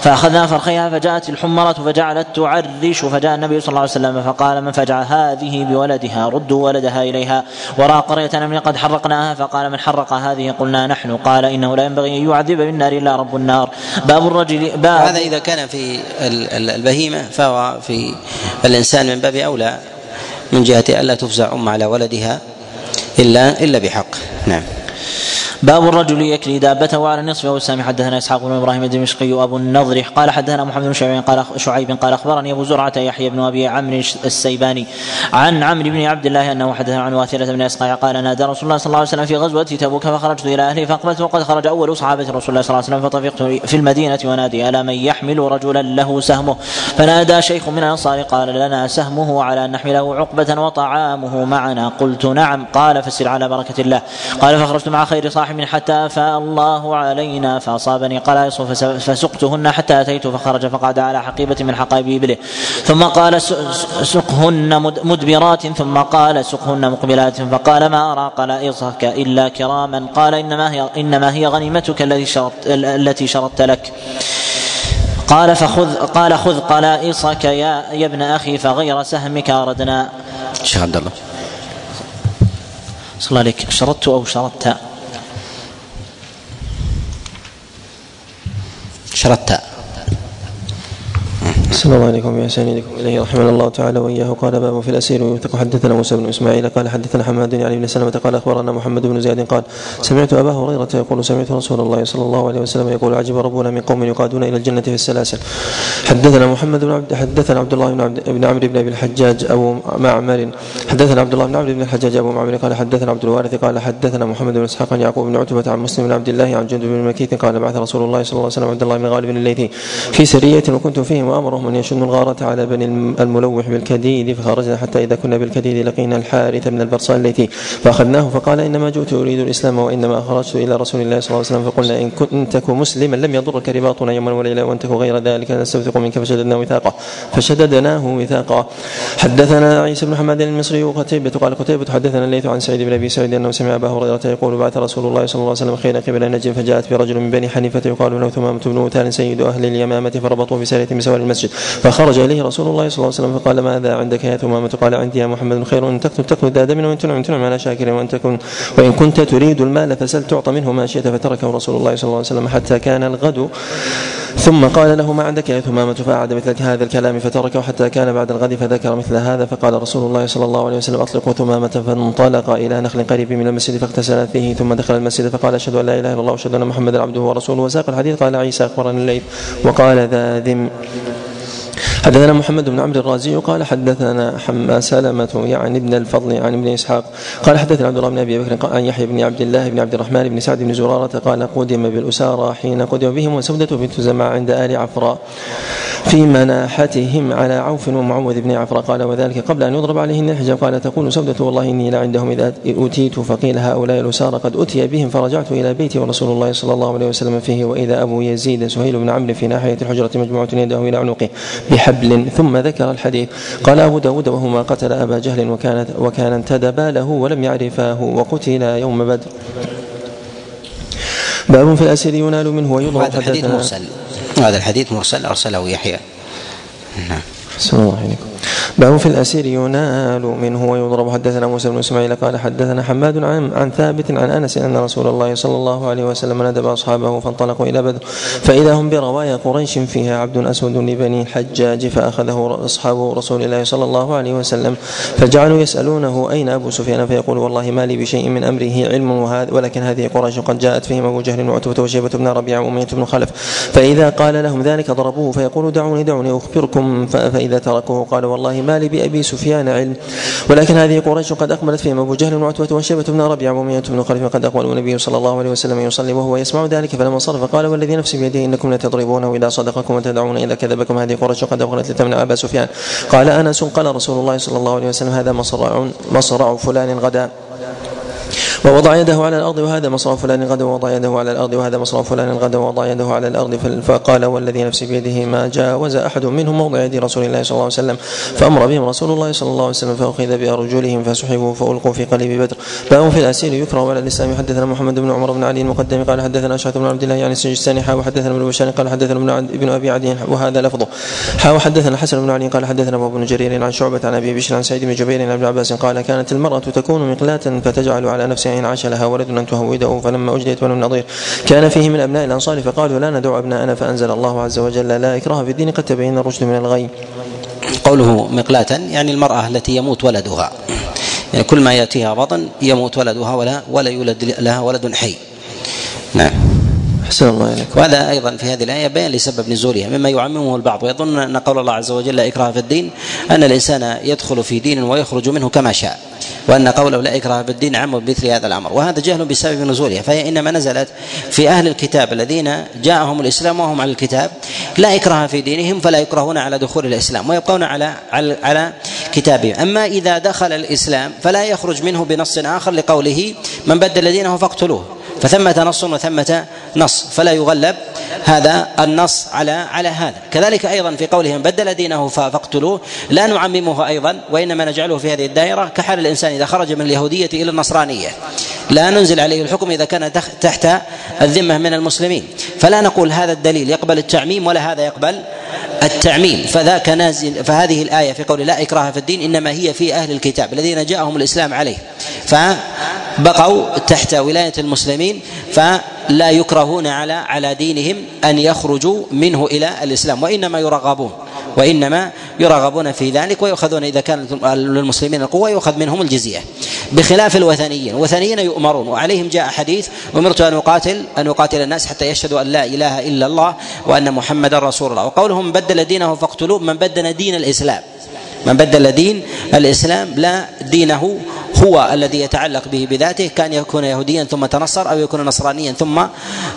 S2: فأخذنا فرخيها فجاءت الحمرة فجعلت تعرش فجاء النبي صلى الله عليه وسلم فقال من فجع هذه بولدها ردوا ولدها إليها وراى قرية نمل قد حرقناها فقال من حرق هذه قلنا نحن قال إنه لا ينبغي أن يعذب بالنار إلا رب النار باب الرجل باب
S1: هذا إذا كان في البهيمة فهو في الإنسان من باب أولى من جهة ألا تفزع أم على ولدها إلا إلا بحق. نعم.
S2: باب الرجل يكلي دابته على النصف أو السامي حدثنا إسحاق بن إبراهيم الدمشقي وأبو النضر قال حدثنا محمد بن شعيب قال شعيب قال أخبرني أبو زرعة يحيى بن أبي عمرو السيباني عن عمرو بن عبد الله أنه حدثنا عن واثلة بن أسقاع قال نادى رسول الله صلى الله عليه وسلم في غزوة تبوك فخرجت إلى أهلي فاقبلت وقد خرج أول صحابة رسول الله صلى الله عليه وسلم فطفقت في المدينة ونادي ألا من يحمل رجلا له سهمه؟ فنادى شيخ من الأنصار قال لنا سهمه على أن نحمله عقبة وطعامه معنا؟ قلت نعم. قال فسر على بركة الله. قال فخرجت مع خير صاحب حتى أفاء الله علينا. فاصابني قلائص فسقتهن حتى أتيت فخرج فقعد على حقيبة من حقائب إبله. ثم قال سقهن مدبرات. ثم قال سقهن مقبلات. فقال ما ارى قلائصك إلا كراما. قال إنما هي إنما هي غنيمتك التي شرط التي شرطت لك. قال فخذ قال خذ قلائصك يا, يا ابن أخي فغير سهمك أردنا.
S1: شيخ عبد الله.
S2: صلى الله عليك. شرطت أو شرطت
S1: شردت
S3: السلام عليكم بإحسانكم إليه. رحمنا الله تعالى وإياه. قال باب في الأسير. ويوثق حدثنا موسى بن إسماعيل. قال حدثنا حماد يعني بن سلمة. قال أخبرنا محمد بن زياد. قال سمعت أبا هريرة يقول سمعت رسول الله صلى الله عليه وسلم يقول عجب ربنا من قوم يقادون إلى الجنة في السلاسل. حدثنا محمد بن عبد حدثنا عبد الله بن بن عمرو بن أبي الحجاج أبو معمر. حدثنا عبد الله بن عمرو بن الحجاج أبو معمر. قال حدثنا عبد الوارث. قال حدثنا محمد بن إسحاق عن يعقوب بن عتبة عن مسلم بن عبد الله عن جند بن مكيث. قال بعث رسول الله صلى الله عليه وسلم عبد الله بن غالب الليثي في سرية وكنت فيهم وأمرهم أن يشنوا الغارة على بني الملوح بالكديد فخرجنا حتى إذا كنا بالكديد لقينا الحارث بن الليثي فأخذناه فقال إنما جئت أريد الإسلام وإنما خرجت إلى رسول الله صلى الله عليه وسلم فقلنا إن كنت مسلما لم يضرك رباطنا يوما وليلة وأن تك غير ذلك نستوثق منك فشددنا وثاقه فشددناه وثاقا. حدثنا عيسى بن حماد المصري وقتيبة قال قتيبة حدثنا الليث عن سعيد بن أبي سعيد أنه سمع أبا هريرة يقول بعث رسول الله صلى الله عليه وسلم خير قبل نجم فجاءت برجل من بني حنيفة يقال له ثمامة بن سيد أهل اليمامة فربطوا بسارية بسوار المسجد فخرج إليه رسول الله صلى الله عليه وسلم فقال ماذا عندك يا ثمامة؟ قال عندي يا محمد خير. إن تكتب تكتب ذا دم وإن تنعم تنعم على شاكر وإن تكن وإن كنت تريد المال فسل تعطى منه ما شئت. فتركه رسول الله صلى الله عليه وسلم حتى كان الغد. ثم قال له ما عندك يا ثمامة؟ فأعد مثل هذا الكلام فتركه حتى كان بعد الغد فذكر مثل هذا. فقال رسول الله صلى الله عليه وسلم أطلقوا ثمامة. فانطلق إلى نخل قريب من المسجد فاغتسل فيه. ثم دخل المسجد فقال أشهد أن لا إله إلا الله وأشهد أن محمدا عبده ورسوله. وساق الحديث قال عيسى أخبرني الليل وقال ذا ذم. حدثنا محمد بن عمرو الرازي قال حدثنا حما سلمة يعني ابن الفضل عن ابن إسحاق قال حدثنا عبد الله بن أبي بكر عن يحيى بن عبد الله بن عبد الرحمن بن سعد بن زرارة قال قدم بالأسارى حين قدم بهم وسودة بنت زمع عند آل عفراء في مناحتهم على عوف ومعوذ بن عفراء. قال وذلك قبل أن يضرب عليهن الحجاب. قال تقول سودة والله إني لعندهم إذا اتيت فقيل هؤلاء الأسارى قد اتي بهم فرجعت إلى بيتي ورسول الله صلى الله عليه وسلم فيه. وإذا أبو يزيد سهيل بن عمرو في ناحية الحجرة مجموعة يده إلى عنقه. ثم ذكر الحديث. قال أبو داود وهما قتل أبا جهل وكانت وكان انتدبا له ولم يعرفاه وقتل يوم بدر. باب في الأسير ينال منه ويضرب
S1: هذا الحديث مرسل. هذا الحديث مرسل أرسله يحيى.
S3: نعم. الله عليكم. باب في الأسير ينال منه ويضرب حدثنا موسى بن إسماعيل قال حدثنا حماد عن عن ثابت عن أنس أن رسول الله صلى الله عليه وسلم ندب أصحابه فانطلقوا إلى بدر. فإذا هم بروايا قريش فيها عبد أسود لبني الحجاج فأخذه أصحاب رسول الله صلى الله عليه وسلم فجعلوا يسألونه أين أبو سفيان؟ فيقول والله ما لي بشيء من امره علم ولكن هذه قريش قد جاءت فيهم أبو جهل وعتبة وشيبة بن ربيعة وأمية بن خلف. فإذا قال لهم ذلك ضربوه فيقول دعوني دعوني أخبركم. فإذا تركوه قال والله ما لي بأبي سفيان علم. ولكن هذه قريش قد أقبلت فيهم. أبو جهل وعتبة وشيبة بن ربيعة وأمية بن خلف قد أقبل النبي صلى الله عليه وسلم يصلي وهو يسمع ذلك فلما صرف قال والذي نفسي بيده إنكم لتضربونه إذا صدقكم وتدعون إذا كذبكم. هذه قريش قد أقبلت لتمنع أبا سفيان. قال أنس قال رسول الله صلى الله عليه وسلم هذا مصرع مصرع فلان غدا ووضع يده على الأرض وهذا مصرع فلان غدا ووضع يده على الأرض وهذا مصرع فلان غدا ووضع يده على الأرض فقال والذي نفسي بيده ما جاوز أحد منهم موضع يد رسول الله صلى الله عليه وسلم فأمر بهم رسول الله صلى الله عليه وسلم فأخذ بأرجلهم فسحبوا فألقوا في قليب بدر. باب في الأسير يكره على الإسلام حدثنا محمد بن عمر بن علي المقدم قال حدثنا اشعث بن عبد الله يعني السجستاني حا وحدثنا ابن بشار قال حدثنا ابن أبي عدي وهذا لفظه. حا وحدثنا حسن بن علي قال حدثنا أبو بن جرير عن شعبة عن أبي بشر عن سعيد بن جبير عن ابن عباس قال كانت المرأة تكون مقلاة فتجعل على نفسها إن عاش لها ولد أن تهوده فلما أجدت بنو النضير كان فيه من أبناء الأنصار فقالوا لا ندعو أبناءنا فأنزل الله عز وجل لا إكراه في الدين قد تبين الرشد من الغي.
S1: قوله مقلاة يعني المرأة التي يموت ولدها. يعني كل ما يأتيها بطن يموت ولدها ولا ولا يولد لها ولد حي. نعم.
S3: أحسن الله إليك.
S1: وهذا أيضا في هذه الآية بيان لسبب نزولها. مما يعممه البعض ويظن أن قول الله عز وجل لا إكراه في الدين أن الإنسان يدخل في دين ويخرج منه كما شاء. وأن قوله لا إكراه في الدين عم بمثل هذا الأمر. وهذا جهل بسبب نزولها. فهي إنما نزلت في أهل الكتاب الذين جاءهم الإسلام وهم على الكتاب. لا إكراه في دينهم فلا يكرهون على دخول الإسلام ويبقون على على, على كتابهم. أما إذا دخل الإسلام فلا يخرج منه بنص آخر لقوله من بدل دينه فاقتلوه. فثمة نص وثمة نص فلا يغلب هذا النص على على هذا. كذلك أيضا في قوله من بدل دينه فاقتلوه لا نعممه أيضا وإنما نجعله في هذه الدائرة كحال الإنسان إذا خرج من اليهودية إلى النصرانية. لا ننزل عليه الحكم إذا كان تحت الذمة من المسلمين. فلا نقول هذا الدليل يقبل التعميم ولا هذا يقبل التعميم. فذاك نازل فهذه الآية في قول لا إكراه في الدين إنما هي في أهل الكتاب الذين جاءهم الإسلام عليه. فبقوا تحت ولاية المسلمين فلا يكرهون على على دينهم أن يخرجوا منه إلى الإسلام وإنما يرغبون وإنما يرغبون في ذلك ويؤخذون إذا كانت للمسلمين القوة يؤخذ منهم الجزية. بخلاف الوثنيين الوثنيين يؤمرون وعليهم جاء حديث أمرت أن أقاتل أن أقاتل الناس حتى يشهدوا أن لا إله إلا الله وأن محمدا رسول الله وقولهم بدل دينه فاقتلوه من بدل دين الإسلام من بدل دين الإسلام لا دينه هو الذي يتعلق به بذاته كان يكون يهوديا ثم تنصر أو يكون نصرانيا ثم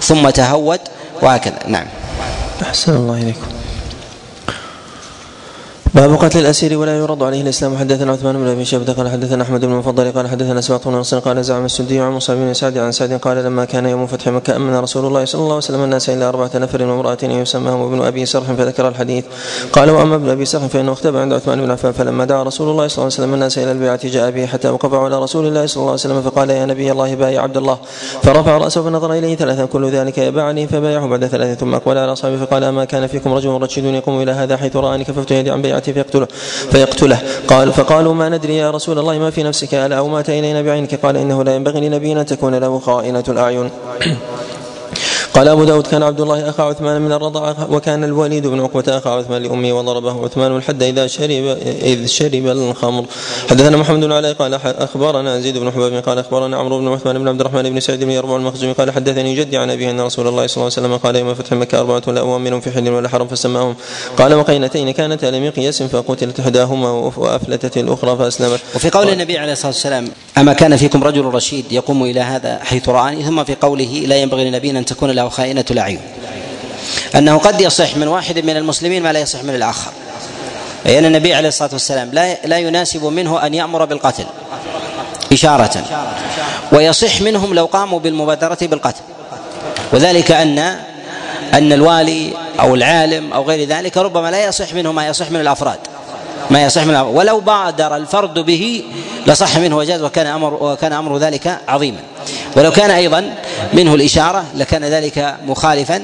S1: ثم تهود وهكذا. نعم.
S3: أحسن الله إليكم. باب قتل الأسير ولا يرد عليه الإسلام. حدثنا عثمان بن أبي شيبة قال حدثنا أحمد بن المفضل قال حدثنا سباق بن نصر قال زعم السدي عن مصعب بن سعد عن سعد قال لما كان يوم فتح مكة أمن رسول الله صلى الله عليه وسلم الناس إلى أربعة نفر وامراه يسماهم ابن أبي سرح فذكر الحديث. قال وأما ابن أبي سرح فإنه اختبى عند عثمان بن عفان فلما دعا رسول الله صلى الله عليه وسلم الناس إلى البيعة جاء به حتى وقف على رسول الله صلى الله عليه وسلم فقال يا نبي الله بايع عبد الله. فرفع رأسه فنظر إليه ثلاثا كل ذلك يباعني فبايعه بعد ثلاثة. ثم اقبل على أصحابه فقال اما كان فيكم رجل رشيد يقوم إلى هذا حيث رأني كففت يدي عن بيعتي فيقتله فيقتله. قال فقالوا ما ندري يا رسول الله ما في نفسك ألا أو مات إلينا بعينك. قال إنه لا ينبغي لنبي أن تكون له خائنة الأعين. قال أبو داود كان عبد الله أخا عثمان من الرضاعه وكان الوليد بن عقبة أخا عثمان لأمه وضربه عثمان الحد إذا شرب إذ شرب الخمر. حدثنا محمد بن علاء قال أخبرنا زيد بن حباب قال أخبرنا عمرو بن عثمان بن عبد الرحمن بن سعيد بن يربع المخزومي قال حدثني جدي عن أبيه أن رسول الله صلى الله عليه وسلم قال يوم فتح مكة أربعة لا اوامر في حل ولا حرم فسماهم قال وقينتين كانتا لمقياس فقتلت إحداهما وأفلتت الأخرى فأسلمت.
S1: وفي قول النبي عليه الصلاة والسلام أما كان فيكم رجل رشيد يقوم إلى هذا حيث رآني؟ ثم في قوله لا ينبغي لنبي أن تكون له خائنة الأعين. أنه قد يصح من واحد من المسلمين ما لا يصح من الآخر. أي أن النبي عليه الصلاة والسلام لا لا يناسب منه أن يأمر بالقتل. إشارة. ويصح منهم لو قاموا بالمبادرة بالقتل. وذلك أن أن الوالي أو العالم أو غير ذلك ربما لا يصح منه ما يصح من الأفراد. ما يصح من الأفراد ولو بادر الفرد به لصح منه وجاز وكان أمر وكان أمر ذلك عظيما. ولو كان أيضا منه الإشارة لكان ذلك مخالفا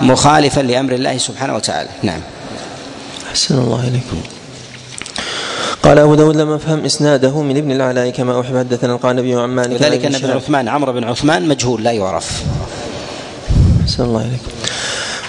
S1: مخالفا لأمر الله سبحانه وتعالى. نعم.
S3: أحسن الله إليكم. قال أبو داود لم أفهم إسناده من ابن العلاء كما أحب حدثنا القعنبي عن مالك
S1: وذلك أن ابن عثمان عمرو بن عثمان مجهول لا يعرف.
S3: أحسن الله إليكم.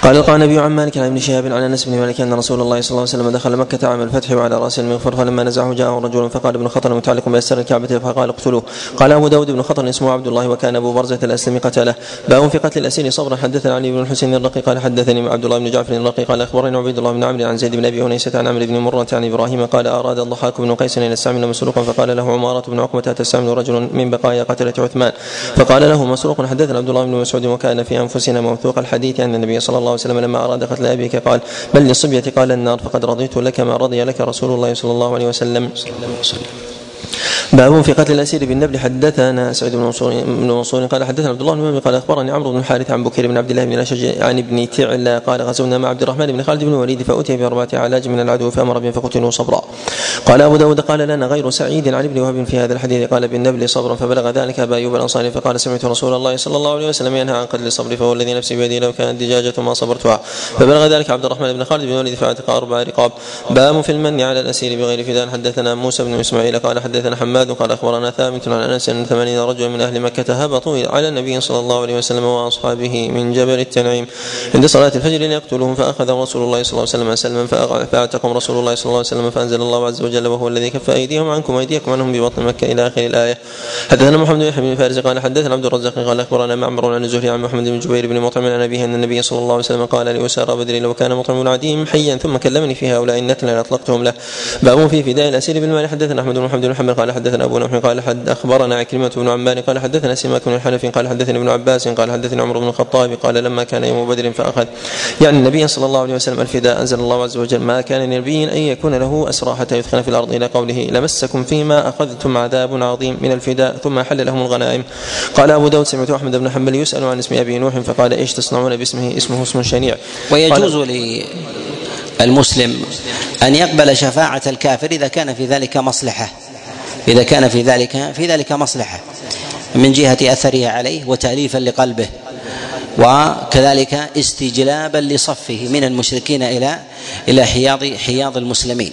S3: قال القانبي عن مالك عن ابن شهاب عن أنس بن مالك أن رسول الله صلى الله عليه وسلم دخل مكة عام الفتح وعلى رأس المغفر فلما نزعه جاءه رجل فقال ابن خطر متعلق باستر الكعبه فقال اقتلوه قال أبو داود بن خطر اسمه عبد الله وكان أبو برزة الاسلمي قتله باب في قتل الأسير صبرا حدثنا علي بن الحسين الرقي قال حدثني عبد الله بن جعفر الرقي قال أخبرني عبيد الله بن عمرو عن زيد بن أبي انيسه عن عمرو بن مرة عن إبراهيم قال أراد الضحاك بن قيس أن يستعمل مسروقا فقال له عمارة بن عقبة تستعمل رجل من بقايا قتلة عثمان فقال له مسروق حدثنا عبد الله بن مسعود وكان في أنفسنا موثوق الحديث أن النبي صلى الله عليه وسلم لما أراد قتل أبيك قال بل للصبية قال النار فقد رضيت لك ما رضي لك رسول الله صلى الله عليه وسلم. باب في قتل الأسير بالنبل حدثنا سعيد بن منصور بن منصور قال حدثنا عبد الله بن قال أخبرني عمرو بن الحارث عن بكير بن عبد الله بن الاشج عن ابن تعلى قال غزونا مع عبد الرحمن بن خالد بن الوليد فأتي بأربعة علاج من العدو فأمر بهم فقتلوا صبرا. قال أبو داود قال لنا غير سعيد عن ابن وهب في هذا الحديث. قال بالنبل صبرا فبلغ ذلك أبا أيوب الأنصاري فقال سمعت رسول الله صلى الله عليه وسلم ينهى عن قتل الصبر فهو الذي نفسي بيدي لو كانت دجاجة ما صبرتها. فبلغ ذلك عبد الرحمن بن خالد بن الوليد فأعتق أربع رقاب. باب في المن على الأسير بغير فداء حدثنا موسى بن إسماعيل قال حدثنا حماد قال أخبرنا ثابت عن أنس أن ثمانين رجلا من أهل مكة هبطوا على النبي صلى الله عليه وسلم وأصحابه من جبل التنعيم عند صلاة الفجر ليقتلوهم فاخذ رسول الله صلى الله عليه وسلم سلما فأعتقهم رسول الله صلى الله عليه وسلم فأنزل الله عز وجل وهو الذي كف أيديهم عنكم وأيديكم عنهم ببطن مكة إلى آخر الآية. حدثنا محمد بن بن فارس قال حدثنا عبد الرزاق قال أخبرنا معمر عن الزهري عن محمد بن جبير بن مطعم عن أبيه أن النبي صلى الله عليه وسلم قال لأسارى بدر لو كان مطعم عديم حيا ثم كلمني في هؤلاء النتن لاطلقتهم له. باب في فداء الأسير بالمال حدثنا أحمد بن محمد بن محمد قال حدثنا أبو نوح قال حد أخبرنا عكرمة بن عمار قال حدثنا سماك بن الحنفي قال حدثني ابن عباس قال حدثني عمر بن الخطاب قال لما كان يوم بدر فأخذ يعني النبي صلى الله عليه وسلم الفداء أنزل الله عز وجل ما كان لنبي أن يكون له أسرى حتى يثخن في الأرض إلى قوله لمسكم فيما أخذتم عذاب عظيم من الفداء ثم حل لهم الغنائم. قال أبو داود سمعت أحمد بن حنبل يسأل عن اسم أبي نوح فقال إيش تصنعون باسمه؟ اسمه اسم شنيع.
S1: ويجوز للمسلم أن يقبل شفاعة الكافر إذا كان في ذلك مصلحة. إذا كان في ذلك في ذلك مصلحة من جهة أثرها عليه وتأليفا لقلبه وكذلك استجلابا لصفه من المشركين إلى إلى حياض حياض المسلمين.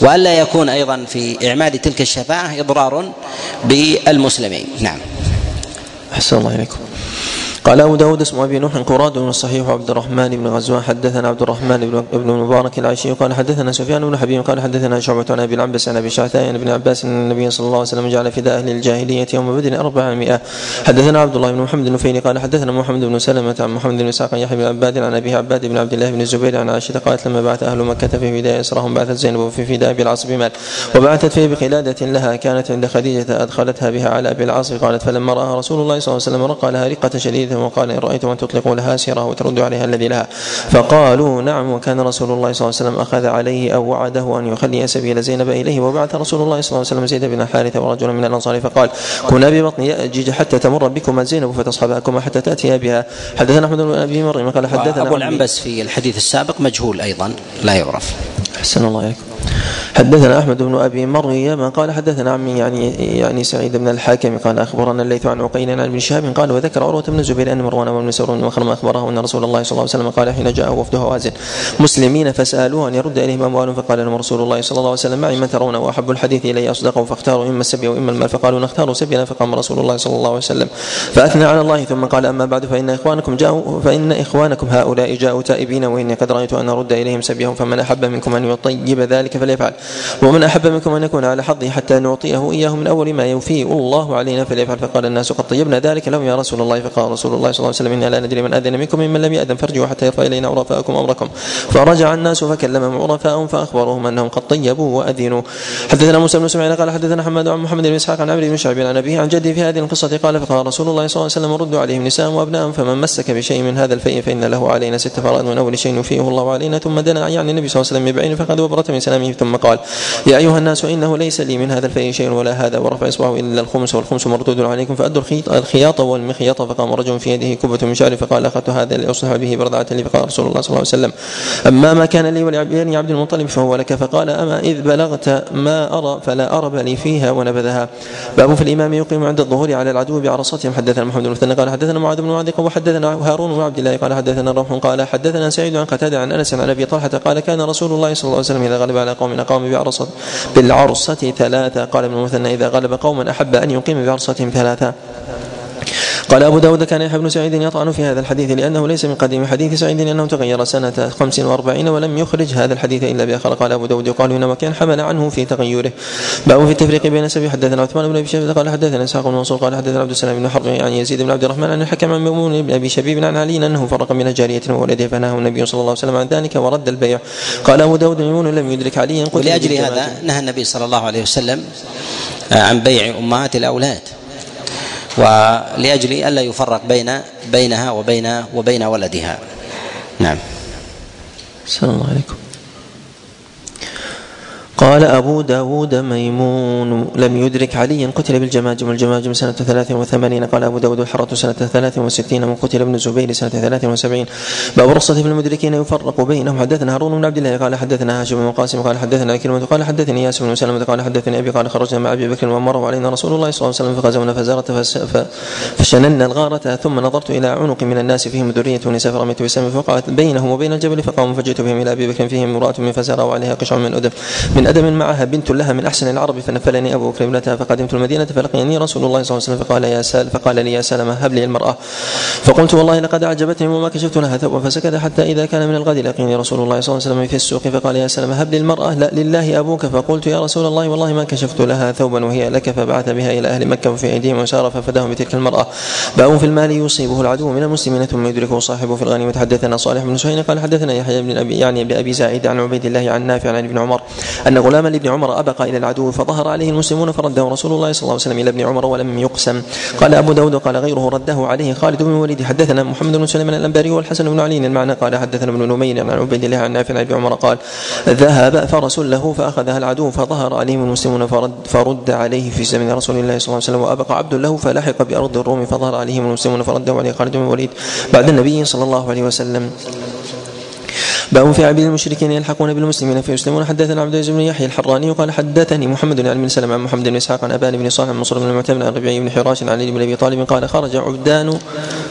S1: وألا يكون أيضا في إعمال تلك الشفاعة إضرار بالمسلمين. نعم.
S3: أحسن الله إليكم. قال أبو داود اسم أبي نوح قراد الصحيح عبد الرحمن بن غزوان حدثنا عبد الرحمن بن المبارك العشي. قال حدثنا سفيان بن حبيب. قال حدثنا شعبة عن أبي العنبس عن أبي شعثاء ابن عباس أن النبي صلى الله عليه وسلم جعل فداء أهل الجاهلية يوم بدر 400 حدثنا عبد الله بن محمد النفيلي. قال حدثنا محمد بن سلمة عن محمد بن إسحاق يحيى بن عباد عن أبيه عباد بن عبد الله بن الزبير عن عائشة قالت لما بعث أهل مكة في فداء إسراهم بعثت زينب في فداء أبي العاص بمال وبعثت فيه بقلادة لها كانت عند خديجة أدخلتها بها على أبي العاص قالت فلما رأى رسول الله صلى الله عليه وسلم رقى لها رقة شديدة وقال إن رأيت أن تطلق لها سيرة وترد عليها الذي لها. فقالوا نعم وكان رسول الله صلى الله عليه وسلم أخذ عليه أو وعده أن يخلي سبيل زينب إليه وبعث رسول الله صلى الله عليه وسلم زيد بن حارثة ورجلا من الأنصار فقال كنا ببطن يأجج حتى تمر بكما زينب فتصحبكما حتى تأتي بها. حدثنا أحمد بن أبي مريم قال حدثنا
S1: أبو العنبس في الحديث السابق مجهول أيضا لا يعرف.
S3: أحسن الله إليكم. حدثنا أحمد بن أبي مريم قال حدثنا عمي يعني يعني سعيد بن الحاكم قال أخبرنا الليث عن عقيل عن ابن شهاب قال وذكر عروة بن الزبير أن مروان بن مسعود بن مخرم اخبره أن رسول الله صلى الله عليه وسلم قال حين جاء وفد هوازن مسلمين فسألوه أن يرد إليهم اموالهم فقال لهم رسول الله صلى الله عليه وسلم معي من ترون وأحب الحديث إلي اصدقه فاختاروا إما السبي واما المال فقالوا نختار سبينا فقام رسول الله صلى الله عليه وسلم فأثنى على الله ثم قال أما بعد فإن إخوانكم جاءوا فإن إخوانكم هؤلاء جاءوا تائبين وإني قد رأيت أن أرد إليهم سبيهم فمن أحب منكم أن يطيب ذلك فليفعل ومن أحب منكم أن يكون على حظه حتى نعطيه إياه من أول ما يوفيه الله علينا فليفعل. فقال الناس قد طيبنا ذلك لهم يا رسول الله. فقال رسول الله صلى الله عليه وسلم أنا لا ندري من أذن منكم ممن لم يأذن فارجعوا حتى يرفع إلينا عرفاءكم أمركم. فرجع الناس فكلمهم عرفاءهم فاخبروهم أنهم قد طيبوا وأذنوا. حدثنا موسى بن اسماعيل قال حدثنا حماد عن محمد بن إسحاق عن عمرو بن شعب عن أبيه عن جده في هذه القصة قال فقال رسول الله صلى الله عليه وسلم ردوا عليهم نساء وابناء فمن مسك بشيء من هذا الفيء فإن له علينا ست فرائض من أول شيء يوفيه الله علينا. ثم دنا يعني النبي صلى الله عليه وسلم ببعين فقد وبرت من سلامه ثم قال يا أيها الناس إنه ليس لي من هذا الفيء شيء ولا هذا ورفع إصبعه الا الخمس والخمس مردود عليكم فأدوا الخياط والمخيط فقام رجل في يده كبة من شعر فقال أخذت هذا لاصلح به بردعة لي. فقال رسول الله صلى الله عليه وسلم أما ما كان لي ولبني عبد المطلب فهو لك. فقال أما إذ بلغت ما أرى فلا أرب لي فيها ونبذها. باب في الإمام يقيم عند الظهور على العدو بعرصتهم. حدثنا محمد بن مثنى قال حدثنا معاذ بن معاذ وحدثنا هارون بن عبد الله قال حدثنا روح قال حدثنا سعيد عن قتادة عن أنس عن أبي طلحة قال كان رسول الله صلى الله عليه وسلم إذا غلب على قوم اقام بعرصه بالعرصة ثلاثة. قال ابن المثنى إذا غلب قوما أحب أن يقيم بعرصتهم ثلاثة. قال أبو داود كان يحيى بن سعيد يطعن في هذا الحديث لأنه ليس من قديم حديث سعيد لأنه تغير سنة 45 ولم يخرج هذا الحديث إلا بآخر. قال أبو داود يقال إنما كان حمل عنه في تغيره. باب في التفريق بين سبي حدثنا عثمان بن أبي شيبة قال حدثنا إسحاق بن منصور قال حدثنا عبد السلام بن حرب عن يزيد بن عبد الرحمن عن الحكم عن ميمون بن أبي شبيب عن علي أنه فرق بين جارية وولده فنهى النبي صلى الله عليه وسلم عن ذلك ورد البيع. قال أبو داود ميمون لم يدرك عليا
S1: ولأجل هذا نهى النبي صلى الله عليه وسلم عن بيع أمهات الأولاد. ولأجل ألا يفرق بين بينها وبين وبين ولدها. نعم.
S3: السلام عليكم. قال أبو داود ميمون لم يدرك عليا قتل بالجماجم والجماجم سنة ثلاث وثمانين. قال أبو داود الحرة سنة ثلاث وستين وقتل ابن الزبير سنة ثلاث وسبعين. باب الرصة في المدركين يفرق بينهم. حدثنا هارون بن عبد الله قال حدثنا هاشم بن قاسم قال حدثنا كلمة قال حدثني ياسر بن سلمة قال حدثني أبي قال خرجنا مع أبي بكر ومر علينا رسول الله صلى الله عليه وسلم فغزونا فزارة فشننا الغارة ثم نظرت إلى عنق من الناس فيهم ذرية نساء فرميت بسم فوقعت بينهم وبين الجبل فقاموا فجئت بهم إلى أبي بكر فيهم امرأة من فزارة وعليها قشع من أدم من أدم معها بنت لها من أحسن العرب فنفلني أبو بكر ابنتها فقدمت المدينة فلقيني رسول الله صلى الله عليه وسلم فقال يا سال فقال لي يا سلمة هب لي المرأة. فقلت والله لقد أعجبتني وما كشفت لها ثوبا فسكت حتى إذا كان من الغد. لقيني رسول الله صلى الله عليه وسلم في السوق فقال يا سلمة هب لي المرأة لا لله أبوك. فقلت يا رسول الله والله ما كشفت لها ثوبا وهي لك فبعث بها إلى أهل مكة وفي أيديهم وسار ففداهم بتلك المرأة. باب في المال يصيبه العدو من المسلمين ثم يدركه صاحبه في الغنيمة حدثنا صالح بن سهيل قال حدثنا يحيى بن أبي يعني بأبي زايد عن عبيد الله عن نافع عن ابن عمر أن غلاما لابن عمر أبقى إلى العدو فظهر عليه المسلمون فرده رسول الله صلى الله عليه وسلم إلى ابن عمر ولم يقسم. قال أبو داود قال غيره رده عليه خالد بن الوليد حدثنا محمد بن سليمان الأنباري والحسن بن علي المعنى. قال حدثنا ابن نمير عن عبيد الله عن نافع عن ابن عمر قال ذهب فرس له فأخذها العدو فظهر عليهم المسلمون فرد, فرد عليه في زمن رسول الله صلى الله عليه وسلم وابقى عبد له فلحق بأرض الروم فظهر عليهم المسلمون فرده عليه خالد بن الوليد بعد النبي صلى الله عليه وسلم. باب في عبيد المشركين يلحقون بالمسلمين فيسلمون. حدثنا عبد العزيز بن يحيى الحراني قال حدثني محمد بن بن سلم عن محمد بن إسحاق عن أبان بن صالح عن مصر بن المعتمد عن ربيعي بن حراش عن علي بن أبي طالب قال خرج عبدان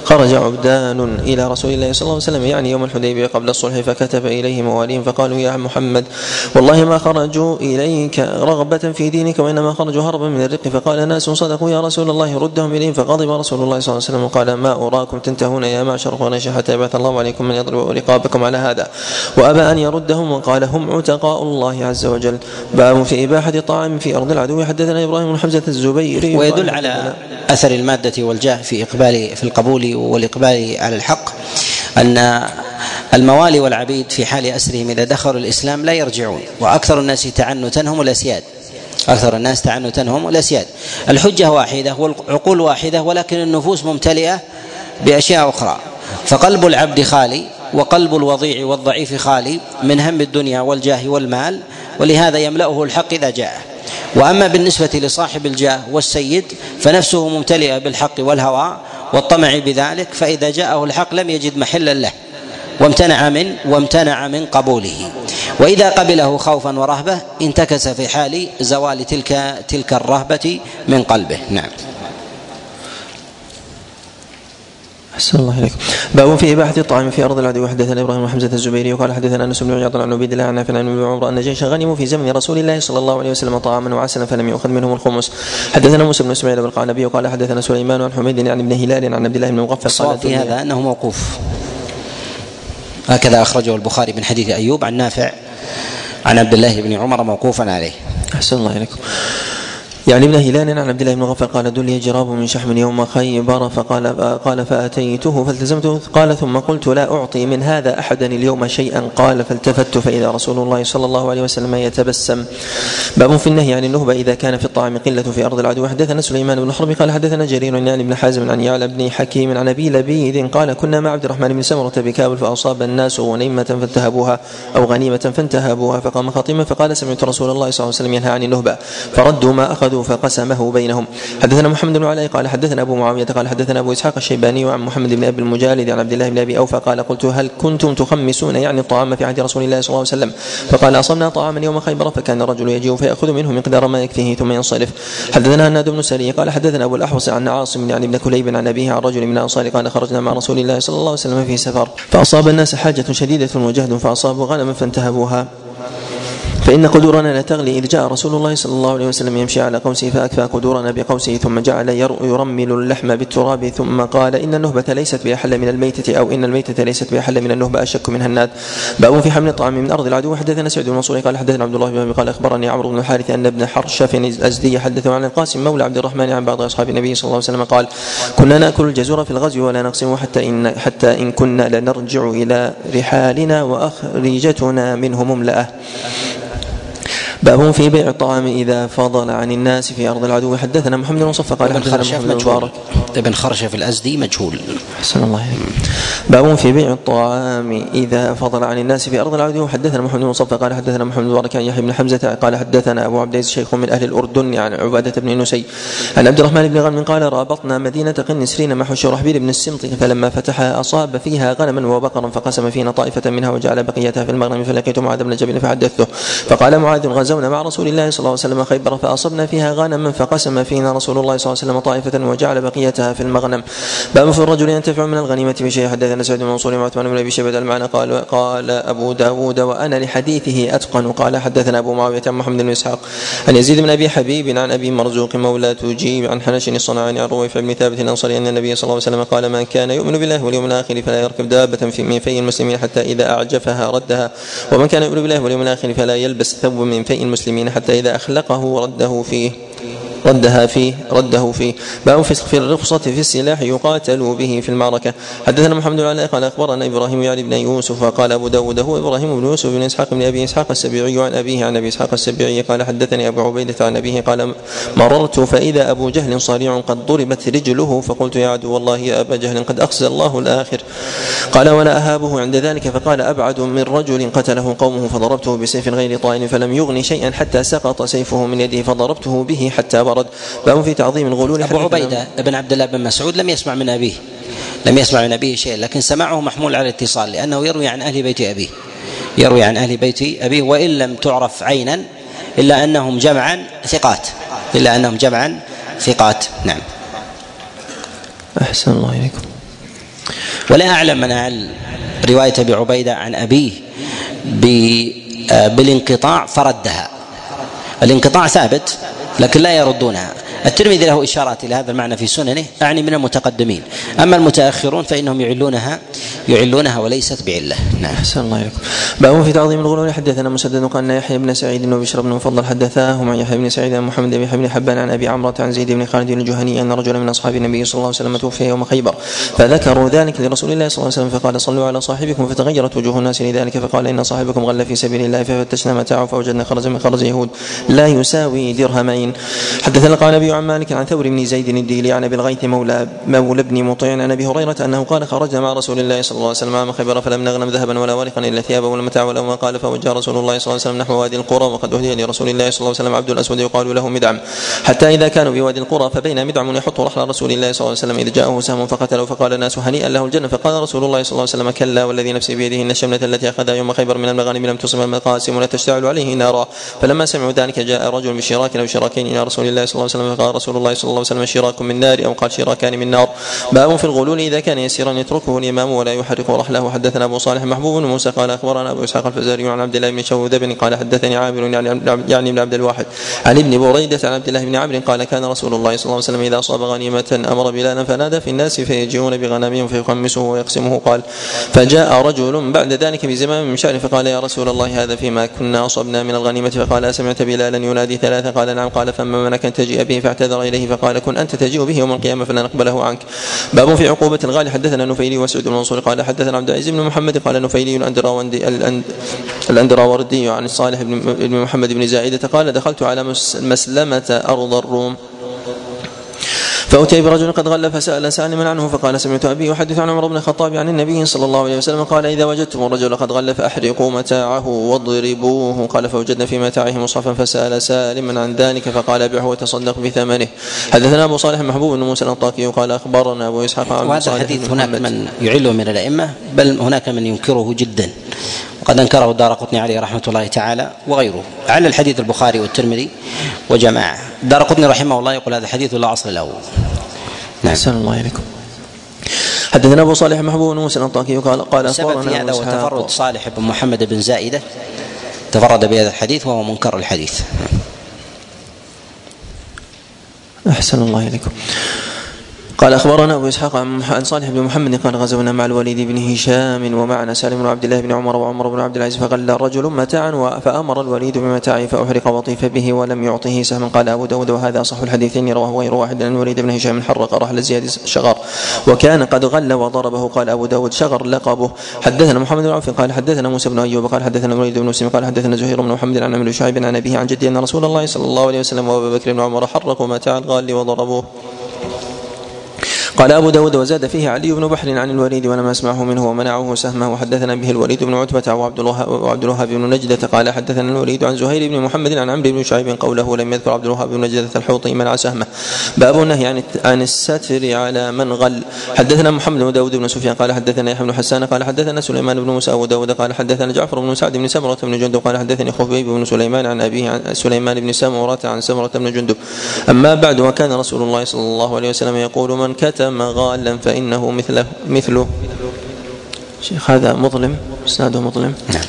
S3: خرج عبدان إلى رسول الله صلى الله عليه وسلم يعني يوم الحديبية قبل الصلح فكتب اليه مواليهم فقالوا يا محمد والله ما خرجوا إليك رغبة في دينك وإنما خرجوا هربا من الرق. فقال ناس صدقوا يا رسول الله ردهم إليهم فغضب رسول الله صلى الله عليه وسلم وقال ما أراكم تنتهون يا معشر قريش حتى يبعث الله عليكم من يضرب رقابكم على هذا. وأبى أن يردهم وقال هم عتقاء الله عز وجل. باب في إباحة الطعام في أرض العدو. حدثنا إبراهيم بن حمزة الزبيري
S1: ويدل على أثر المادة والجاه في إقبال في القبول والإقبال على الحق أن الموالي والعبيد في حال أسرهم إذا دخلوا الإسلام لا يرجعون وأكثر الناس تعنتا هم الأسياد أكثر الناس تعنتا هم الأسياد الحجة واحدة والعقول واحدة ولكن النفوس ممتلئة بأشياء أخرى. فقلب العبد خالي وقلب الوضيع والضعيف خالي من هم الدنيا والجاه والمال ولهذا يملأه الحق إذا جاءه وأما بالنسبة لصاحب الجاه والسيد فنفسه ممتلئه بالحق والهوى والطمع بذلك فإذا جاءه الحق لم يجد محلا له وامتنع من وامتنع من قبوله. وإذا قبله خوفا ورهبة انتكس في حال زوال تلك تلك الرهبة من قلبه. نعم.
S3: أحسن الله إليكم. باب في إباحة الطعام في أرض العدو. حدثنا إبراهيم وحمزة الزبيري وقال حدثنا أنس بن عياض عن عبيد الله عن نافع عن ابن عمر أن جيشا غنموا في زمن رسول الله صلى الله عليه وسلم طعاما وعسلا فلم يؤخذ منهم الخمس. حدثنا موسى بن إسماعيل بن القعنبي وقال حدثنا سليمان عن حميد عن ابن هلال عن عبد الله بن مغفل
S1: قال في هذا أنه موقوف. هكذا أخرجه البخاري من حديث أيوب عن نافع عن عبد الله بن عمر موقوفا عليه.
S3: أحسن الله إليكم. يعني ابن هلال عن عبد الله بن غفر قال دلي جراب من شحم يوم خيبر فقال قال فأتيته فالتزمته قال ثم قلت لا أعطي من هذا أحدا اليوم شيئا قال فالتفت فإذا رسول الله صلى الله عليه وسلم يتبسم. باب في النهي عن النهبه إذا كان في الطعام قلة في أرض العدو. حدثنا سليمان بن حرب قال حدثنا جرير عن بن حازم عن يعلى بن حكيم عن أبي لبيد قال كنا مع عبد الرحمن بن سمرة بكابل فأصاب الناس غنيمة فانتهبوها أو غنيمة فانتهبوها. فقام خطيما فقال سمعت رسول الله صلى الله عليه وسلم ينهى عن النهبه فردوا ما أخذوا فقسمه بينهم. حدثنا محمد بن علاء قال حدثنا أبو معاوية قال حدثنا أبو إسحاق الشيباني وعن محمد بن أبي المجالد عن عبد الله بن أبي أوفى قال قلت هل كنتم تخمسون يعني الطعام في عهد رسول الله صلى الله عليه وسلم؟ فقال أصبنا طعاما يوم خيبر فكان الرجل يجيء فيأخذ منه مقدار ما يكفيه ثم ينصرف. حدثنا هناد بن سري قال حدثنا أبو الأحوص عن عاصم يعني بن كليب عن أبيه عن رجل من الأنصار قال خرجنا مع رسول الله صلى الله عليه وسلم في سفر. فأصاب الناس حاجة شديدة وجهد فأصابوا غنما فانتهبوها. فإن قدورنا لا تغلي إذ جاء رسول الله صلى الله عليه وسلم يمشي على قوسه فأكفى قدورنا بقوسه ثم جعل يرمل اللحم بالتراب ثم قال إن النهبة ليست بأحل من الميتة أو إن الميتة ليست بأحل من النهبة أشك منها الناد. باب في حمل الطعام من أرض العدو. حدثنا سعد بن منصور قال حدثنا عبد الله بن قال أخبرني عمرو بن الحارث أن ابن حرشف الأزدي حدثه عن القاسم مولى عبد الرحمن عن بعض أصحاب النبي صلى الله عليه وسلم قال كنا نأكل الجزور في الغزو ولا نقسمه حتى إن حتى إن كنا لنرجع إلى رحالنا وأخرجتنا منه مملأة باب في بيع الطعام إذا فضل عن الناس في أرض العدو. حدثنا محمد بن صفى قال حدثنا محمد مبارك
S1: ابن خرشف الأزدي مجهول.
S3: أحسن الله عليك باب في بيع الطعام إذا فضل عن الناس في أرض العدو. حدثنا محمد بن صفى قال حدثنا محمد بن عن يحيى بن حمزة قال حدثنا أبو عبد العزيز شيخ من أهل الأردن عن عبادة بن نسي عن عبد الرحمن بن غنم قال رابطنا مدينة قنسرين مع شرحبيل بن السمط فلما فتحها أصاب فيها غنما وبقرا فقسم فينا طائفة منها وجعل بقيتها في المغنم فلقيت معاذ بن جبل فحدثته. فقال معاذ غزونا مع رسول الله صلى الله عليه وسلم خيبر فأصبنا فيها غنما فقسم فينا رسول الله صلى الله عليه وسلم طائفة وجعل بقيتها في المغنم. باب في الرجل ينتفع من الغنيمة بشيء. حدثنا سعد بن منصور وعثمان بن أبي شيبة المعنى قال قال أبو داود وأنا لحديثه أتقن. قال حدثنا أبو معاوية عن محمد بن إسحاق عن يزيد بن أبي حبيب عن أبي مرزوق مولى تجيب عن حنش الصنعاني عن رويف بن ثابت الأنصاري أن النبي صلى الله عليه وسلم قال من كان يؤمن بالله واليوم الآخر فلا يركب دابة في من في المسلمين حتى إذا أعجفها ردها ومن كان يؤمن بالله واليوم الآخر فلا يلبس ثوب من في المسلمين حتى إذا أخلقه رده فيه. ردها فيه رده فيه باب في الرخصة في السلاح يقاتل به في المعركة. حدثنا محمد بن قال أخبرنا إبراهيم يعني بن يوسف قال أبو داود هو إبراهيم بن يوسف بن إسحاق بن أبي إسحاق السبيعي عن أبيه عن أبي إسحاق السبيعي قال حدثني أبو عبيدة عن أبيه قال مررت فإذا أبو جهل صريع قد ضربت رجله فقلت يا عدو الله يا أبا جهل قد أخزى الله الآخر. قال ولا أهابه عند ذلك فقال أبعد من رجل قتله قومه فضربته بسيف غير طائل فلم يغني شيئا حتى سقط سيفه من يده فضربته به حتى برد باب في تعظيم الغلول
S1: أبو عبيدة بن عبد الله بن مسعود لم يسمع من أبيه لم يسمع من أبيه شيء لكن سماعه محمول على الاتصال لأنه يروي عن أهل بيت أبيه. يروي عن أهل بيت أبيه وإن لم تعرف عينا إلا أنهم جمعا ثقات. إلا أنهم جمعا ثقات. نعم.
S3: أحسن الله إليكم.
S1: ولا أعلم من أعل رواية أبي عبيدة عن أبيه بالانقطاع فردها. الانقطاع ثابت. لكن لا يردونها. الترمذي له إشارات إلى هذا المعنى في سننه اعني من المتقدمين. أما المتأخرون فإنهم يعلونها يعلونها وليست بعلة.
S3: نعم. أحسن الله إليكم. باب في تعظيم الغلول حدثنا مسدد قال يحيى بن سعيد وبشر بن مفضل حدثاهم عن يحيى بن سعيد عن محمد بن حبن حبان عن أبي عمره عن زيد بن خالد الجهني أن رجلا من أصحاب النبي صلى الله عليه وسلم توفي يوم خيبر فذكروا ذلك لرسول الله صلى الله عليه وسلم فقال صلوا على صاحبكم فتغيرت وجوه الناس لذلك فقال إن صاحبكم غل في سبيل الله ففتشنا متاعه فوجدنا خرج من خرج يهود لا يساوي درهمين. حدثنا قال أبي الشعبي عن مالك عن ثور بن زيد الديلي عن أبي الغيث مولى مولى بن مطيع عن أبي هريرة أنه قال خرجنا مع رسول الله صلى الله عليه وسلم عام خيبر فلم نغنم ذهبا ولا ورقا إلا ثيابا ولا متاع ولا ما قال فوجه رسول الله صلى الله عليه وسلم نحو وادي القرى وقد أهدي لرسول الله صلى الله عليه وسلم عبد الأسود يقال له مدعم. حتى إذا كانوا بوادي القرى فبين مدعم يحط رحل رسول الله صلى الله عليه وسلم اذ جاءه سهم فقتله فقال الناس هنيئا له الجنة. فقال رسول الله صلى الله عليه وسلم كلا والذي نفسي بيده إن الشملة التي أخذها يوم خيبر من المغانم لم تصب المقاسم ولا تشتعل عليه نارا. فلما سمعوا ذلك جاء رجل بشراك أو شراكين إلى رسول الله صلى الله عليه وسلم فقال رسول الله صلى الله عليه وسلم شراك من نار أو قال شراكان من نار. باب في الغلول إذا كان يسيرا يتركه الإمام ولا يحرق رحله. حدثنا أبو صالح محبوب بن موسى قال أخبرنا أبو إسحاق الفزاري عن عبد الله بن شوذب قال حدثني عامر يعني يعني بن عبد الواحد عن ابن بريدة عن عبد الله بن عمرو قال كان رسول الله صلى الله عليه وسلم إذا أصاب غنيمة أمر بلالا فنادى في الناس فيجيئون بغنمهم فيخمسه ويقسمه. قال فجاء رجل بعد ذلك بزمام من شعر فقال يا رسول الله هذا فيما كنا أصبنا من الغنيمة. فقال سمعت بلالا ينادي ثلاثة. قال نعم. قال فما منك أن تجيء به فاعتذر إليه فقال كن أنت تجيء به يوم القيامة فلا نقبله عنك. باب في عقوبة الغالي. حدثنا نفيلي وسعود بن منصور قال حدثنا عبد العزيز بن محمد قال نفيلي الاندراوندي الاندراوردي عن الصالح بن محمد بن زائده قال دخلت على مسلمة أرض الروم. فأتي برجل قد غل فسأل سالما عنه فقال سمعت أبي يحدث عن عمر بن الخطاب عن النبي صلى الله عليه وسلم قال إذا وجدتم الرجل قد غل فأحرقوا متاعه واضربوه قال فوجدنا في متاعه مصحفا فسأل سالما عن ذلك فقال بعه وتصدق بثمنه. حدثنا أبو صالح محبوب بن موسى الأنطاكي قال أخبرنا أبو إسحاق
S1: عن وهذا الحديث هناك من يعله من الأئمة بل هناك من ينكره جدا. وقد أنكره الدار قطني عليه رحمة الله تعالى وغيره على الحديث البخاري والترمذي وجماعة. دار قطني رحمه الله يقول هذا الحديث لا أصل له.
S3: نعم. أحسن الله إليكم. حدثنا أبو صالح محبوب بن موسى الأنطاكي قال قال
S1: السبب في هذا هو تفرد صالح بن محمد بن زائدة. تفرد بهذا الحديث وهو منكر الحديث.
S3: أحسن الله إليكم. قال أخبرنا أبو إسحاق عن صالح بن محمد قال غزونا مع الوليد بن هشام ومعنا سالم بن عبد الله بن عمر وعمر بن عبد العزيز فغل رجل متاعا فأمر الوليد بمتاعه فأحرق وطيف به ولم يعطه سهما قال أبو داود وهذا اصح الحديثين رواه غير واحد ان الوليد بن هشام حرق رحل زياد شغر وكان قد غل وضربه قال أبو داود شغر لقبه. حدثنا محمد بن عوف قال حدثنا موسى بن أيوب قال حدثنا الوليد بن مسلم قال حدثنا زهير بن محمد عن عمرو شعيب عن أبيه عن جدي أن رسول الله صلى الله عليه وسلم وابا بكر وعمر حرقوا متاع الغال وضربوه. قال أبو داود وزاد فيه علي بن بحر عن الوليد ولم أسمعه منه ومنعه سهمه وحدثنا به الوليد بن عتبة وعبد الوهاب وعبد الوهاب بن نجدة قال حدثنا الوليد عن زهير بن محمد عن عمرو بن شعيب قوله لم يذكر عبد الوهاب بن نجدة الحوطي منع سهمه. باب النهي عن عن الستر على من غل. حدثنا محمد بن داود بن سفيان قال حدثنا يحيى بن حسان قال حدثنا سليمان بن موسى أبو داود قال حدثنا جعفر بن سعد بن سمرة بن جندب قال حدثني خبيب بن سليمان عن أبيه عن سليمان بن سمرة عن سمرة بن جندب. أما بعد وكان رسول الله صلى الله عليه وسلم يقول من كتم غالا فإنه مثله مثله. شيخ هذا مظلم؟ إسناده مظلم؟
S1: نعم.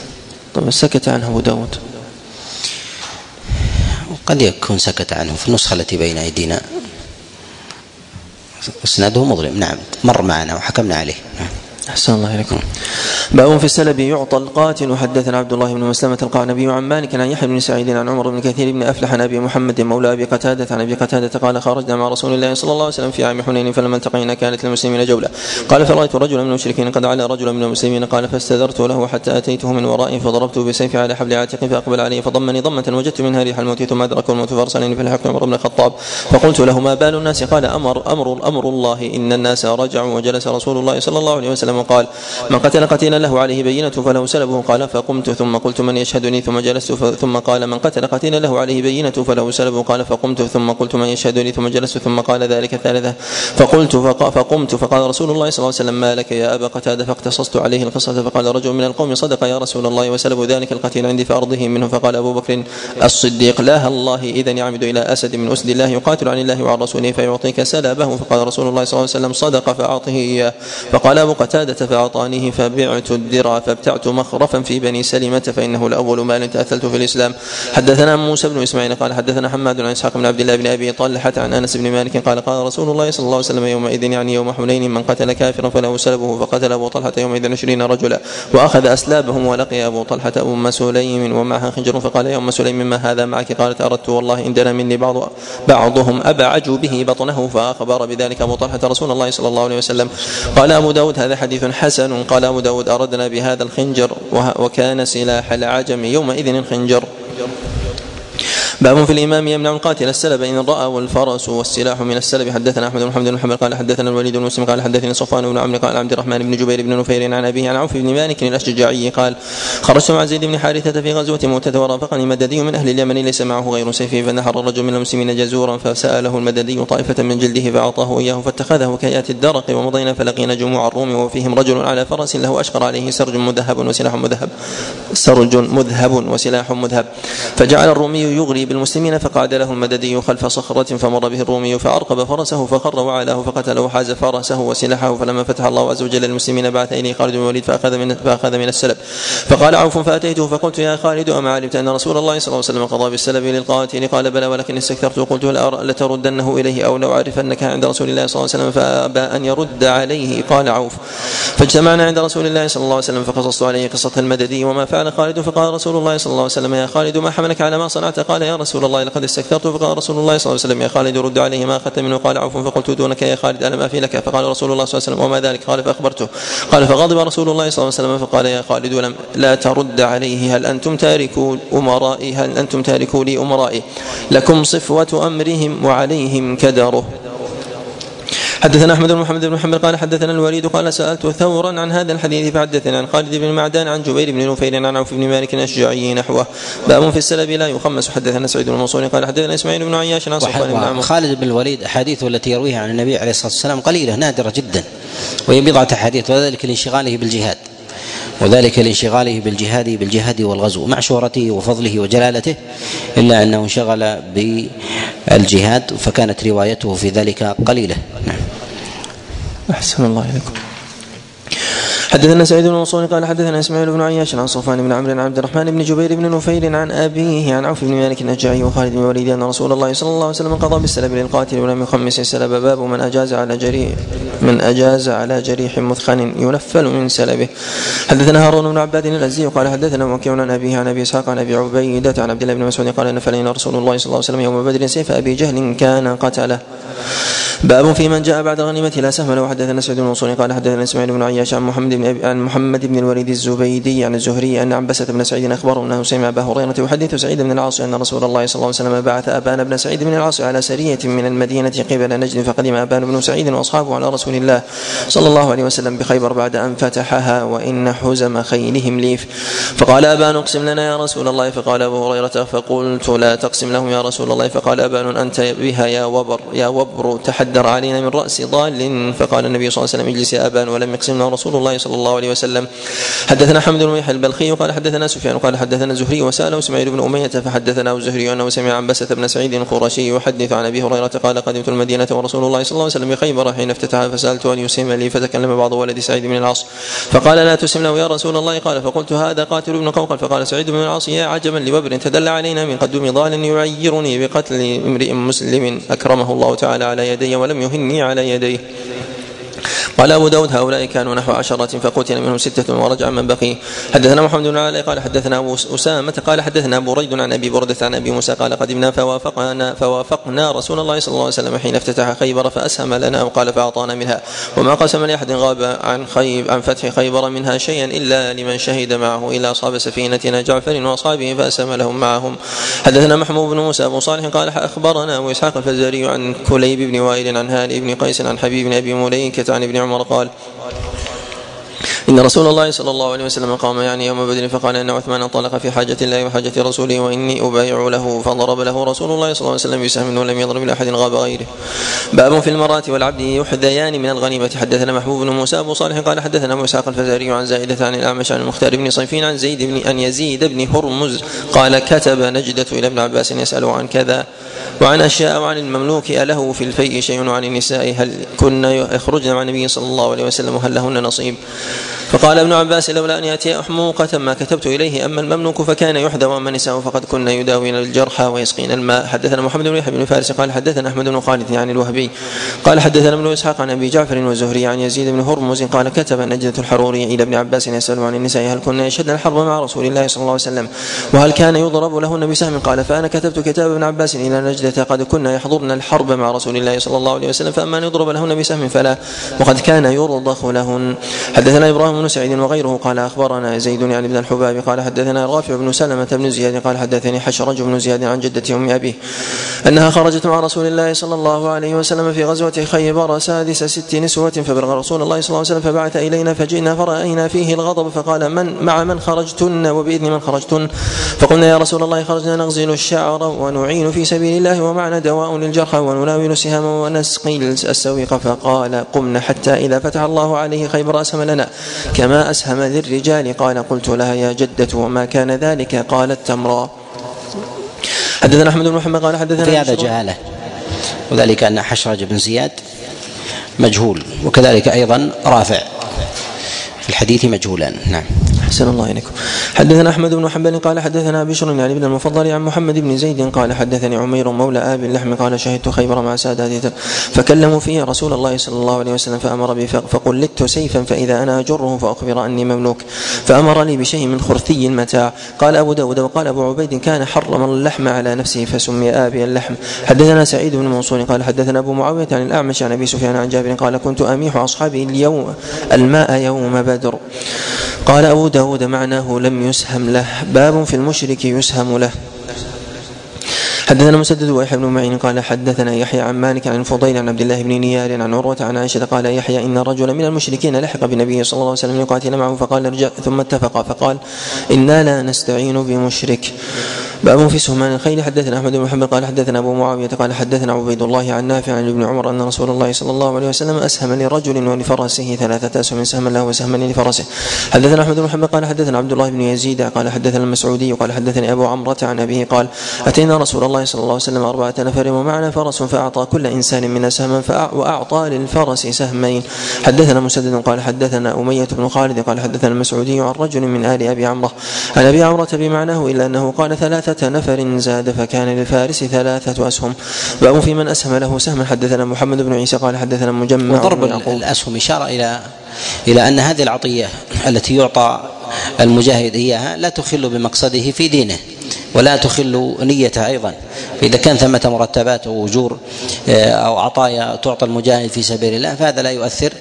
S3: طبعا سكت عنه أبو داود.
S1: قد يكون سكت عنه في النسخة التي بين أيدينا. إسناده مظلم. نعم مر معنا وحكمنا عليه. نعم.
S3: أحسن الله إليكم. باب في السلب يعطى القاتل. حدثنا عبد الله بن مسلمة القعنبي عن مالك عن يحيى بن سعيد عن عمر بن كثير بن أفلح عن أبي محمد مولى أبي قتادة عن أبي قتادة قال خرجنا مع رسول الله صلى الله عليه وسلم في عام حنين فلما التقينا كانت للمسلمين جولة. قال فرأيت رجلا من المشركين قد على رجلا من المسلمين قال فاستدرت له حتى أتيته من ورائي فضربته بسيفي على حبل عاتقي فأقبل عليه فضمني ضمة وجدت منها ريح الموت ثم أدركه الموت فأرسلني فلحقت عمر بن الخطاب. فقلت له ما بال الناس؟ قال أمر أمر أمر الله إن الناس رجعوا وجلس رسول الله صلى الله عليه وسلم وقال من قتل قتيلا له عليه بينة فله سلبه قال فقمت. ثم قلت من يشهدني ثم جلست. ثم قال من قتل قتيلا له عليه بينة فله سلبه قال فقمت. ثم قلت من يشهدني ثم جلست. ثم قال ذلك ثالثة. فقلت فقمت. فقال رسول الله صلى الله عليه وسلم ما لك يا أبا قتادة؟ فاقتصصت عليه القصة. فقال رجل من القوم صدق يا رسول الله وسلب ذلك القتيل عندي فأرضه منه فقال أبو بكر الصديق لا الله إذا يعمد إلى أسد من أسد الله يقاتل عن الله وعن رسوله فيعطيك سلبه. فقال رسول الله صلى الله عليه وسلم صدق فأعطه إياه. فقال أبو قتادة فأعطانيه فبعت الدرع فابتعت مخرفا في بني سلمة فإنه الأول مال تأثلت في الإسلام. حدثنا موسى بن إسماعيل قال حدثنا حماد عن إسحاق بن عبد الله بن أبي طلحة عن أنس بن مالك قال قال رسول الله صلى الله عليه وسلم يومئذ يعني يوم حنين من قتل كافرا فله سلبه فقتل أبو طلحة يومئذ عشرين رجلا وأخذ أسلابهم ولقي أبو طلحة أم سليم ومعها خنجر فقال يا أم سليم ما هذا معك؟ قالت أردت والله إن دنا مني بعض بعضهم أبعج به بطنه فأخبر بذلك أبو طلحة رسول الله صلى الله عليه وسلم. قال أبو داود هذا حديث حسن قال أبو داود أردنا بهذا الخنجر وكان سلاح العجم يومئذ الخنجر. باب في الإمام يمنع القاتل السلب إن رأى والفرس والسلاح من السلب. حدثنا أحمد بن محمد بن حنبل قال حدثنا الوليد بن مسلم قال حدثني صفوان بن عمرو قال عبد الرحمن بن جبير بن نفير عن أبيه عن عوف بن مالك الأشجعي قال خرجت مع زيد بن حارثة في غزوة موته ورافقني مددي من أهل اليمن ليس معه غير سيفه فنحر الرجل من المسلمين جزورا فسأله المددي طائفة من جلده فأعطاه إياه فاتخذه كيات الدرق ومضينا فلقينا جموع الروم وفيهم رجل على فرس له أشقر عليه سرج مذهب وسلاح مذهب سرج مذهب وسلاح مذهب. فجعل الرومي يغري بالمسلمين فقعد له المددي خلف صخرة فمر به الرومي فأرقب فرسه فخر وعلاه فقتله حاز فرسه وسلاحه فلما فتح الله عز وجل المسلمين بعث إليه خالد بن الوليد فأخذ من فأخذ من السلب. فقال عوف فأتيته فقلت يا خالد أما علمت أن رسول الله صلى الله عليه وسلم قضى بالسلب للقاتل؟ قال بلى ولكن استكثرت. وقلت لتردنه إليه أو لو أعرفنك عند رسول الله صلى الله عليه وسلم فأبى أن يرد عليه؟ قال عوف. فاجتمعنا عند رسول الله صلى الله عليه وسلم فقصصت عليه قصة المددي وما فعل خالد؟ فقال رسول الله صلى الله عليه وسلم يا خالد ما حملك على ما صنعت؟ قال يا رسول الله لقد استكثرت. فقال رسول الله صلى الله عليه وسلم يا خالد رد عليه ما اخذت منه قال عوف فقلت دونك يا خالد الم افي لك. فقال رسول الله صلى الله عليه وسلم وما ذلك؟ قال فأخبرته. قال فغضب رسول الله صلى الله عليه وسلم. فقال يا خالد لم لا ترد عليه. هل أنتم تاركوا أمرائي؟ هل أنتم تاركوا لي أمرائي؟ لكم صفوة أمرهم وعليهم كدره. حدثنا أحمد بن محمد بن محمد قال حدثنا الوليد قال سألت ثورا عن هذا الحديث فحدثني عن خالد بن معدان عن جبير بن نفير عن عوف بن مالك الأشجعي نحوه. باب في السلب لا يخمس. حدثنا سعيد بن منصور قال حدثنا إسماعيل بن عياش عن صفوان بن عمرو.
S1: خالد بن الوليد احاديث التي يرويها عن النبي عليه الصلاة والسلام قليلة نادرة جدا وهي بضعة أحاديث وذلك لانشغاله بالجهاد. وذلك لانشغاله بالجهاد بالجهاد والغزو. مع شهرته وفضله وجلالته إلا أنه انشغل بالجهاد فكانت روايته في ذلك قليلة. نعم.
S3: أحسن الله إليكم. حدثنا سعيد بن منصور قال حدثنا إسماعيل بن عياش عن صفوان بن عمرو عن عبد الرحمن بن جبير بن نفير عن أبيه عن عوف بن مالك النجاعي وخالد بن وليد أن رسول الله صلى الله عليه وسلم قضى بالسلب للقاتل ولم يخمس السلب. باب من أجاز على جريح من أجاز على جريح مثخن ينفل من سلبه. حدثنا هارون بن عباد الازي قال حدثنا وكيع عن أبيه عن أبي إسحاق عن أبي عبيدة عن عبد الله بن مسعود قال نفل رسول الله صلى الله عليه وسلم يوم بدر سيف أبي جهل كان قتله. باب في من جاء بعد الغنيمة لا سهم له. حدثنا سعيد بن منصور قال حدثنا إسماعيل بن عياش عن محمد بن عن محمد بن الوليد الزبيدي عن الزهري أن عبسة بن سعيد أخبره أنه سمع أبا هريرة يحدث سعيد بن العاص أن رسول الله صلى الله عليه وسلم بعث ابان بن سعيد بن العاص على سرية من المدينة قبل نجد فقدم ابان بن سعيد وأصحابه على رسول الله صلى الله عليه وسلم بخيبر بعد أن فتحها وإن حزم خيلهم ليف. فقال ابان اقسم لنا يا رسول الله. فقال أبو هريرة فقلت لا تقسم لهم يا رسول الله. فقال ابان أنت بها يا وبر يا وبر تحدر علينا من رأس ضال. فقال النبي صلى الله عليه وسلم اجلس يا ابان ولم يقسمنا. رسول الله صلى الله عليه وسلم حدثنا حمد بن يحيى البلخي قال حدثنا سفيان قال حدثنا الزهري وسأله إسماعيل بن أمية فحدثنا الزهري أنه سمع عن بسه بن سعيد القرشي يحدث عن أبي هريرة قال قدمت المدينة ورسول الله صلى الله عليه وسلم بخيبر حين افتتحها فسألت أن يسلم لي فتكلم بعض ولد سعيد بن العاص. فقال لا تسلم له يا رسول الله. قال فقلت هذا قاتل ابن قوقل فقال سعيد بن العاص يا عجبا لببر تدل علينا من قدم ضال يعيرني بقتل امرئ مسلم أكرمه الله تعالى على يدي ولم يهني على يديه. قال أبو داود هؤلاء كانوا نحو عشرة فقتل منهم ستة ورجع من بقي. حدثنا محمد بن علي قال حدثنا أبو أسامة قال حدثنا ابو ريد عن أبي بردة عن أبي موسى قال قدمنا فوافقنا فوافقنا رسول الله صلى الله عليه وسلم حين افتتح خيبر فأسهم لنا وقال فأعطانا منها. وما قسم لأحد غاب عن خيب عن فتح خيبر منها شيئا إلا لمن شهد معه إلى أصحاب سفينتنا جعفر وأصحابه فأسهم لهم معهم. حدثنا محمود بن موسى أبو صالح قال أخبرنا ابو اسحاق الفزاري عن كليب بن وائل عن هاني بن قيس عن حبيب بن أبي مليكة عن ابن عمر قال إن رسول الله صلى الله عليه وسلم قام يعني يوم بدر فقال إن عثمان انطلق في حاجة الله وحاجة رسوله وإني أبايع له فضرب له رسول الله صلى الله عليه وسلم بسهم ولم يضرب لأحد غاب غيره. باب في المرأة والعبد يحديان من الغنيمة. حدثنا محبوب بن موسى أبو صالح قال حدثنا إسحاق الفزاري عن زائدة عن الأعمش عن المختار بن صيفين عن زيد بن أن يزيد بن هرمز قال كتب نجدة إلى ابن عباس يسأله عن كذا وعن أشياء وعن المملوك أله في الفيء شيء وعن النساء؟ هل كن يخرجن مع النبي صلى الله عليه وسلم وهل لهن نصيب؟ فقال ابن عباس لولا أن يأتي أحموقة ما كتبت إليه أما المملوك فكان يحدى واما النساء فقد كن يداوين الجرحى ويسقين الماء. حدثنا محمد بن يحيى بن فارس قال حدثنا أحمد بن خالد عن الوهبي قال حدثنا ابن إسحاق عن أبي جعفر والزهري عن يزيد بن هرمز قال كتب نجدة الحروري إلى ابن عباس يسأل عن النساء هل كنا يشهدن الحرب مع رسول الله صلى الله عليه وسلم وهل كان يضرب لهن بسهم قال فأنا كتبت كتاب ابن عباس إلى نجدة قد كنا يحضرن الحرب مع رسول الله صلى الله عليه وسلم فأما أن يضرب لهن بسهم فلا وقد كان يرضخ لهن. حدثنا إبراهيم بن سعيد وغيره قال أخبرنا زيد يعني بن الحباب قال حدثنا رافع بن سلمة بن زياد قال حدثني حشرج بن زياد عن جدة أم أبيه أنها خرجت مع رسول الله صلى الله عليه وسلم في غزوة خيبر سادس ست نسوة فبلغ رسول الله صلى الله عليه وسلم فبعث إلينا فجئنا فرأينا فيه الغضب فقال من مع من خرجتن وبإذن من خرجتن فقلنا يا رسول الله خرجنا نغزل الشعر ونعين في سبيل الله ومعنا دواء للجرحى ونناول السهام ونسقي السويق فقال قمنا حتى إذا فتح الله عليه خيبر أسهم لنا كما أسهم للرجال قال قلت لها يا جدة وما كان ذلك قالت تمرا. حدثنا أحمد بن محمد قال حدثنا
S1: في هذا جهالة. وذلك أن حشرج بن زياد مجهول وكذلك أيضا رافع. في الحديث مجهولان نعم.
S3: أحسن الله إليكم. حدثنا أحمد بن حنبل قال حدثنا بشر يعني بن المفضل عن محمد بن زيد قال حدثني عمير مولى آب اللحم قال شهدت خيبر مع سادات فكلموا فيه رسول الله صلى الله عليه وسلم فأمر بي فقلدت سيفا فإذا أنا أجره فأخبر أني مملوك. فأمر لي بشيء من خرثي المتاع. قال أبو داود وقال أبو عبيد كان حرم اللحم على نفسه فسمي آبي اللحم. حدثنا سعيد بن منصور قال حدثنا أبو معاوية عن الأعمش عن أبي سفيان عن جابر قال كنت أميح أصحابي اليوم الماء يوم بدر. قال أبو داود معناه لم يسهم له. باب في المشرك يسهم له. حدثنا مسدد ويحيى بن معين قال حدثنا يحيى عن مالك عن الفضيل عن عبد الله بن نيار عن عروة عن عائشة قال يحيى إن رجلا من المشركين لحق بالنبي صلى الله عليه وسلم يقاتل معه فقال ارجع ثم اتفق فقال إنا لا نستعين بمشرك. باب في سهمان الخيل. حدثنا أحمد بن محمد قال حدثنا أبو معاوية قال حدثنا عبيد الله عن نافع عن ابن عمر أن رسول الله صلى الله عليه وسلم أسهم لرجل ولفرسه ثلاثة أسهم سهما له وسهما لفرسه. حدثنا أحمد بن محمد قال حدثنا عبد الله بن يزيد قال حدثنا المسعودي قال حدثني أبو عمرة عن أبيه قال أتينا رسول الله صلى الله عليه وسلم أربعة نفر ومعنا فرس فأعطى كل إنسان منا سهما وأعطى للفرس سهمين. حدثنا مسدد قال حدثنا أمية بن خالد قال حدثنا المسعودي عن رجل من آل أبي عمرة. عن أبي عمرة بمعناه إلا أنه قال ثلاثة نفر زاد فكان للفارس ثلاثة أسهم. باب في من أسهم له سهما. حدثنا محمد بن عيسى قال حدثنا مجمع
S1: وضرب الأسهم إشارة إلى إلى أن هذه العطية التي يعطى المجاهد إياها لا تخل بمقصده في دينه. ولا تخل نيته أيضا. فاذا كان ثمة مرتبات أو أجور آه، أو عطايا تعطى المجاهد في سبيل الله فهذا لا يؤثر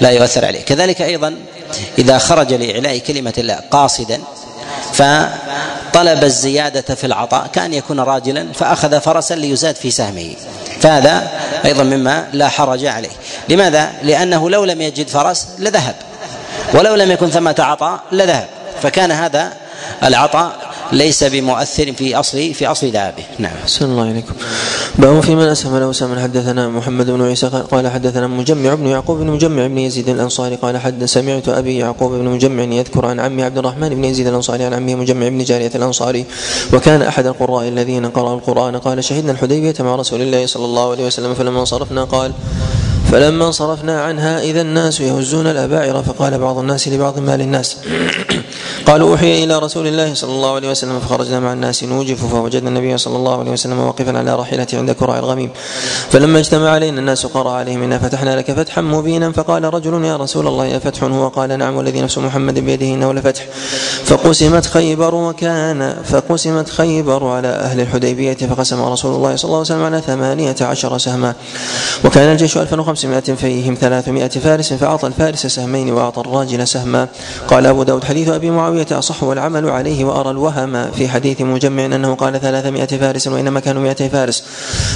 S1: لا يؤثر عليه. كذلك أيضا إذا خرج لإعلاء كلمة الله قاصدا فطلب الزيادة في العطاء كأن يكون راجلا فأخذ فرسا ليزاد في سهمه. فهذا أيضا مما لا حرج عليه. لماذا؟ لأنه لو لم يجد فرس لذهب. ولو لم يكن ثمة عطاء لذهب. فكان هذا العطاء ليس بمؤثر في اصل في أصل ذهابه نعم.
S3: أحسن الله إليكم. باب في من أسهم له سهما حدثنا محمد بن عيسى قال حدثنا مجمع بن يعقوب بن مجمع بن يزيد الأنصاري قال حد سمعت أبي يعقوب بن مجمع يذكر عن عمي عبد الرحمن بن يزيد الأنصاري عن عمه مجمع بن جارية الأنصاري وكان أحد القراء الذين قرأوا القرآن قال شهدنا الحديبية مع رسول الله صلى الله عليه وسلم فلما انصرفنا قال فلما صرفنا عنها إذا الناس يهزون الأباعر فقال بعض الناس لبعض ما للناس. قالوا أوحي إلى رسول الله صلى الله عليه وسلم فخرجنا مع الناس نوجف فوجدنا النبي صلى الله عليه وسلم واقفا على راحلته عند كراع الغميم. فلما اجتمع علينا الناس قرأ عليهم إنا فتحنا لك فتحا مبينا فقال رجل يا رسول الله يا فتح هو؟ قال نعم والذي نفس محمد بيده إنه لفتح. فقسمت خيبر وكان فقسمت خيبر على أهل الحديبية فقسم رسول الله صلى الله عليه وسلم على ثمانية عشر سهما. وكان الجيش 1500 خمسمائة فيهم ثلاثمائة فارس فأعطى الفارس سهمين وأعطى الراجل سهما. قال أبو داود حديث أبي معاوية أصح والعمل عليه وأرى الوهم في حديث مجمع أنه قال ثلاثمائة فارس وإنما كانوا مائة فارس.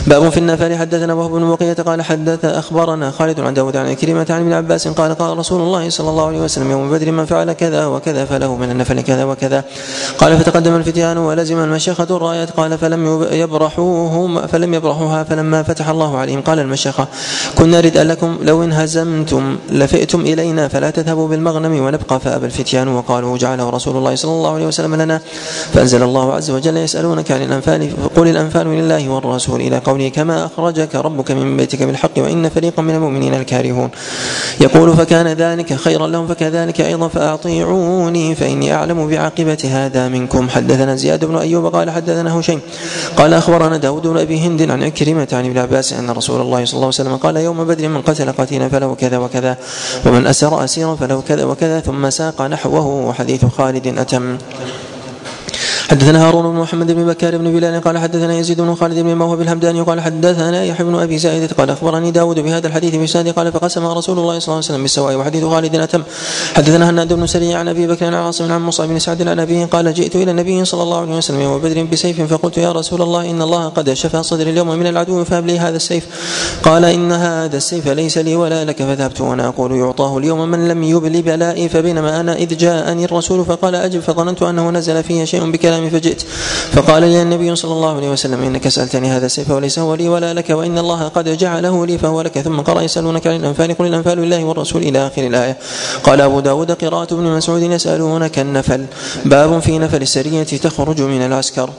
S3: باب في النفر حدثنا وهب بن بقية قال حدث أخبرنا خالد عن داود عن كلمة عن ابن عباس قال قال رسول الله صلى الله عليه وسلم يوم بدر من فعل كذا وكذا فله من النفل كذا وكذا. قال فتقدم الفتيان ولزم المشيخة الراية قال فلم يبرحوهم فلم يبرحوها فلما فتح الله عليهم قال المشيخة كنا ردء لكم لو انهزمتم لفئتم إلينا فلا تذهبوا بالمغنم ونبقى فأبى الفتيان وقالوا جعله رسول الله صلى الله عليه وسلم لنا. فأنزل الله عز وجل يسألونك عن الأنفال فقل الأنفال لله والرسول إلى قوله كما أخرجك ربك من بيتك بالحق وإن فريقا من المؤمنين الكارهون. يقول فكان ذلك خيرا لهم فكذلك أيضا فأطيعوني فإني أعلم بعاقبة هذا منكم. حدثنا زياد بن أيوب قال حدثنا هشيم قال أخبرنا داود بن أبي هند عن عكرمة عن ابن عباس أن رسول الله صلى الله عليه وسلم قال يوم بدر من قتل قتيلا فله كذا وكذا ومن أسر أسيرا فله كذا وكذا ثم ساق نحوه وحديث خالد أتم. حدثنا هارون بن محمد بن بكار بن بلال قال حدثنا يزيد بن خالد بن موهب الهمداني قال حدثنا يحيى بن أبي زائدة قال أخبرني داود بهذا الحديث بسند قال فقسم رسول الله صلى الله عليه وسلم بالسواء وحديث خالد أتم. حدثنا هناد بن سري عن أبي بكر عن عاصم عن مصعب بن سعد عن أبيه قال جئت إلى النبي صلى الله عليه وسلم يوم بدر بسيف فقلت يا رسول الله إن الله قد شفى صدري اليوم من العدو فهب لي هذا السيف. قال إن هذا السيف ليس لي ولا لك فذهبت وأنا أقول يعطاه اليوم من لم يبل بلائي فبينما أنا إذ جاءني الرسول فقال أجب فظننت أنه نزل فيه شيء بكلامي فجئت. فقال لي النبي صلى الله عليه وسلم إنك سألتني هذا السيف وليس هو لي ولا لك وإن الله قد جعله لي فهو لك. ثم قرأ يسألونك عن الأنفال قل الأنفال لله والرسول إلى آخر الآية. قال أبو داود قراءة ابن مسعود يسألونك النفل. باب في نفل السرية تخرج من العسكر.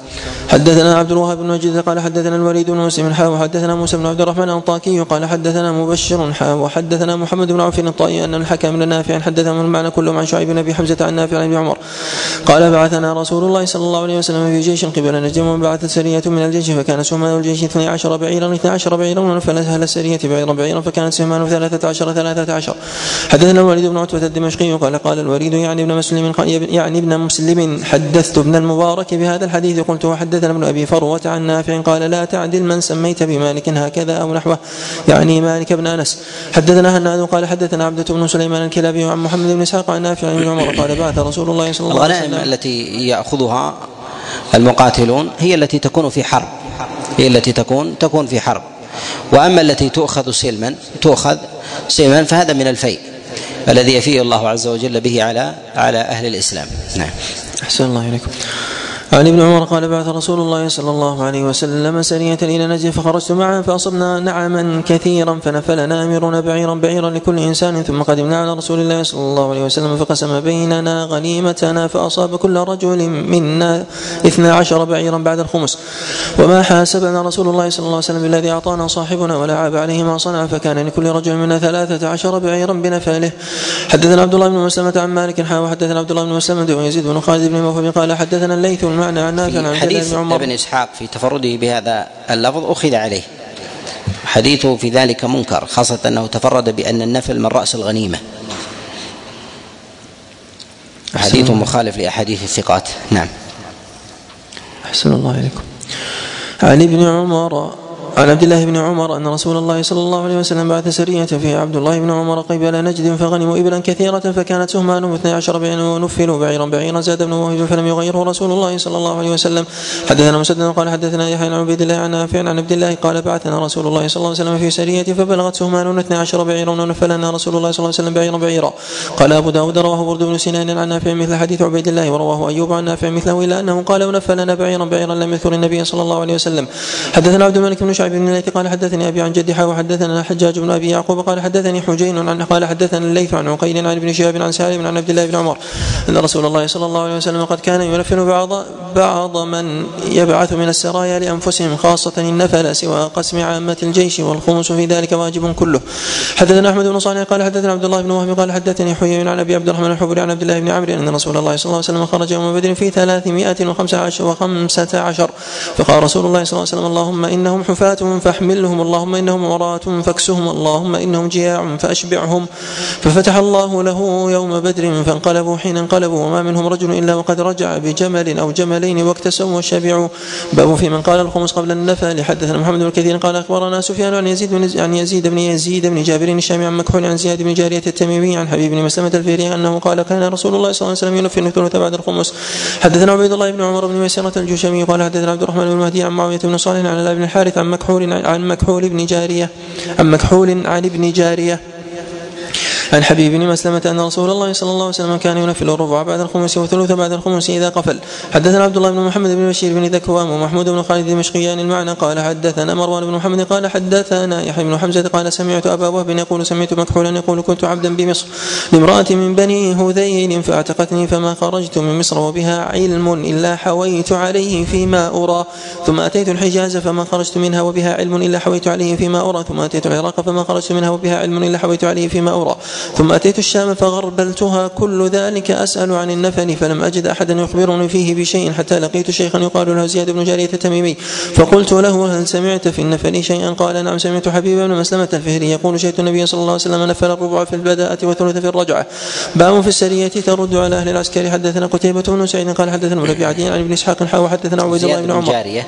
S3: حدثنا عبد الوهاب بن مجيد قال حدثنا الوليد بن مسلم حا وحدثنا موسى بن عبد الرحمن الطاكي قال حدثنا مبشر حا وحدثنا محمد بن عوف الطائي أن الحكم بن نافع حدثهم المعنى كلهم عن شعيب بن أبي حمزة عن نافع عن عمر. قال بعثنا رسول الله صلى الله عليه وسلم في جيش قبل نجم وبعثت سرية من الجيش فكان سهمان الجيش 12 بعيرا 12 بعيرا ونفل أهل السرية بعيرا بعيرا فكانت سهمان ثلاثة عشر ثلاثة عشر حدثنا الوليد بن عتبة الدمشقي قال قال الوليد يعني ابن مسلم يعني ابن مسلم حدثت ابن المبارك بهذا الحديث قلت وحدثنا ابن أبي فروة عن نافع قال لا تعدل من سميت بمالك هكذا أو نحوه يعني مالك بن أنس حدثنا هناد قال حدثنا عبدة بن سليمان الكلابي عن محمد بن إسحاق عن نافع عن عمر قال بعث رسول الله صلى الله عليه وسلم
S1: الغنائم التي يأخذها المقاتلون هي التي تكون في حرب. هي التي تكون تكون في حرب. وأما التي تؤخذ سلما تؤخذ سلما فهذا من الفيء الذي يفيه الله عز وجل به على على أهل الإسلام. نعم.
S3: أحسن الله إليكم. عن ابن عمر قال بعث رسول الله صلى الله عليه وسلم سرية إلى نجد فخرجت معه فأصبنا نعما كثيرا فنفلنا أميرنا بعيرا بعيرا لكل إنسان ثم قدمنا على رسول الله صلى الله عليه وسلم فقسم بيننا غنيمتنا فأصاب كل رجل منا اثنا عشر بعيرا بعد الخمس. وما حاسبنا رسول الله صلى الله عليه وسلم بالذي أعطانا صاحبنا ولا عاب عليه ما صنع فكان لكل رجل منا ثلاثة عشر بعيرا بنفاله حدثنا عبد الله بن مسلمة عن مالك حا وحدثنا عبد الله بن مسلمة ويزيد بن خالد بن قال حدثنا الليث عن نافع عن
S1: حديث ابن إسحاق في تفرده بهذا اللفظ أخذ عليه. حديثه في ذلك منكر خاصة أنه تفرد بأن النفل من رأس الغنيمة. حديث مخالف لأحاديث الثقات. نعم.
S3: أحسن الله إليكم. عن ابن عمر عن عبد الله بن عمر أن رسول الله صلى الله عليه وسلم بعث سرية فيها عبد الله بن عمر قبل نجد فغنموا إبلا كثيرة فكانت سهمان اثني عشر بعيرا ونفلوا بعيرا بعيرا زاد ابن وهب فلم يغيره رسول الله صلى الله عليه وسلم. حدثنا مسدد قال حدثنا يحيى عن عبيد الله عن نافع عن عبد الله قال بعثنا رسول الله صلى الله عليه وسلم في سرية فبلغت سهمان اثني عشر بعيرا ونفلنا رسول الله صلى الله عليه وسلم بعيرا بعيرا. قال أبو داود رواه برد بن سنان عن نافع مثل حديث عبيد الله ورواه أيوب عن نافع مثله إلا أنه قال ونفلنا بعيرا بعيرا لم يذكر النبي صلى الله عليه وسلم. حدثنا عبد الملك بن شعيب بن قال حدثني أبي عن جدي وحدثنا حجاج بن أبي يعقوب قال حدثني حجين عن قال حدثنا الليث عن عقيل عن ابن شهاب عن سالم عن عبد الله بن عمر أن رسول الله صلى الله عليه وسلم قد كان ينفل بعض بعض من يبعث من السرايا لأنفسهم خاصة النفل سوى قسم عامة الجيش والخمس في ذلك واجب كله. حدثنا أحمد بن صالح قال حدثنا عبد الله بن وهب قال حدثني حيي عن أبي عبد الرحمن الحبري عن عبد الله بن عمرو أن رسول الله صلى الله عليه وسلم خرج يوم بدر في ثلاثمائة وخمسة عشر, وخمسة عشر. فقال رسول الله صلى الله عليه وسلم اللهم إنهم حفاة فاحملهم اللهم إنهم عراة فاكسهم اللهم إنهم جياع فأشبعهم ففتح الله له يوم بدر فانقلبوا حين انقلبوا وما منهم رجل إلا وقد رجع بجمل أو جملين واكتسوا وشبعوا باب في من قال الخمس قبل النفل حدثنا محمد بن كثير قال أخبرنا سفيان عن يزيد بن عن يزيد بن يزيد بن جابر الشامي عن مكحول عن زياد بن جارية التميمي عن حبيب بن مسلمة الفيري أنه قال كان رسول الله صلى الله عليه وسلم ينفل الثلث بعد الخمس. حدثنا عبيد الله بن عمر بن ميسرة الجشمي قال حدثنا عبد الرحمن بن مهدي عن معاوية بن صالح عن ابن الحارث عن مكحول عن مكحول بن جارية عن مكحول عن ابن جارية. عن حبيب بن مسلمة أن رسول الله صلى الله عليه وسلم كان ينفل الربع بعد الخمس والثلث بعد الخمس إذا قفل. حدثنا عبد الله بن محمد بن بشير بن ذكوان ومحمود بن خالد المشقيان المعنى قال حدثنا مروان بن محمد قال حدثنا يحيى بن حمزة قال سمعت أبا وهب يقول سمعت مكحولا يقول كنت عبدا بمصر لامرأة من بني هذيل فاعتقتني فما خرجت من مصر وبها علم إلا حويت عليه فيما أرى. ثم أتيت الحجاز فما خرجت منها وبها علم إلا حويت عليه فيما أرى. ثم أتيت العراق فما خرجت منها وبها علم إلا حويت عليه فيما أرى. ثم أتيت الشام فغربلتها. كل ذلك أسأل عن النفل فلم أجد أحدا يخبرني فيه بشيء حتى لقيت شيخا يقال له زياد بن جارية التميمي. فقلت له هل سمعت في النفل شيئا؟ قال نعم سمعت حبيب بن مسلمة الفهري يقول شهدت النبي صلى الله عليه وسلم نفل الربع في البداءة وثلث في الرجعة. باب في السرية ترد على أهل العسكر. حدثنا قتيبة بن سعيد قال حدثنا ابن عدي عن ابن إسحاق حاوى حدثنا عبيد الله بن عمر.
S1: جارية.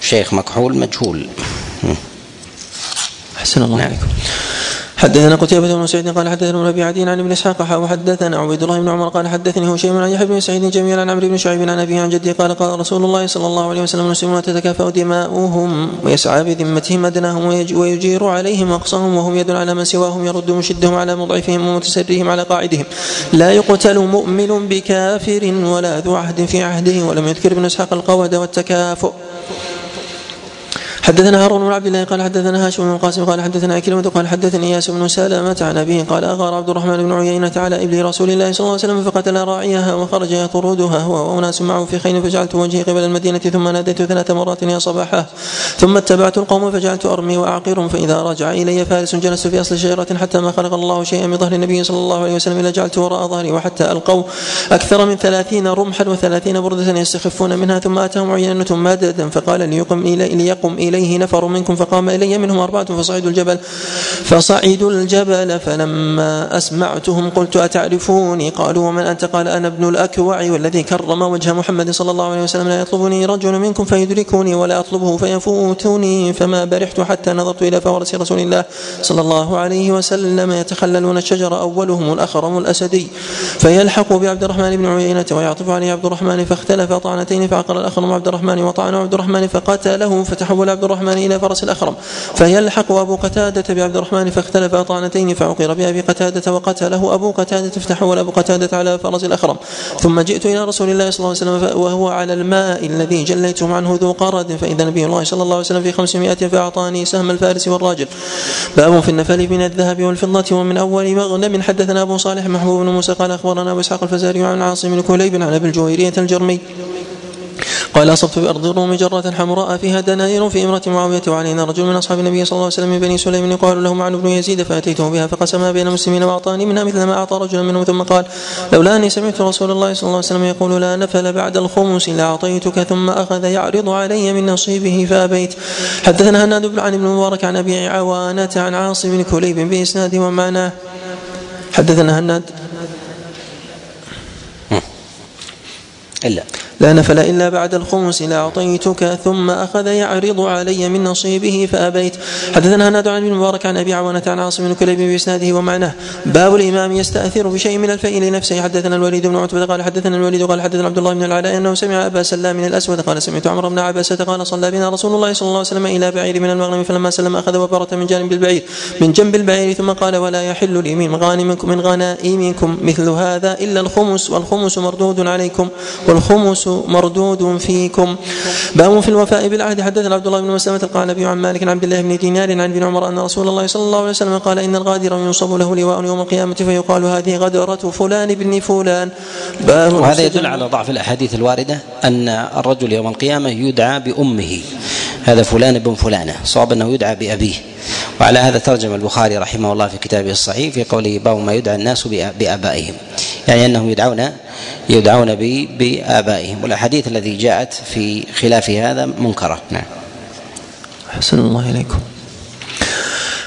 S1: شيخ مكحول مجهول.
S3: أحسن الله عليكم. حدثنا قتيبة بن سعيد قال حدثنا ابي عدي عن ابن إسحاق وحدثنا عبيد الله بن عمر قال حدثني هشيم عن يحيى بن سعيد جميعا عن عمرو بن شعيب عن أبيه عن جده قال قال رسول الله صلى الله عليه وسلم المسلمون تتكافأ دماؤهم ويسعى بذمتهم أدناهم ويجير عليهم أقصاهم وهم يد على من سواهم يرد مشدهم على مضعفهم ومتسرهم على قاعدهم. لا يقتل مؤمن بكافر ولا ذو عهد في عهده ولم يذكر ابن إسحاق القود والتكافؤ حدثنا هارون بن عبد الله قال حدثنا هاشم بن القاسم قال حدثنا أكلمة قال حدثني اياس بن سلمة عن أبيه قال أغار عبد الرحمن بن عيينة على إبل رسول الله صلى الله عليه وسلم فقتل راعيها وخرج يطردها هو وأناس معه في خيل فجعلت وجهي قبل المدينة ثم ناديت ثلاث مرات يا صباحا. ثم اتبعت القوم فجعلت أرمي وأعقر فإذا رجع إلي فارس جلست في أصل شجرة حتى ما خلق الله شيئا من ظهر النبي صلى الله عليه وسلم إلا جعلت وراء ظهري وحتى ألقوا أكثر من ثلاثين رمحا وثلاثين بردة يستخفون منها ثم أتاهم عينة مادة فقال ليقم, إلي ليقم إليه نفر منكم فقام إلي منهم أربعة فصعدوا الجبل فصعدوا الجبل فلما أسمعتهم قلت أتعرفوني؟ قالوا ومن أنت؟ قال أنا ابن الأكوع والذي كرم وجه محمد صلى الله عليه وسلم. لا يطلبني رجل منكم فيدركني ولا أطلبه فيفوتني فما برحت حتى نظرت إلى فورس رسول الله صلى الله عليه وسلم. يتخللون الشجر أولهم الأخرم الأسدي فيلحق بعبد الرحمن بن عيينة ويعطف عليه عبد الرحمن فاختلف طعنتين فعقر الأخرم عبد الرحمن وطعن عبد الرحمن فقتله فتحول عبد الرحمن إلى فرس الأخرم. فيلحق أبو قتادة بعبد الرحمن فاختلف طعنتين فعقر بأبي قتادة وقتله أبو قتادة فتحول أبو قتادة على فرس الأخرم. ثم جئت إلى رسول الله صلى الله عليه وسلم وهو على الماء الذي جليتم عنه ذو قرد. فإذا نبي الله صلى الله عليه وسلم في خمسمائة فأعطاني سهم الفارس والراجل. باب في النفل من الذهب والفضة ومن أول مغنم. حدثنا أبو صالح محبوب بن موسى قال أخبرنا أبو إسحاق الفزاري عن عاصم بن كليب عن أبي الجويرية الجرمي. قال أصبت بأرض الروم جرة حمراء فيها دنانير في إمرة معاوية وعلينا رجل من أصحاب النبي صلى الله عليه وسلم من بني سليم يقال له معن بن يزيد فأتيته بها فقسمها بين المسلمين وأعطاني منها مثل ما أعطى رجلا منهم. ثم قال لولا أني سمعت رسول الله صلى الله عليه وسلم يقول لا نفل بعد الخمس لأعطيتك ثم أخذ يعرض علي من نصيبه فأبيت. حدثنا هناد بن عن ابن مبارك عن أبي عوانة عن عاصم بن كليب بإسناد ومعناه حدثنا هناد.
S1: إلا.
S3: لا نفل إلا بعد الخمس لأعطيتك ثم أخذ يعرض علي من نصيبه فأبيت. حدثنا هناد عن بن مبارك عن أبي عوانة عن عاصم بن كليب بإسناده ومعناه. باب الإمام يستأثر بشيء من الفيء لنفسه. حدثنا الوليد بن عتبة قال حدثنا الوليد قال حدثنا عبد الله بن العلاء أنه سمع أبا سلام من الأسود قال سمعت عمرو بن عباسة قال صلى بنا رسول الله صلى الله عليه وسلم إلى بعير من المغنم فلما سلم أخذ وبرة من جانب البعير من جنب البعير ثم قال ولا يحل لي من غانمكم من غنائمكم مثل هذا إلا الخمس والخمس مردود عليكم والخمس مردود فيكم. باب في الوفاء بالعهد. حدثنا عبد الله بن مسلمة القعنبي عن مالك عن عبد الله بن دينار عن ابن عمر أن رسول الله صلى الله عليه وسلم قال إن الغادر ينصب له لواء يوم القيامة فيقال هذه غدرة فلان بن فلان.
S1: باب وهذا يدل على ضعف الأحاديث الواردة أن الرجل يوم القيامة يدعى بأمه. هذا فلان بن فلانة. صواب أنه يدعى بأبيه. وعلى هذا ترجم البخاري رحمه الله في كتابه الصحيح في قوله باب ما يدعى الناس بآبائهم. يعني أنهم يدعون يدعون بآبائهم. والأحاديث التي جاءت في خلاف هذا منكرة. نعم.
S3: أحسن الله إليكم.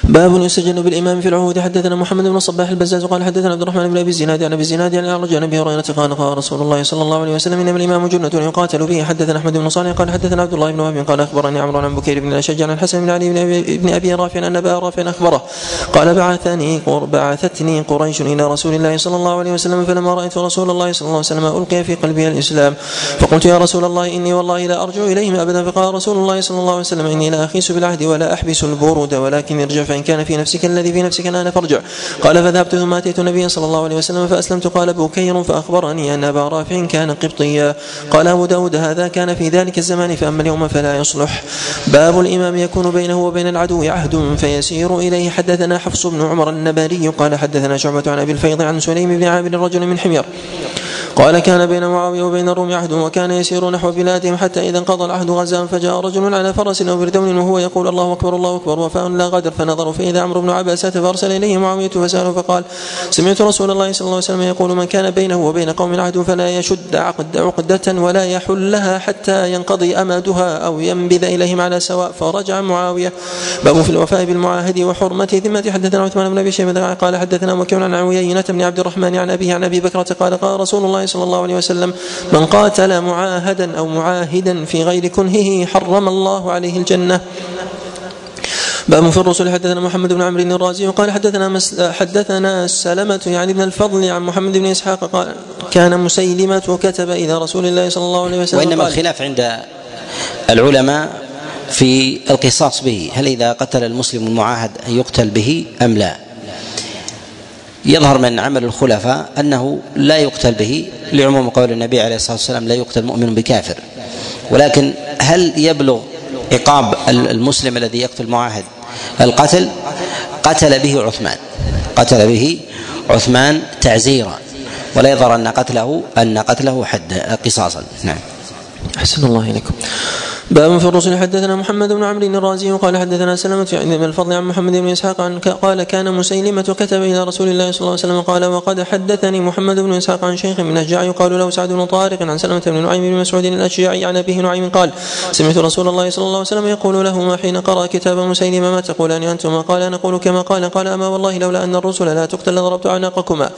S3: باب يسجن بالإمام في العهود. حدثنا محمد بن الصباح البزاز قال حدثنا عبد الرحمن بن أبي الزناد عن أبي الزناد عن أعرج عن أبي هريرة قال قال رسول الله صلى الله عليه وسلم انما الإمام جنة يقاتل به حدثنا أحمد بن صالح قال حدثنا عبد الله بن وهب قال أخبرني عمرو عن بكير بن الأشج عن الحسن بن علي بن ابي, بن أبي رافع أن أبا رافع أخبره. قال بعثني بعثتني قريش إلى رسول الله صلى الله عليه وسلم فلما رأيت رسول الله صلى الله عليه وسلم ألقي في قلبي الإسلام. فقلت يا رسول الله إني والله لا أرجع إليهم أبدا. فقال رسول الله صلى الله عليه وسلم إني لا أخيس بالعهد ولا أحبس البرود ولكن ارجع فإن كان في نفسك الذي في نفسك الآن فارجع. قال فذهبت ثم أتيت النبي صلى الله عليه وسلم فأسلمت. قال بكير فأخبرني أن أبا رافع كان قبطيا. قال أبو داود هذا كان في ذلك الزمان فأما اليوم فلا يصلح. باب الإمام يكون بينه وبين العدو عهد فيسير إليه. حدثنا حفص بن عمر النباري قال حدثنا شعبة عن أبي الفيض عن سليم بن عامر رجل من حمير. قال كان بين معاوية وبين الروم عهد وكان يسير نحو بلادهم حتى إذا انقضى العهد غزاهم فجاء رجل على فرس أو بردون وهو يقول الله أكبر الله أكبر وفاء لا غدر فنظروا فإذا عمرو بن عباسة فأرسل إليه معاوية فسأله فقال سمعت رسول الله صلى الله عليه وسلم يقول من كان بينه وبين قوم عهد فلا يشد عقد عقدة ولا يحلها حتى ينقضي أمدها أو ينبذ إليهم على سواء فرجع معاوية. باب في الوفاء بالمعاهد وحرمة ذمة حدثنا عثمان بن أبي شيبة قال حدثنا مكيون عن عوينة بن عبد الرحمن عن أبيه عن أبي بكرة قال قال رسول الله صلى الله عليه وسلم من قاتل معاهدا أو معاهدا في غير كنهه حرم الله عليه الجنة. باب في الرسل حدثنا محمد بن عمرو الرازي وقال حدثنا حدثنا سلمة يعني بن الفضل عن محمد بن إسحاق قال كان مسيلمة كتب إلى رسول الله صلى الله عليه وسلم
S1: وإنما الخلاف عند العلماء في القصاص به هل إذا قتل المسلم المعاهد أن يقتل به أم لا؟ يظهر من عمل الخلفاء أنه لا يقتل به لعموم قول النبي عليه الصلاة والسلام لا يقتل مؤمن بكافر. ولكن هل يبلغ عقاب المسلم الذي يقتل معاهد؟ القتل قتل به عثمان. قتل به عثمان تعزيرا. ولا يظهر أن قتله أن قتله حد قصاصا. نعم.
S3: أحسن الله إليكم. باب في الرسل حدثنا محمد بن عمرو الرازي وقال حدثنا سلمة بن الفضل عن محمد بن إسحاق عن قال كان مسيلمة كتب إلى رسول الله صلى الله عليه وسلم قال وقد حدثني محمد بن إسحاق عن شيخ من اشجاع يقال له سعد بن طارق عن سلمة بن نعيم بن مسعود الأشجعي عن أبيه نعيم قال سمعت رسول الله صلى الله عليه وسلم يقول لهما حين قرأ كتاب مسيلمة ما تقولان أنتما؟ قال نقول كما قال. قال أما والله لولا أن الرسل لا تقتل لضربت أعناقكما.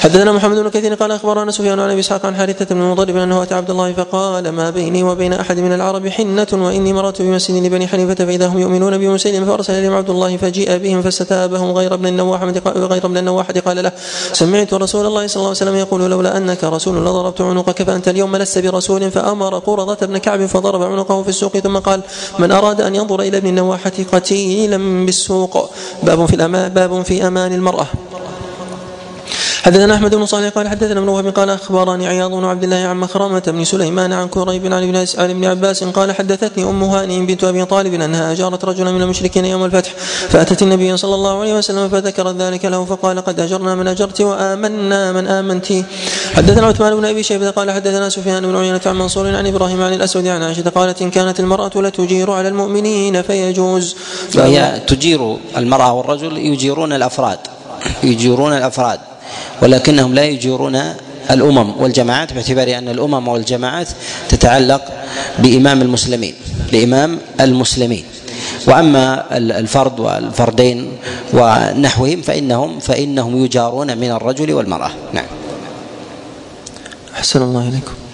S3: حدثنا محمد بن كثير قال أخبرنا سفيان عن أبي إسحاق عن حارثة بن مضرب أنه أتى عبد الله فقال ما بيني وبين أحد من العرب حنة وإني مررت بمسجد لبني حنيفة فإذا هم يؤمنون بمسيلم فأرسل إليهم عبد الله فجيء بهم فاستتابهم غير ابن النواح غير ابن النواح قال له سمعت رسول الله صلى الله عليه وسلم يقول لولا أنك رسول لضربت عنقك فأنت اليوم لست برسول. فأمر قرظة بن كعب فضرب عنقه في السوق ثم قال من أراد أن ينظر إلى ابن النواحة قتيلا بالسوق. باب في الأمان باب في أمان المرأة. حدثنا أحمد بن صالح قال حدثنا ابن وهب قال أخبرني عياض بن عبد الله عن مخرمة بن سليمان عن كريب عن ابن عباس قال حدثتني أم هانئ بنت أبي طالب أنها أجارت رجلا من المشركين يوم الفتح فأتت النبي صلى الله عليه وسلم فذكرت ذلك له فقال قد أجرنا من أجرت وآمنا من آمنت. حدثنا عثمان بن أبي شيبة قال حدثنا سفيان بن عيينة عن منصور عن إبراهيم عن الأسود عن عائشة قالت إن كانت المرأة لتجير على المؤمنين فيجوز.
S1: فهي تجير المرأة والرجل يجيرون الأفراد يجيرون الأفراد. ولكنهم لا يجيرون الأمم والجماعات باعتبار أن الأمم والجماعات تتعلق بإمام المسلمين بإمام المسلمين. وأما الفرد والفردين ونحوهم فانهم فإنهم يجارون من الرجل والمرأة. نعم.
S3: أحسن الله إليكم.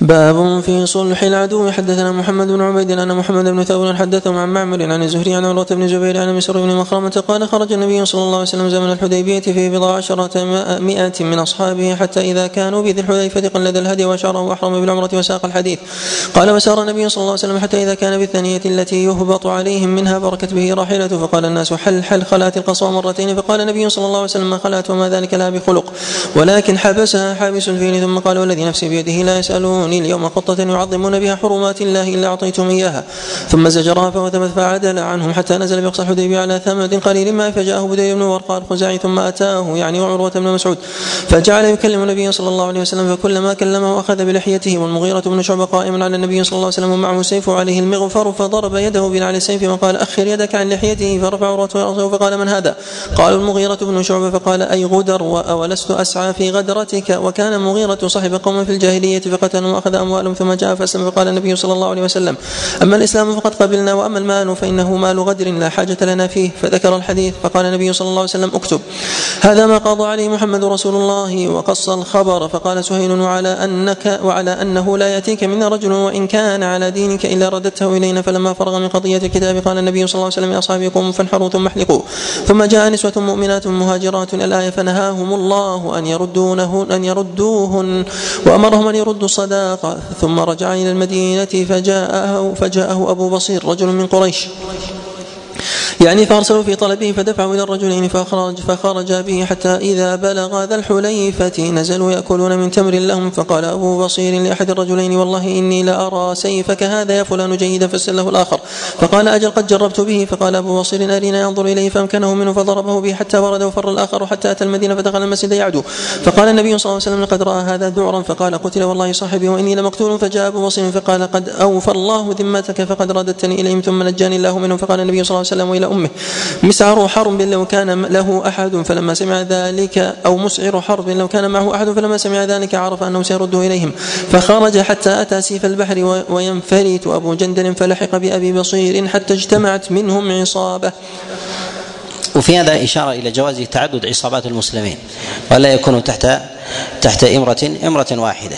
S3: باب في صلح العدو. حدثنا محمد بن عبيد أن محمد بن ثور حدثهم عن معمر عن الزهري عن عروة بن زبير عن مسر بن مخرمة قال خرج النبي صلى الله عليه وسلم زمن الحديبية في بضع عشرة مائة من أصحابه حتى إذا كانوا بذي الحليفه قلد الهدي واشاره وأحرم بالعمرة وساق الحديث. قال وسار النبي صلى الله عليه وسلم حتى إذا كان بالثانيه التي يهبط عليهم منها بركت به راحلته فقال الناس حل حل خلات القصوى مرتين. فقال النبي صلى الله عليه وسلم ما خلات وما ذلك لا بخلق. ولكن حبسها حابس الفيل. ثم قال والذي نفسي بيده لا يسالوني اليوم خطة يعظمون بها حرمات الله إلا أعطيتم إياها. ثم زجرها فوثبت فعدل عنهم حتى نزل بأقصى الحديبية على ثمد قليل ما فجاءه بديل بن ورقاء الخزاعي ثم أتاه يعني وعروة بن مسعود. فجعل يكلم النبي صلى الله عليه وسلم فكلما كلمه أخذ بلحيته والمغيرة بن شعبة قائم على النبي صلى الله عليه وسلم ومعه سيف عليه المغفر فضرب يده بنعل السيف وقال أخر يدك عن لحيته فرفع عروة رأسه فقال من هذا؟ قال المغيرة بن شعبة فقال أي غدر أولست أسعى في غدرتك؟ وكان المغيرة صاحب قوم في الجاهلية فقتلوا وأخذ أموالهم ثم جاء فاسلم فقال النبي صلى الله عليه وسلم أما الإسلام فقد قبلنا وأما المال فإنه مال غدر لا حاجة لنا فيه فذكر الحديث فقال النبي صلى الله عليه وسلم اكتب. هذا ما قضى عليه محمد رسول الله وقص الخبر فقال سهيل وعلى أنك وعلى أنه لا يأتيك منا رجل وإن كان على دينك إلا رددته إلينا فلما فرغ من قضية الكتاب قال النبي صلى الله عليه وسلم لأصحابه قوموا فانحروا ثم احلقوا. ثم جاء نسوة مؤمنات مهاجرات الآية فنهاهم الله أن يردونه أن يردوهن وأمرهم أن يردوا الصداقة ثم رجع إلى المدينة فجاءه فجاءه أبو بصير رجل من قريش. يعني فأرسلوا في طلبه فدفعوا إلى الرجلين فخرج فخرج به حتى إذا بلغ ذا الحليفة نزلوا يأكلون من تمر لهم فقال أبو بصير لأحد الرجلين والله إني لأرى سيفك هذا يا فلان جيدا فسله الآخر. فقال أجل قد جربت به؟ فقال أبو بصير أرينا ينظر إليه فأمكنه منه فضربه به حتى ورد وفر الآخر حتى أتى المدينة فدخل المسجد يعدو. فقال النبي صلى الله عليه وسلم لقد رأى هذا ذعرا فقال قتل والله صاحبي وإني لمقتول. فجاء أبو بصير فقال قد أوفى الله ذمتك فقد رددتني إليهم ثم نجاني الله منهم. فقال النبي صلى الله عليه وسلم أمه مسعر حرب لو كان له أحد فلما سمع ذلك أو مسعر حرب لو كان معه أحد فلما سمع ذلك عرف أنه سيرده إليهم. فخرج حتى أتى سيف البحر وينفلت أبو جندل فلحق بأبي بصير حتى اجتمعت منهم عصابة.
S1: وفي هذا إشارة إلى جواز تعدد عصابات المسلمين. ولا يكونوا تحت تحت إمرة إمرة واحدة.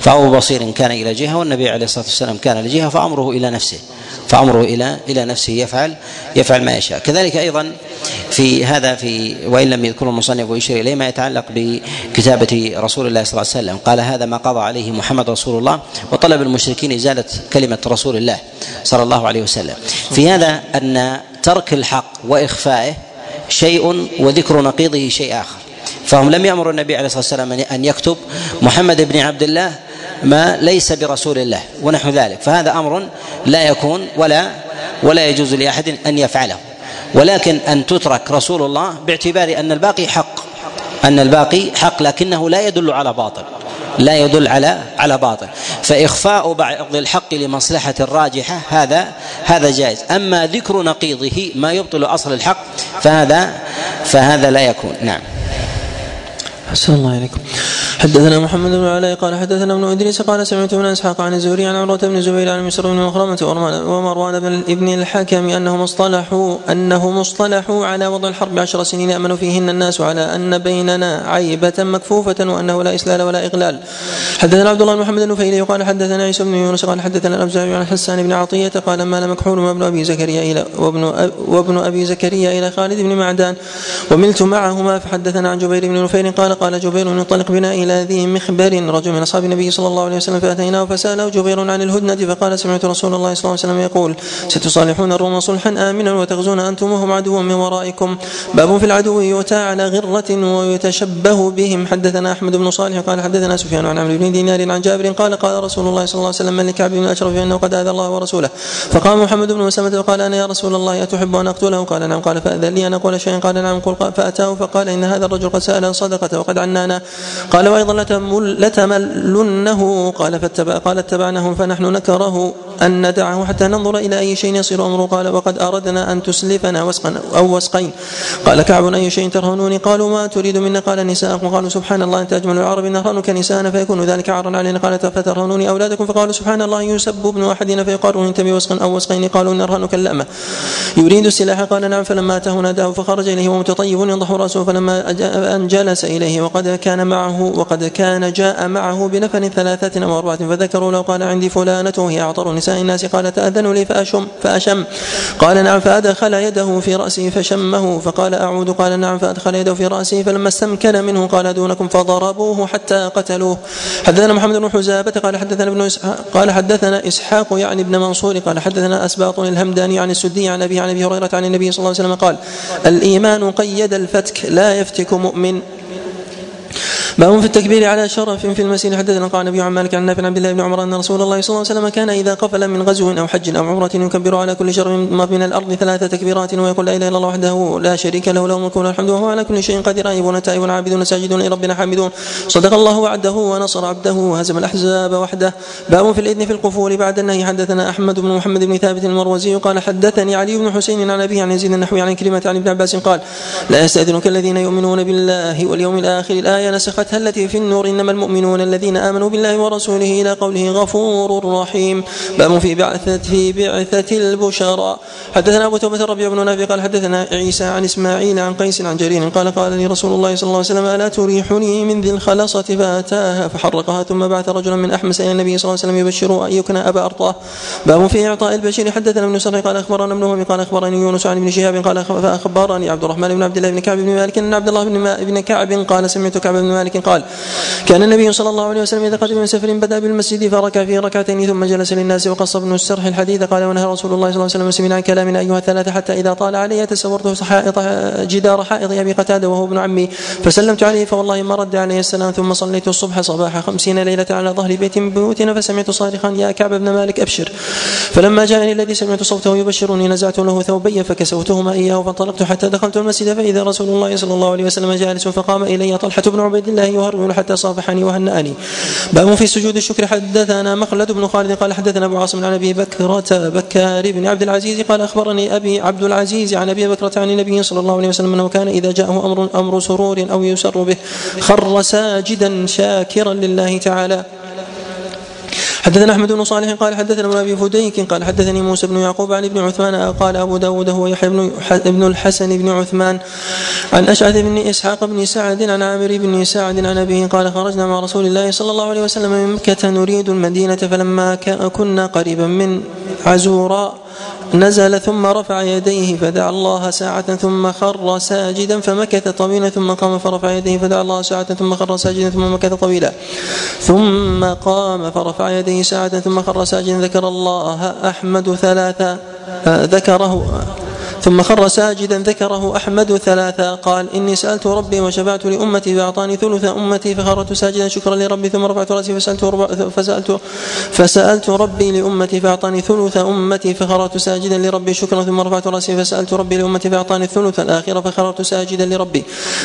S1: فأبو بصير كان إلى جهة والنبي عليه الصلاة والسلام كان لجهة فأمره إلى نفسه فأمره إلى إلى نفسه يفعل يفعل ما يشاء. كذلك أيضا في هذا في وإن لم يذكر المصنف ويشير إليه ما يتعلق بكتابة رسول الله صلى الله عليه وسلم. قال هذا ما قضى عليه محمد رسول الله وطلب المشركين إزالة كلمة رسول الله صلى الله عليه وسلم. في هذا أن ترك الحق وإخفائه شيء وذكر نقيضه شيء آخر. فهم لم يأمروا النبي عليه الصلاة والسلام أن يكتب محمد بن عبد الله ما ليس برسول الله ونحو ذلك. فهذا أمر لا يكون ولا ولا يجوز لأحد أن يفعله. ولكن أن تترك رسول الله باعتبار أن الباقي حق أن الباقي حق لكنه لا يدل على باطل لا يدل على على باطل. فإخفاء بعض الحق لمصلحة راجحة هذا هذا جائز. أما ذكر نقيضه ما يبطل أصل الحق فهذا فهذا لا يكون. نعم.
S3: أحسن الله إليكم حدثنا محمد بن علاء قال حدثنا ابن إدريس قال سمعت من إسحاق عن الزهري عن عروة بن زبير عن مسر بن مخرمة ومروان بن ابن الحكم أنهم اصطلحوا أنهم اصطلحوا على وضع الحرب عشر سنين امن فيهن الناس على أن بيننا عيبة مكفوفة وأنه لا إسلال ولا إغلال. حدثنا عبد الله بن محمد النفيلي قال حدثنا عيسى بن يونس قال حدثنا الأبزاعي عن حسان بن عطية قال مال مكحول وابن أبي زكريا إلى وابن وابن أبي زكريا إلى خالد بن معدان وملت معهما فحدثنا عن جبير بن نفيل قال قال جبير انطلق بنا إلى ذي مخبر رجل من أصحاب النبي صلى الله عليه وسلم فأتيناه فسأله جبير عن الهدنة فقال سمعت رسول الله صلى الله عليه وسلم يقول ستصالحون الروم صلحا امنا وتغزون أنتم وهم عدو من ورائكم باب في العدو يؤتى على غرة ويتشبه بهم حدثنا أحمد بن صالح قال حدثنا سفيان عن عمرو بن دينار عن جابر قال قال رسول الله صلى الله عليه وسلم من لكعب بن اشرف فإنه قد آذى الله ورسوله فقام محمد بن مسلمه وقال أنا يا رسول الله أتحب أن أقتله قال نعم قال فأذن لي أن أقول شيئا قال نعم قل فأتاه فقال إن هذا الرجل قد سأل صدقه وقد عنانا. قال وأيضا لتملنه. قال فاتبع قال اتبعناه فنحن نكره أن ندعه حتى ننظر إلى أي شيء يصير أمره. قال وقد أردنا أن تسلفنا وسقا أو وسقين. قال كعب أي شيء ترهنوني؟ قالوا ما تريد منا. قال نساءكم. قالوا سبحان الله أنت أجمل العرب نهرنك نساءنا فيكون ذلك عارا علينا. قال فترهنوني أولادكم. فقالوا سبحان الله يسب ابن أحدنا فيقال انت بوسق أو وسقين. قالوا نرهنك اللأمة يريد السلاح. قال نعم. فلما أتاه ناداه فخرج إليه ومتطيب ينضح رأسه. فلما أن جلس إليه وقد كان معه وقد كان جاء معه بنفر ثلاثة أو أربعة. فذكروا لو قال عندي فلانة وهي أعطر نساء الناس قال تأذنوا لي فأشم فأشم. قال نعم فأدخل يده في رأسه فشمه فقال أعود. قال نعم فأدخل يده في رأسه فلما استمكن منه قال دونكم فضربوه حتى قتلوه. حدثنا محمد بن حزابة قال حدثنا ابن قال حدثنا إسحاق يعني ابن منصور قال حدثنا أسباط الهمداني عن السدي عن أبي عن أبي هريرة عن النبي صلى الله عليه وسلم قال الإيمان قيد الفتك لا يفتك مؤمن. باب في التكبير على شرف في المسير حدثنا قال النبي عن مالك عن نافع عبد الله بن عمر أن رسول الله صلى الله عليه وسلم كان إذا قفل من غزو أو حج أو عمرة يكبر على كل شر من الأرض ثلاث تكبيرات ويقول لا إله إلا الله وحده لا شريك له له الملك وله الحمد وهو على كل شيء قدير. ايبون تائبون عابدون ساجدون لربنا حامدون. صدق الله وعده ونصر عبده وهزم الأحزاب وحده. باب في الإذن في القفول بعد النهي. حدثنا أحمد بن محمد بن ثابت المروزي قال حدثني علي بن حسين عن ابي عن يزيد النحوي عن كلمة عن ابن عباس قال لا يستأذنك الذين يؤمنون بالله واليوم الآخر. الآية نسختها التي في النور إنما المؤمنون الذين آمنوا بالله ورسوله إلى قوله غفور رحيم. باب في بعثة في بعثة البشراء حدثنا أبو توبة الربيع بن نافع قال حدثنا عيسى عن إسماعيل عن قيس عن جرير قال قال لي رسول الله صلى الله عليه وسلم ألا تريحني من ذي الخلصة فأتاها؟ فحرقها ثم بعث رجلا من أحمس إلى النبي صلى الله عليه وسلم يبشره أن يكن أبا أرطاه. باب في إعطاء البشير. حدثنا ابن سرح قال أخبرنا ابن وهب قال أخبرني يونس عن ابن شهاب قال فأخبرني عبد الرحمن بن عبد الله بن كعب بن مالك. إن عبد الله بن كعب قال سمعت كعب بن مالك قال كان النبي صلى الله عليه وسلم إذا قدم من سفر بدأ بالمسجد فركع فيه ركعتين ثم جلس للناس وقص ابن السرح الحديث قال ونهى رسول الله صلى الله عليه وسلم مسلمين عن كلامنا أيها الثلاثة حتى إذا طال علي تسورت حائط جدار حائط أبي قتادة وهو ابن عمي فسلمت عليه فوالله ما رد عليه السلام ثم صليت الصبح صباح خمسين ليلة على ظهر بيت من بيوتنا فسمعت صارخا يا كعب بن مالك أبشر فلما جاءني الذي سمعت صوته يبشرني نزعت له ثوبي فكسوتهما إياه فانطلقت حتى دخلت المسجد فإذا رسول الله صلى الله عليه وسلم جالس فقام إلي طلحة بن عبيد الله يهرول حتى صافحني وهنأني باب في سجود الشكر. حدثنا مخلد بن خالد قال حدثنا أبو عاصم عن أبي بكرة بكار بن عبد العزيز قال أخبرني أبي عبد العزيز عن أبي بكرة عن النبي صلى الله عليه وسلم أنه كان إذا جاءه أمر أمر سرور أو يسر به خر ساجدا شاكرا لله تعالى. حدثنا أحمد بن صالح قال حدثنا ابن أبي فديك قال حدثني موسى بن يعقوب عن ابن عثمان قال أبو داود هو يحيى بن ابن الحسن بن عثمان عن أشعث بن إسحاق بن سعد عن عامر بن سعد عن أبيه قال خرجنا مع رسول الله صلى الله عليه وسلم من مكة نريد المدينة فلما كنا قريبا من عزوراء نزل ثم رفع يديه فدعا الله ساعة ثم خر ساجدا فمكث طويلا ثم قام فرفع يديه فدعا الله ساعة ثم خر ساجدا ثم مكث طويلا. ثم قام فرفع يديه ساعة ثم خر ساجدا. ذكر الله أحمد ثلاثا ذكره ثم خر ساجدا ذكره أحمد ثلاثا قال إني سألت ربي وشفعت لأمتي فأعطاني ثلث أمتي فخرجت ساجدا شكرا لربي ثم رفعت رأسي فسألت, فسألت, فسألت ربي لأمتي فأعطاني ثلث أمتي فخرجت ساجدا لربي شكرا ثم رفعت رأسي فسألت ربي لأمتي فأعطاني الثلث الآخر فخرجت ساجدا لربي.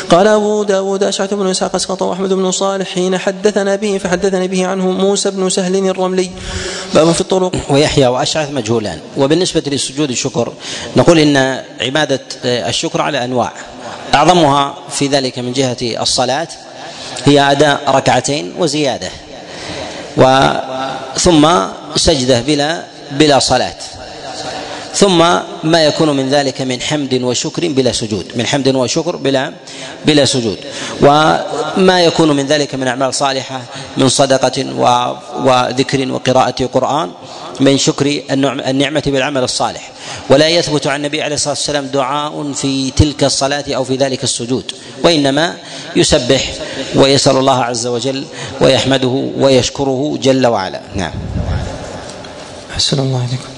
S3: قال أبو داود أشعث بن إسحاق أسقط وأحمد بن صالح حين حدثنا به فحدثني به عنه موسى بن سهل الرملي. باب في الطرق.
S1: ويحيى وأشعث مجهولان. وبالنسبة لسجود الشكر نقول إن عبادة الشكر على أنواع. أعظمها في ذلك من جهة الصلاة هي أداء ركعتين وزيادة. ثم سجدة بلا بلا صلاة. ثم ما يكون من ذلك من حمد وشكر بلا سجود. من حمد وشكر بلا بلا سجود. وما يكون من ذلك من أعمال صالحة من صدقة وذكر وقراءة قرآن. من شكر النعمة بالعمل الصالح. ولا يثبت عن النبي عليه الصلاة والسلام دعاء في تلك الصلاة أو في ذلك السجود. وإنما يسبح ويسأل الله عز وجل ويحمده ويشكره جل وعلا. نعم.
S3: أحسن الله عليكم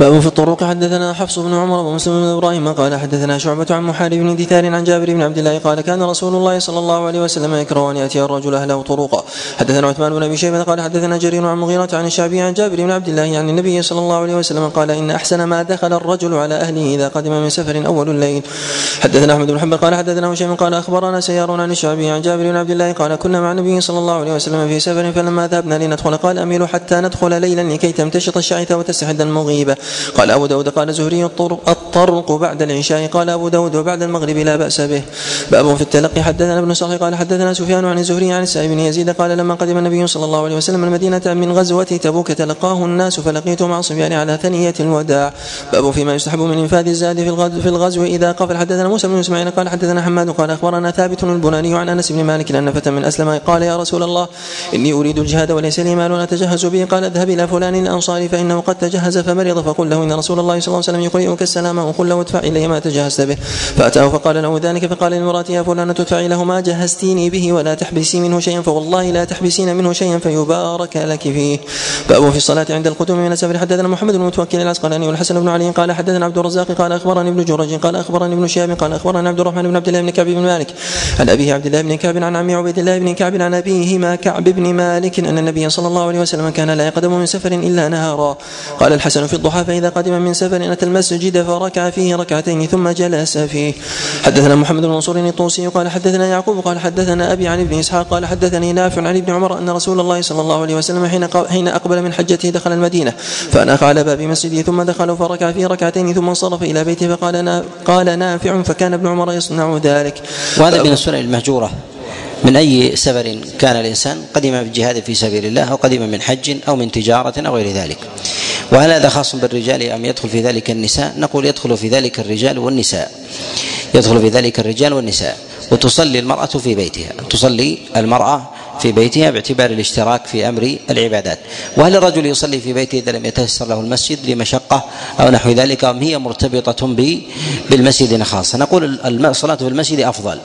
S3: باب في الطرق. حدثنا حفص بن عمر ومسلم بن إبراهيم قال حدثنا شعبة عن محارب بن دثار عن جابر بن عبد الله قال كان رسول الله صلى الله عليه وسلم يكره أن يأتي الرجل أهله طرقا. حدثنا عثمان بن أبي شيبة قال حدثنا جرير عن مغيرة عن الشعبي عن جابر بن عبد الله عن النبي صلى الله عليه وسلم قال إن أحسن ما دخل الرجل على أهله إذا قدم من سفر أول الليل. حدثنا أحمد بن حنبل قال حدثنا هشام قال أخبرنا سيار عن الشعبي عن جابر بن عبد الله قال كنا مع النبي صلى الله عليه وسلم في سفر فلما ذهبنا لندخل. قال أميل حتى ندخل ليلا لكي تمتشط الشعث وتستحد المغيبة. قال أبو داود قال زهري الطرق, الطرق بعد العشاء. قال أبو داود وبعد المغرب لا بأس به. باب في التلقي. حدثنا ابن صالح قال حدثنا سفيان عن الزهري عن السائب بن يزيد قال لما قدم النبي صلى الله عليه وسلم المدينة من غزوة تبوك تلقاه الناس فلقيت مع صبيان على ثنية الوداع. باب فيما يستحب من إنفاذ الزاد في الغزو, في الغزو. إذا قفل حدثنا موسى بن إسماعيل قال حدثنا حماد قال أخبرنا ثابت البناني عن أنس بن مالك أن فتى من أسلم قال يا رسول الله إني أريد الجهاد وليس لي مال أتجهز به. قال اذهب إلى فلان الأنصاري فإنه قد تجهز فمرض فقل له إن رسول الله صلى الله عليه وسلم يقرئ يسألك السلام وقل له ادفع إلي ما تجهزت به. فأتاه فقال له ذلك فقال لامرأته يا فلانة ادفعي له ما جهزتيني به ولا تحبسي منه شيئا فوالله لا تحبسين منه شيئا فيبارك لك فيه. باب في الصلاة عند القدوم من السفر حدثنا محمد بن متوكل العسقلاني والحسن بن علي قال حدثنا عبد الرزاق قال أخبرني ابن جرج قال أخبرني ابن شهاب قال أخبرني عبد الرحمن بن عبد الله بن كعب بن مالك. عن أبيه عبد الله بن كعب عن عمي عبيد الله بن كعب عن أبيهما كعب بن مالك أن النبي صلى الله عليه وسلم كان لا يقدم من سفر إلا نهارا. قال الحسن في الضحى فإذا قدم من سفر أتى المسجد فركع فيه ركعتين ثم جلس فيه. حدثنا محمد بن منصور الطوسي قال حدثنا يعقوب قال حدثنا أبي عن ابن إسحاق قال حدثني نافع عن ابن عمر أن رسول الله صلى الله عليه وسلم حين حين أقبل من حجته دخل المدينة فاناخ على باب مسجده ثم دخل فركع فيه ركعتين ثم انصرف إلى بيته فقال قال نافع فكان ابن عمر يصنع ذلك.
S1: وهذا من السنن المهجورة. من أي سفر كان الإنسان قدم بالجهاد في سبيل الله أو قدم من حج أو من تجارة أو غير ذلك. وهل هذا خاص بالرجال أم يدخل في ذلك النساء؟ نقول يدخل في ذلك الرجال والنساء. يدخل في ذلك الرجال والنساء. وتصلي المرأة في بيتها. تصلي المرأة في بيتها باعتبار الاشتراك في أمر العبادات. وهل الرجل يصلي في بيته إذا لم يتيسر له المسجد لمشقة أو نحو ذلك أم هي مرتبطة بالمسجد خاصة؟ نقول الصلاه في المسجد أفضل.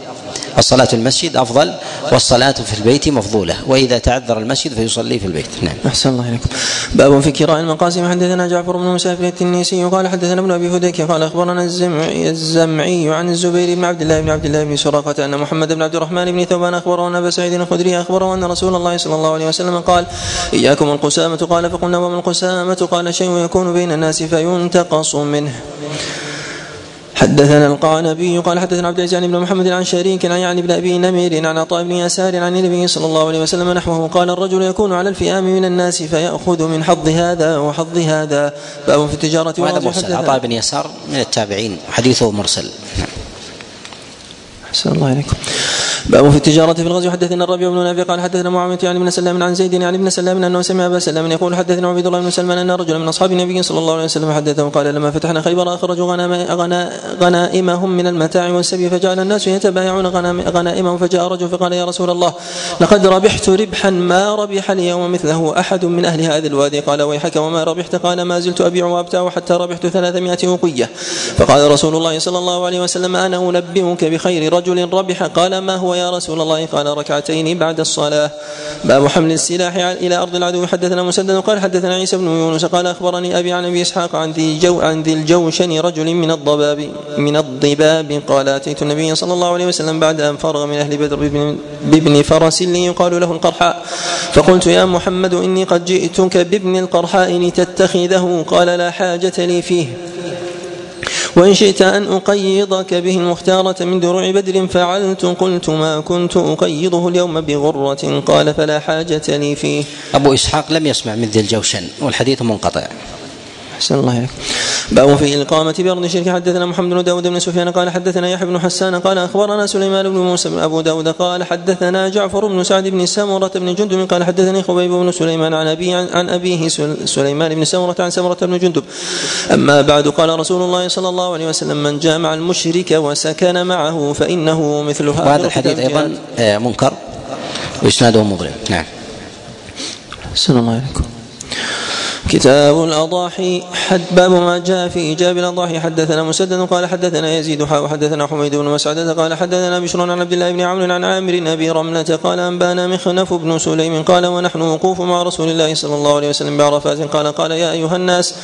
S1: الصلاة في المسجد أفضل والصلاة في البيت مفضولة وإذا تعذر المسجد فيصلي في البيت. نعم.
S3: أحسن الله إليكم. باب في كراء المقاسم. حدثنا جعفر بن مسافر التنيسي قال حدثنا ابن أبي هديك قال أخبرنا الزمعي, الزمعي عن الزبير بن عبد الله بن عبد الله بن سراقة أن محمد بن عبد الرحمن بن ثوبان أخبره أن أبا سعيد الخدري أخبره أن رسول الله صلى الله عليه وسلم قال إياكم القسامة. قال فقلنا وما القسامة؟ قال شيء يكون بين الناس فينتقص منه. حدثنا القعنبي قال حدثنا عبد العزيز بن محمد عن شريك عن يعني بن أبي نمير عن عطاء بن يسار عن النبي صلى الله عليه وسلم نحوه قال الرجل يكون على الفئام من الناس فيأخذ من حظ هذا وحظ هذا. باب في التجارة
S1: وهذا مرسل. عطاء بن يسار من التابعين حديثه مرسل.
S3: أحسن الله إليكم. باب في التجارة في الغزو. حدثنا الربيع بن نافع قال حدثنا معاوية يعني بن سلام عن زيد يعني بن سلام أنه سمع أبا سلام يقول حدثنا عبيد الله بن سلمان أن رجلا من أصحاب النبي صلى الله عليه وسلم حدثه قال لما فتحنا خيبر اخرجوا غنائمهم من المتاع والسبي فجعل الناس يتبايعون غنائمهم فجاء رجل فقال يا رسول الله لقد ربحت ربحا ما ربح اليوم مثله أحد من أهل هذا الوادي. قال ويحك وما ربحت؟ قال ما زلت أبيع وأبتاع حتى ربحت ثلاثمائة وقية فقال رسول الله صلى الله عليه وسلم أنا أنبئك بخير رجل ربح. قال ما هو يا رسول الله. قال ركعتين بعد الصلاة. باب حمل السلاح إلى أرض العدو. حدثنا مسدد قال حدثنا عيسى بن يونس قال أخبرني أبي عن أبي إسحاق عن ذي جو عن ذي الجوشن رجل من الضباب من الضباب. قال أتيت النبي صلى الله عليه وسلم بعد أن فرغ من أهل بدر بابن فرس لي يقال له القرحاء. فقلت يا محمد إني قد جئتك بابن القرحاء لتتخذه. قال لا حاجة لي فيه. وإن شئت أن أقيضك به المختارة من دروع بدر فعلت قلت ما كنت أقيضه اليوم بغرة قال فلا حاجة لي فيه.
S1: أبو إسحاق لم يسمع من ذي الجوشن والحديث منقطع.
S3: أحسن الله إليك. باب في الإقامة بأرض الشرك حدثنا محمد بن داود بن سفيان قال حدثنا يحيى بن حسان قال أخبرنا سليمان بن موسى بن أبو داود قال حدثنا جعفر بن سعد بن سمرة بن جندب قال حدثني خبيب بن سليمان عن أبي عن أبيه سليمان بن سمرة عن سمرة بن جندب. أما بعد قال رسول الله صلى الله عليه وسلم من جامع المشرك وسكن معه فإنه مثل هذا
S1: وهذا الحديث أيضا منكر وإسناده مظلم نعم.
S3: أحسن الله عليكم كتاب الأضاحي حد باب ما جاء في إيجاب الأضاحي. حدثنا مسدد قال حدثنا يزيد حا وحدثنا حميد بن مسعدة قال حدثنا بشر عن عبد الله بن عمرو عن عامر أبي رملة قال أنبانا مخنف بن سليم قال ونحن وقوف مع رسول الله صلى الله عليه وسلم بعرفات. قال قال يا أيها الناس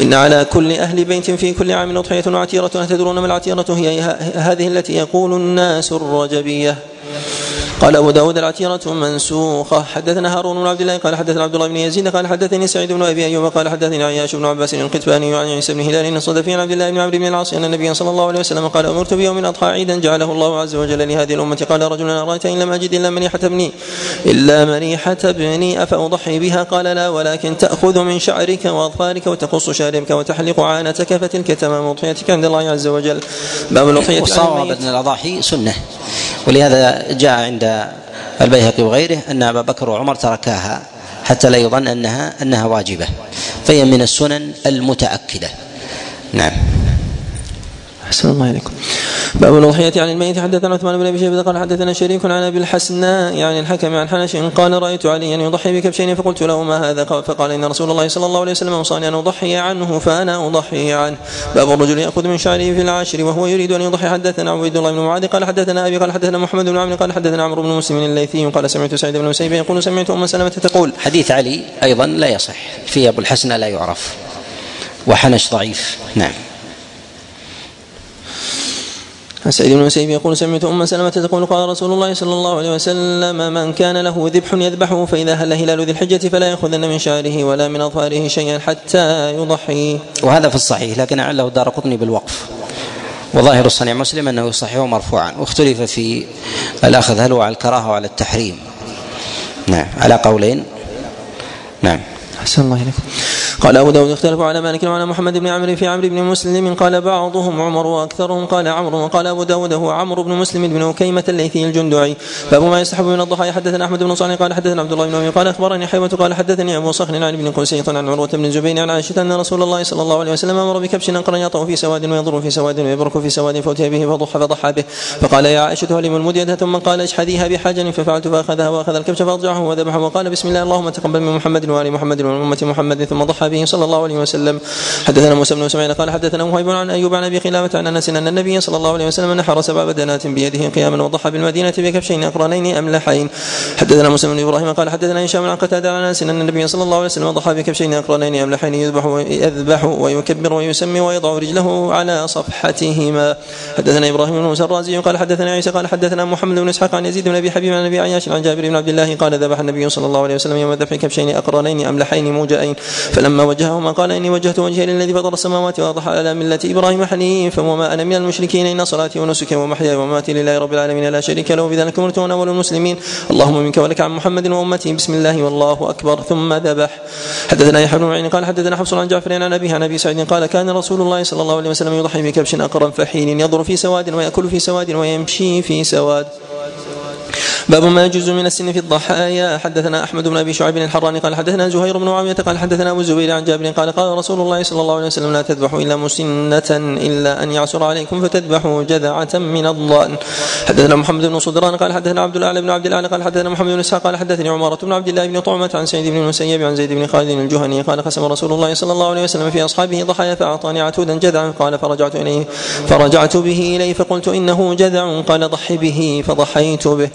S3: إن على كل أهل بيت في كل عام أضحية وعتيرة تدرون ما العتيرة هي هذه التي يقول الناس الرجبية. قال أبو داود العتيرة منسوخة. حدثنا هارون بن عبد الله قال حدثنا عبد الله بن يزيد قال حدثني سعيد بن أبي أيوب قال حدثني عياش بن عباس القتباني عن عيسى بن هلال الصدفي عن عبد الله بن عمرو بن العاص أن النبي صلى الله عليه وسلم قال أمرت بيوم الأضحى عيدا جعله الله عز وجل لهذه الأمة. قال رجل أرأيت إن لم أجد إلا منيحة ابني إلا منيحة ابني أفأضحي بها قال لا ولكن تأخذ من شعرك وأظفارك وتقص شاربك وتحلق عانتك فتلك تمام أضحيتك عند الله عز وجل.
S1: باب الأضحية وصار الأضاحي سنة ولهذا جاء عند البيهقي وغيره أن أبا بكر وعمر تركاها حتى لا يظن انها أنها واجبة. فهي من السنن المتأكدة. نعم.
S3: أحسن الله إليكم. باب الأضحية عن الميت. حدثنا عثمان بن أبي شيبة قال حدثنا شريك عن أبي الحسناء يعني الحكم عن حنش قال رأيت عليا يضحي بكبشين فقلت له ما هذا؟ فقال إن رسول الله صلى الله عليه وسلم أوصاني أن أضحي عنه فأنا أضحي عنه. باب الرجل يأخذ من شعره في العاشر وهو يريد أن يضحي. حدثنا عبيد الله بن معاذ قال حدثنا أبي قال حدثنا محمد بن عمرو قال حدثنا عمرو بن مسلم الليثي قال سمعت سعيد بن مسيب يقول سمعت أم سلمة تقول
S1: حديث علي أيضا لا يصح في أبو الحسنى لا يعرف وحنش ضعيف. نعم.
S3: عن سعيد بن المسيب يقول سمعت أم سلمة تقول قال رسول الله صلى الله عليه وسلم من كان له ذبح يذبحه فإذا هل هلال ذي الحجة فلا يأخذن من شعره ولا من أظفاره شيئا حتى يضحي.
S1: وهذا في الصحيح لكن عله دار قطني بالوقف. وظاهر الصنيع مسلم أنه يصححه مرفوعا واختلف في الأخذ هل هو على الكراهة أو على التحريم. نعم على قولين. نعم.
S3: أحسن الله إليكم قال أبو داود اختلفوا على مالك وعلى محمد بن عمرو في عمرو بن مسلم قال بعضهم عمر وأكثرهم قال عمرو وقال أبو داود هو عمرو بن مسلم بن أكيمة الليثي الجندعي. باب ما يستحب من الضحايا حدثنا أحمد بن صالح قال حدثنا عبد الله بن أبي قال أخبرني حيوة قال حدثني أبو صخر عن ابن قسيط عن عروة بن الزبير عن عائشة أن رسول الله صلى الله عليه وسلم أمر بكبش أنقر يطأ في سواد ويضر في سواد ويبرك في سواد فأتي به فضح فضحى به. فقال يا عائشة هل المدية ثم قال اشحذيها بحجر ففعلت فأخذها وأخذ الكبش فأرجعه وذبحه. وقال بسم الله اللهم تقبل من محمد وآل محمد ومن أمة محمد. ثم ضحى واصحابه صلى الله عليه وسلم. حدثنا موسى بن اسماعيل قال حدثنا وهيب عن أيوب عن أبي خلافة عن أنس أن النبي صلى الله عليه وسلم نحر سبع بدنات بيده قياما وضحى بالمدينة بكبشين أقرنين أملحين. حدثنا موسى بن إبراهيم قال حدثنا هشام عن قتادة عن أنس أن النبي صلى الله عليه وسلم ضحى بكبشين أقرنين أملحين يذبح ويذبح ويكبر ويسمي ويضع رجله على صفحتهما. حدثنا إبراهيم بن موسى الرازي قال حدثنا عيسى قال حدثنا محمد بن إسحاق عن يزيد بن أبي حبيب عن أبي عياش عن جابر بن عبد الله قال ذبح النبي صلى الله عليه وسلم يوم الذبح كبشين أقرنين أملحين موجئين فلما وجههما قال إني وجهت وجهي للذي فطر السماوات واضحى على مله إبراهيم حنيفا وما أنا من المشركين إن صلاتي ونسكي ومحياي ومماتي لله رب العالمين لا شريك له بذلك امرت وأنا أول المسلمين. اللهم منك ولك عن محمد وامته بسم الله والله أكبر. ثم ذبح. حدثنا يحيى بن معين قال حدثنا حفص عن جعفر عن أبيه عن أبي سعيد قال كان رسول الله صلى الله عليه وسلم يضحي بكبش أقرا فحين يضر في سواد ويأكل في سواد ويمشي في سواد. باب ما يجوز من السن في الضحايا. حدثنا أحمد بن أبي شعيب الحراني قال حدثنا زهير بن معاوية قال حدثنا أبو الزبير عن جابر قال قال رسول الله صلى الله عليه وسلم لا تذبحوا إلا مسنة إلا أن يعسر عليكم فتذبحوا جذعة من الضأن. حدثنا محمد بن صدران قال حدثنا عبد الأعلى بن عبد الأعلى قال حدثنا محمد بن إسحاق قال حدثني عمارة بن عبد الله بن طعمة عن سعيد بن المسيب عن زيد بن خالد الجهني قال قسم رسول الله صلى الله عليه وسلم في أصحابه ضحايا فأعطاني عتودا جذعا قال فرجعت إليه فرجعت به إليه فقلت إنه جذع قال ضحي به فضحيت به.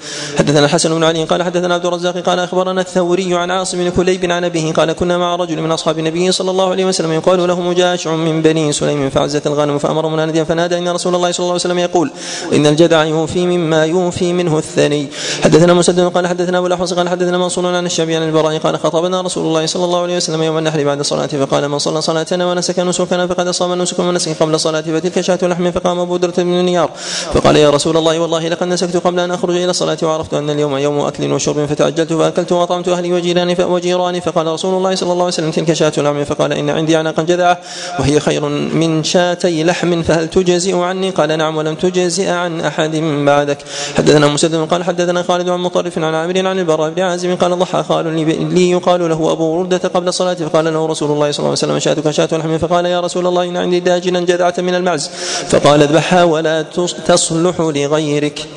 S3: حدثنا الحسن بن علي قال حدثنا عبد الرزاق قال أخبرنا الثوري عن عاصم بن كليب عن أبيه قال كنا مع رجل من أصحاب النبي صلى الله عليه وسلم يقال له مجاشع من بني سليم فعزت الغنم فأمر مناديا فنادى إن رسول الله صلى الله عليه وسلم يقول إن الجدع يوفي مما يوفي منه الثني. حدثنا مسدد قال حدثنا أبو الأحوص قال حدثنا منصور عن الشعبي عن البراء قال خطبنا رسول الله صلى الله عليه وسلم يوم النحر بعد الصلاة فقال من صلى صلاتنا ونسك نسكنا فقد اصاب النسك ونسك قبل الصلاه فتلك شاة لحم فقام ابو درة بن نيار فقال يا رسول الله والله لقد نسكت قبل أن أخرج إلى الصلاة وعرفت أن اليوم يوم أكل وشرب فتعجلت فأكلت وأطعمت أهلي وجيراني وجيراني فقال رسول الله صلى الله عليه وسلم تلك شاة لحم فقال إن عندي عناقا جذعة وهي خير من شاتي لحم فهل تجزئ عني؟ قال نعم ولم تجزئ عن أحد بعدك. حدثنا مسدد قال حدثنا خالد عن مطرف عن عامر عن البراء بن عازم قال ضحى قال لي, يقال له أبو وردة قبل الصلاة فقال له رسول الله صلى الله عليه وسلم شاتك شاة لحم فقال يا رسول الله إن عندي داجنا جذعة من المعز. فقال اذبحها ولا تصلح لغيرك.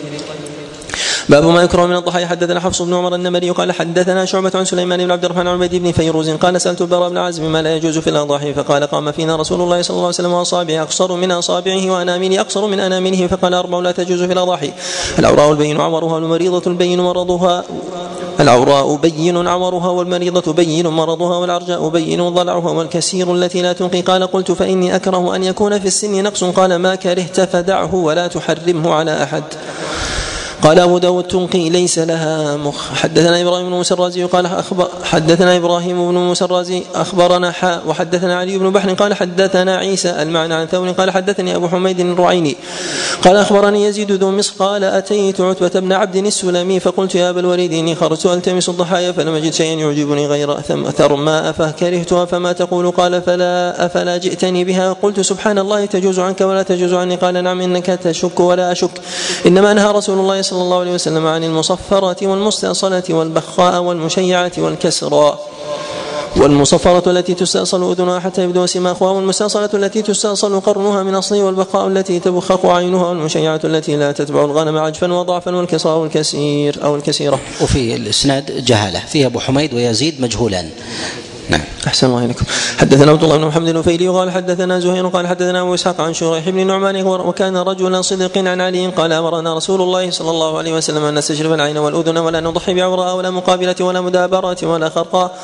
S3: باب ما يكره من الضحايا حدثنا حفص بن عمر النمري قال حدثنا شعبة عن سليمان بن عبد الرحمن عن عبيد بن فيروز قال سألت البراء بن عازم ما لا يجوز في الأضاحي فقال قام فينا رسول الله صلى الله عليه وسلم وأصابعه أقصر من أصابعه وأنامله أقصر من أنامله فقال أربع لا تجوز في الأضاحي العوراء البين عورها والمريضة البين مرضها العوراء بين عورها والمريضة بين مرضها والعرجاء بين ضلعها والكسير التي لا تنقي. قال قلت فإني أكره أن يكون في السن نقص. قال ما كرهت فدعه ولا تحرمه على أحد. قال أبو داود تنقي ليس لها مخ. حدثنا إبراهيم بن موسى الرازي قال أخبر حدثنا إبراهيم بن موسى الرازي أخبرنا حاء وحدثنا علي بن بحر قال حدثنا عيسى المعنى عن ثور قال حدثني أبو حميد الرعيني قال أخبرني يزيد ذو مصر قال أتيت عتبة بن عبد السلمي فقلت يا أبا الوليد إني خرجت ألتمس الضحايا فلم أجد شيئا يعجبني غير ثرماء فكرهتها فما تقول؟ قال فلا أفلا جئتني بها؟ قلت سبحان الله تجوز عنك ولا تجوز عني؟ قال نعم إنك تشك ولا أشك. إنما نهى رسول الله صلى الله عليه وسلم عن المصفرة والمستأصلة والبخاء والمشيعة والكسرى والمصفرة التي تستأصل أذنها حتى يبدو سماخها والمستأصلة التي تستأصل قرنها من أصله والبقاء التي تبخق عينها والمشيعة التي لا تتبع الغنم عجفا وضعفا والكسرى والكسير أو الكسيرة.
S1: وفي الإسناد جهالة فيه أبو حميد ويزيد مجهولان. نعم.
S3: أحسن الله إليكم. حدثنا عبد الله بن محمد النفيلي قال حدثنا زهير قال حدثنا أبو إسحاق عن شريح بن نعمان وكان رجلا صدق عن علي قال أمرنا رسول الله صلى الله عليه وسلم أن نستشرف العين والأذن ولا نضحي بعوراء ولا مقابلة ولا مدابرة ولا خرقاء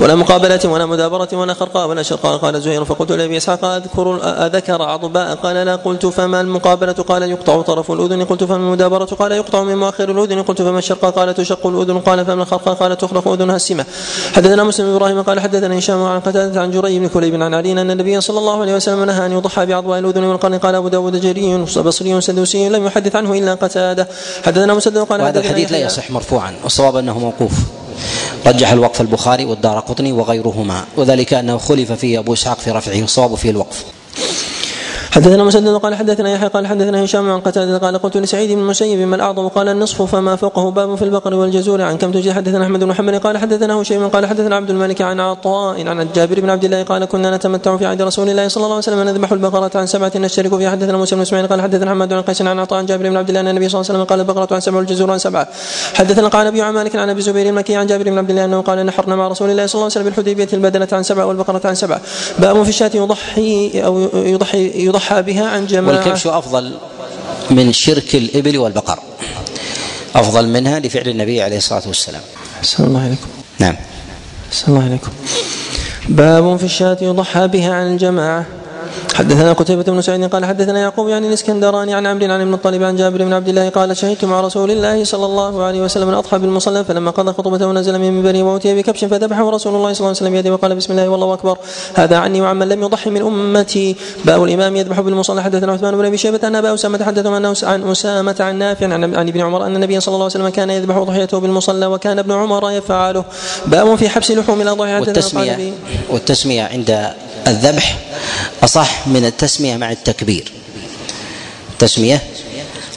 S3: ولا مقابلة ولا مدابرة ولا خرقاء ولا شرقاء. قال زهير فقلت لأبي إسحاق اذكر أذكر عضباء. قال لا قلت فما المقابلة؟ قال يقطع طرف الأذن. قلت فما المدابرة؟ قال يقطع من مؤخر الأذن. قلت فما الشرقاء؟ قال تشق الأذن. قال فما الخرقاء؟ قال تخرق أذنها السمه حدثنا مسلم إبراهيم قال حدثنا هشام عن قتادة عن جري بن كليب عن علي أن النبي صلى الله عليه وسلم نهى أن يضحى بعضواء الأذن والقرن قال أبو داود جري بصري سدوسي لم يحدث عنه إلا قتادة. حدثنا مسدد قال
S1: وهذا الحديث لا يصح مرفوعا والصواب أنه موقوف. رجح الوقف البخاري والدار قطني وغيرهما وذلك أنه خلف فيه أبو إسحاق في رفعه والصواب فيه الوقف.
S3: حدثنا مسدد قال حدثنا يحيى قال حدثنا هشام عن قتادة قال قلت لسعيد بن المسيب ما الاعظم قال النصف فما فوقه باب في البقر والجزور عن كم تجي حدثنا أحمد بن محمد قال حدثنا هشيم قال حدثنا عبد الملك عن عطاء عن جابر بن عبد الله قال كنا نتمتع في عهد رسول الله صلى الله عليه وسلم نذبح البقرة عن سبعة نشترك فيها. حدثنا موسى بن إسماعيل قال حدثنا محمد بن قيس عن عطاء عن جابر بن عبد الله أن النبي صلى الله عليه وسلم قال البقرة عن سبعه والجزور عن سبعة. حدثنا قال أبي مالك عن أبي زبير المكي عن جابر بن عبد الله أنه قال نحرنا مع رسول الله صلى الله عليه وسلم بالحديبية البدنة عن سبعه والبقرة عن سبعه باب في الشاة يضحي أو يضحي يضحى بها عن جماعة.
S1: والكبش أفضل من شرك الإبل والبقر. أفضل منها لفعل النبي عليه الصلاة والسلام.
S3: أحسن الله عليكم
S1: نعم.
S3: أحسن الله عليكم باب في الشاة يضحى بها عن الجماعة. حدثنا قتيبة بن سعيد قال حدثنا يعقوب يعني الإسكندراني عن عمرو عن ابن الطالب عن جابر بن عبد الله قال شهدت مع رسول الله صلى الله عليه وسلم الاضحى بالمصلى فلما قضى خطبته نزل من منبره واتي بكبش فذبحه رسول الله صلى الله عليه وسلم بيده وقال بسم الله والله أكبر. هذا عني وعمن لم يضحي من أمتي. باب الإمام يذبح بالمصلى. حدثنا عثمان بن أبي شيبة ان أبا أسامة حدثهم عن أسامة عن نافع عن عن ابن عمر أن النبي صلى الله عليه وسلم كان يذبح ضحيته بالمصلى وكان ابن عمر يفعله. باب في حبس لحوم
S1: والتسميه
S3: القعنبي.
S1: والتسمية عند الذبح أصح من التسمية مع التكبير. التسميه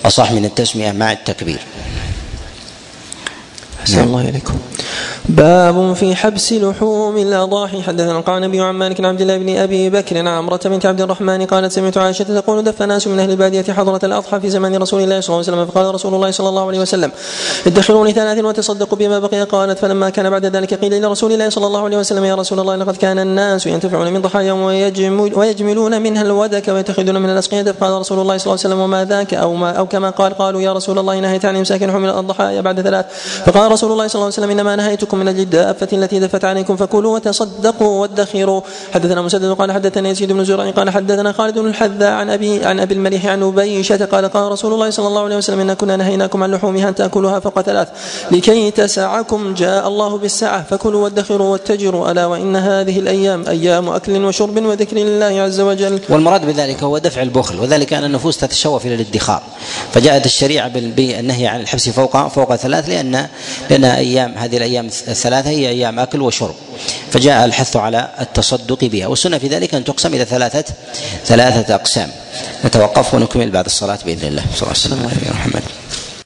S1: أصح من التسمية مع التكبير.
S3: أحسن الله إليكم. باب في حبس لحوم الأضاحي. حدثنا القعنبي عن مالك عبد الله بن أبي بكر عمرة بنت عبد الرحمن قالت سمعت عائشة تقول دف ناس من أهل البادية حضرة الأضحى في زمان رسول الله صلى الله عليه وسلم. فقال رسول الله صلى الله عليه وسلم ادخروا لثلاث وتصدقوا بما بقي. قالت فلما كان بعد ذلك قيل إلى رسول الله صلى الله عليه وسلم يا رسول الله لقد كان الناس ينتفعون من ضحاياهم ويجمل ويجملون منها الودك ويتخذون من الأسقية. فقال رسول الله صلى الله عليه وسلم وما ذاك؟ أو ما أو كما قال قالوا يا رسول الله نهيت عن إمساك لحوم الضحايا بعد ثلاث فقال رسول الله صلى الله عليه وسلم إنما نهيتكم من الدابة التي دفت عليكم فكلوا وتصدقوا وادخروا. حدثنا مسدد قال حدثنا يزيد بن زرع قال حدثنا خالد بن الحذاء عن أبي عن أبي المليح عن أبيشة قال قال رسول الله صلى الله عليه وسلم إنا كنا نهيناكم عن لحومها أن تأكلوها فوق ثلاث. لكي تسعكم جاء الله بالسعة. فكلوا وادخروا واتجروا. ألا وإن هذه الأيام أيام أكل وشرب وذكر لله عز وجل.
S1: والمراد بذلك هو دفع البخل وذلك أن النفوس تتشوف إلى الادخار. فجاءت الشريعة بال- بالنهي عن الحبس فوق فوق ثلاث لأن لأن أيام هذه الأيام الثلاثة هي أيام أكل وشرب. فجاء الحث على التصدق بها. والسنة في ذلك أن تقسم إلى ثلاثة ثلاثة أقسام. نتوقف ونكمل بعد الصلاة بإذن الله. صلى الله عليه وسلم.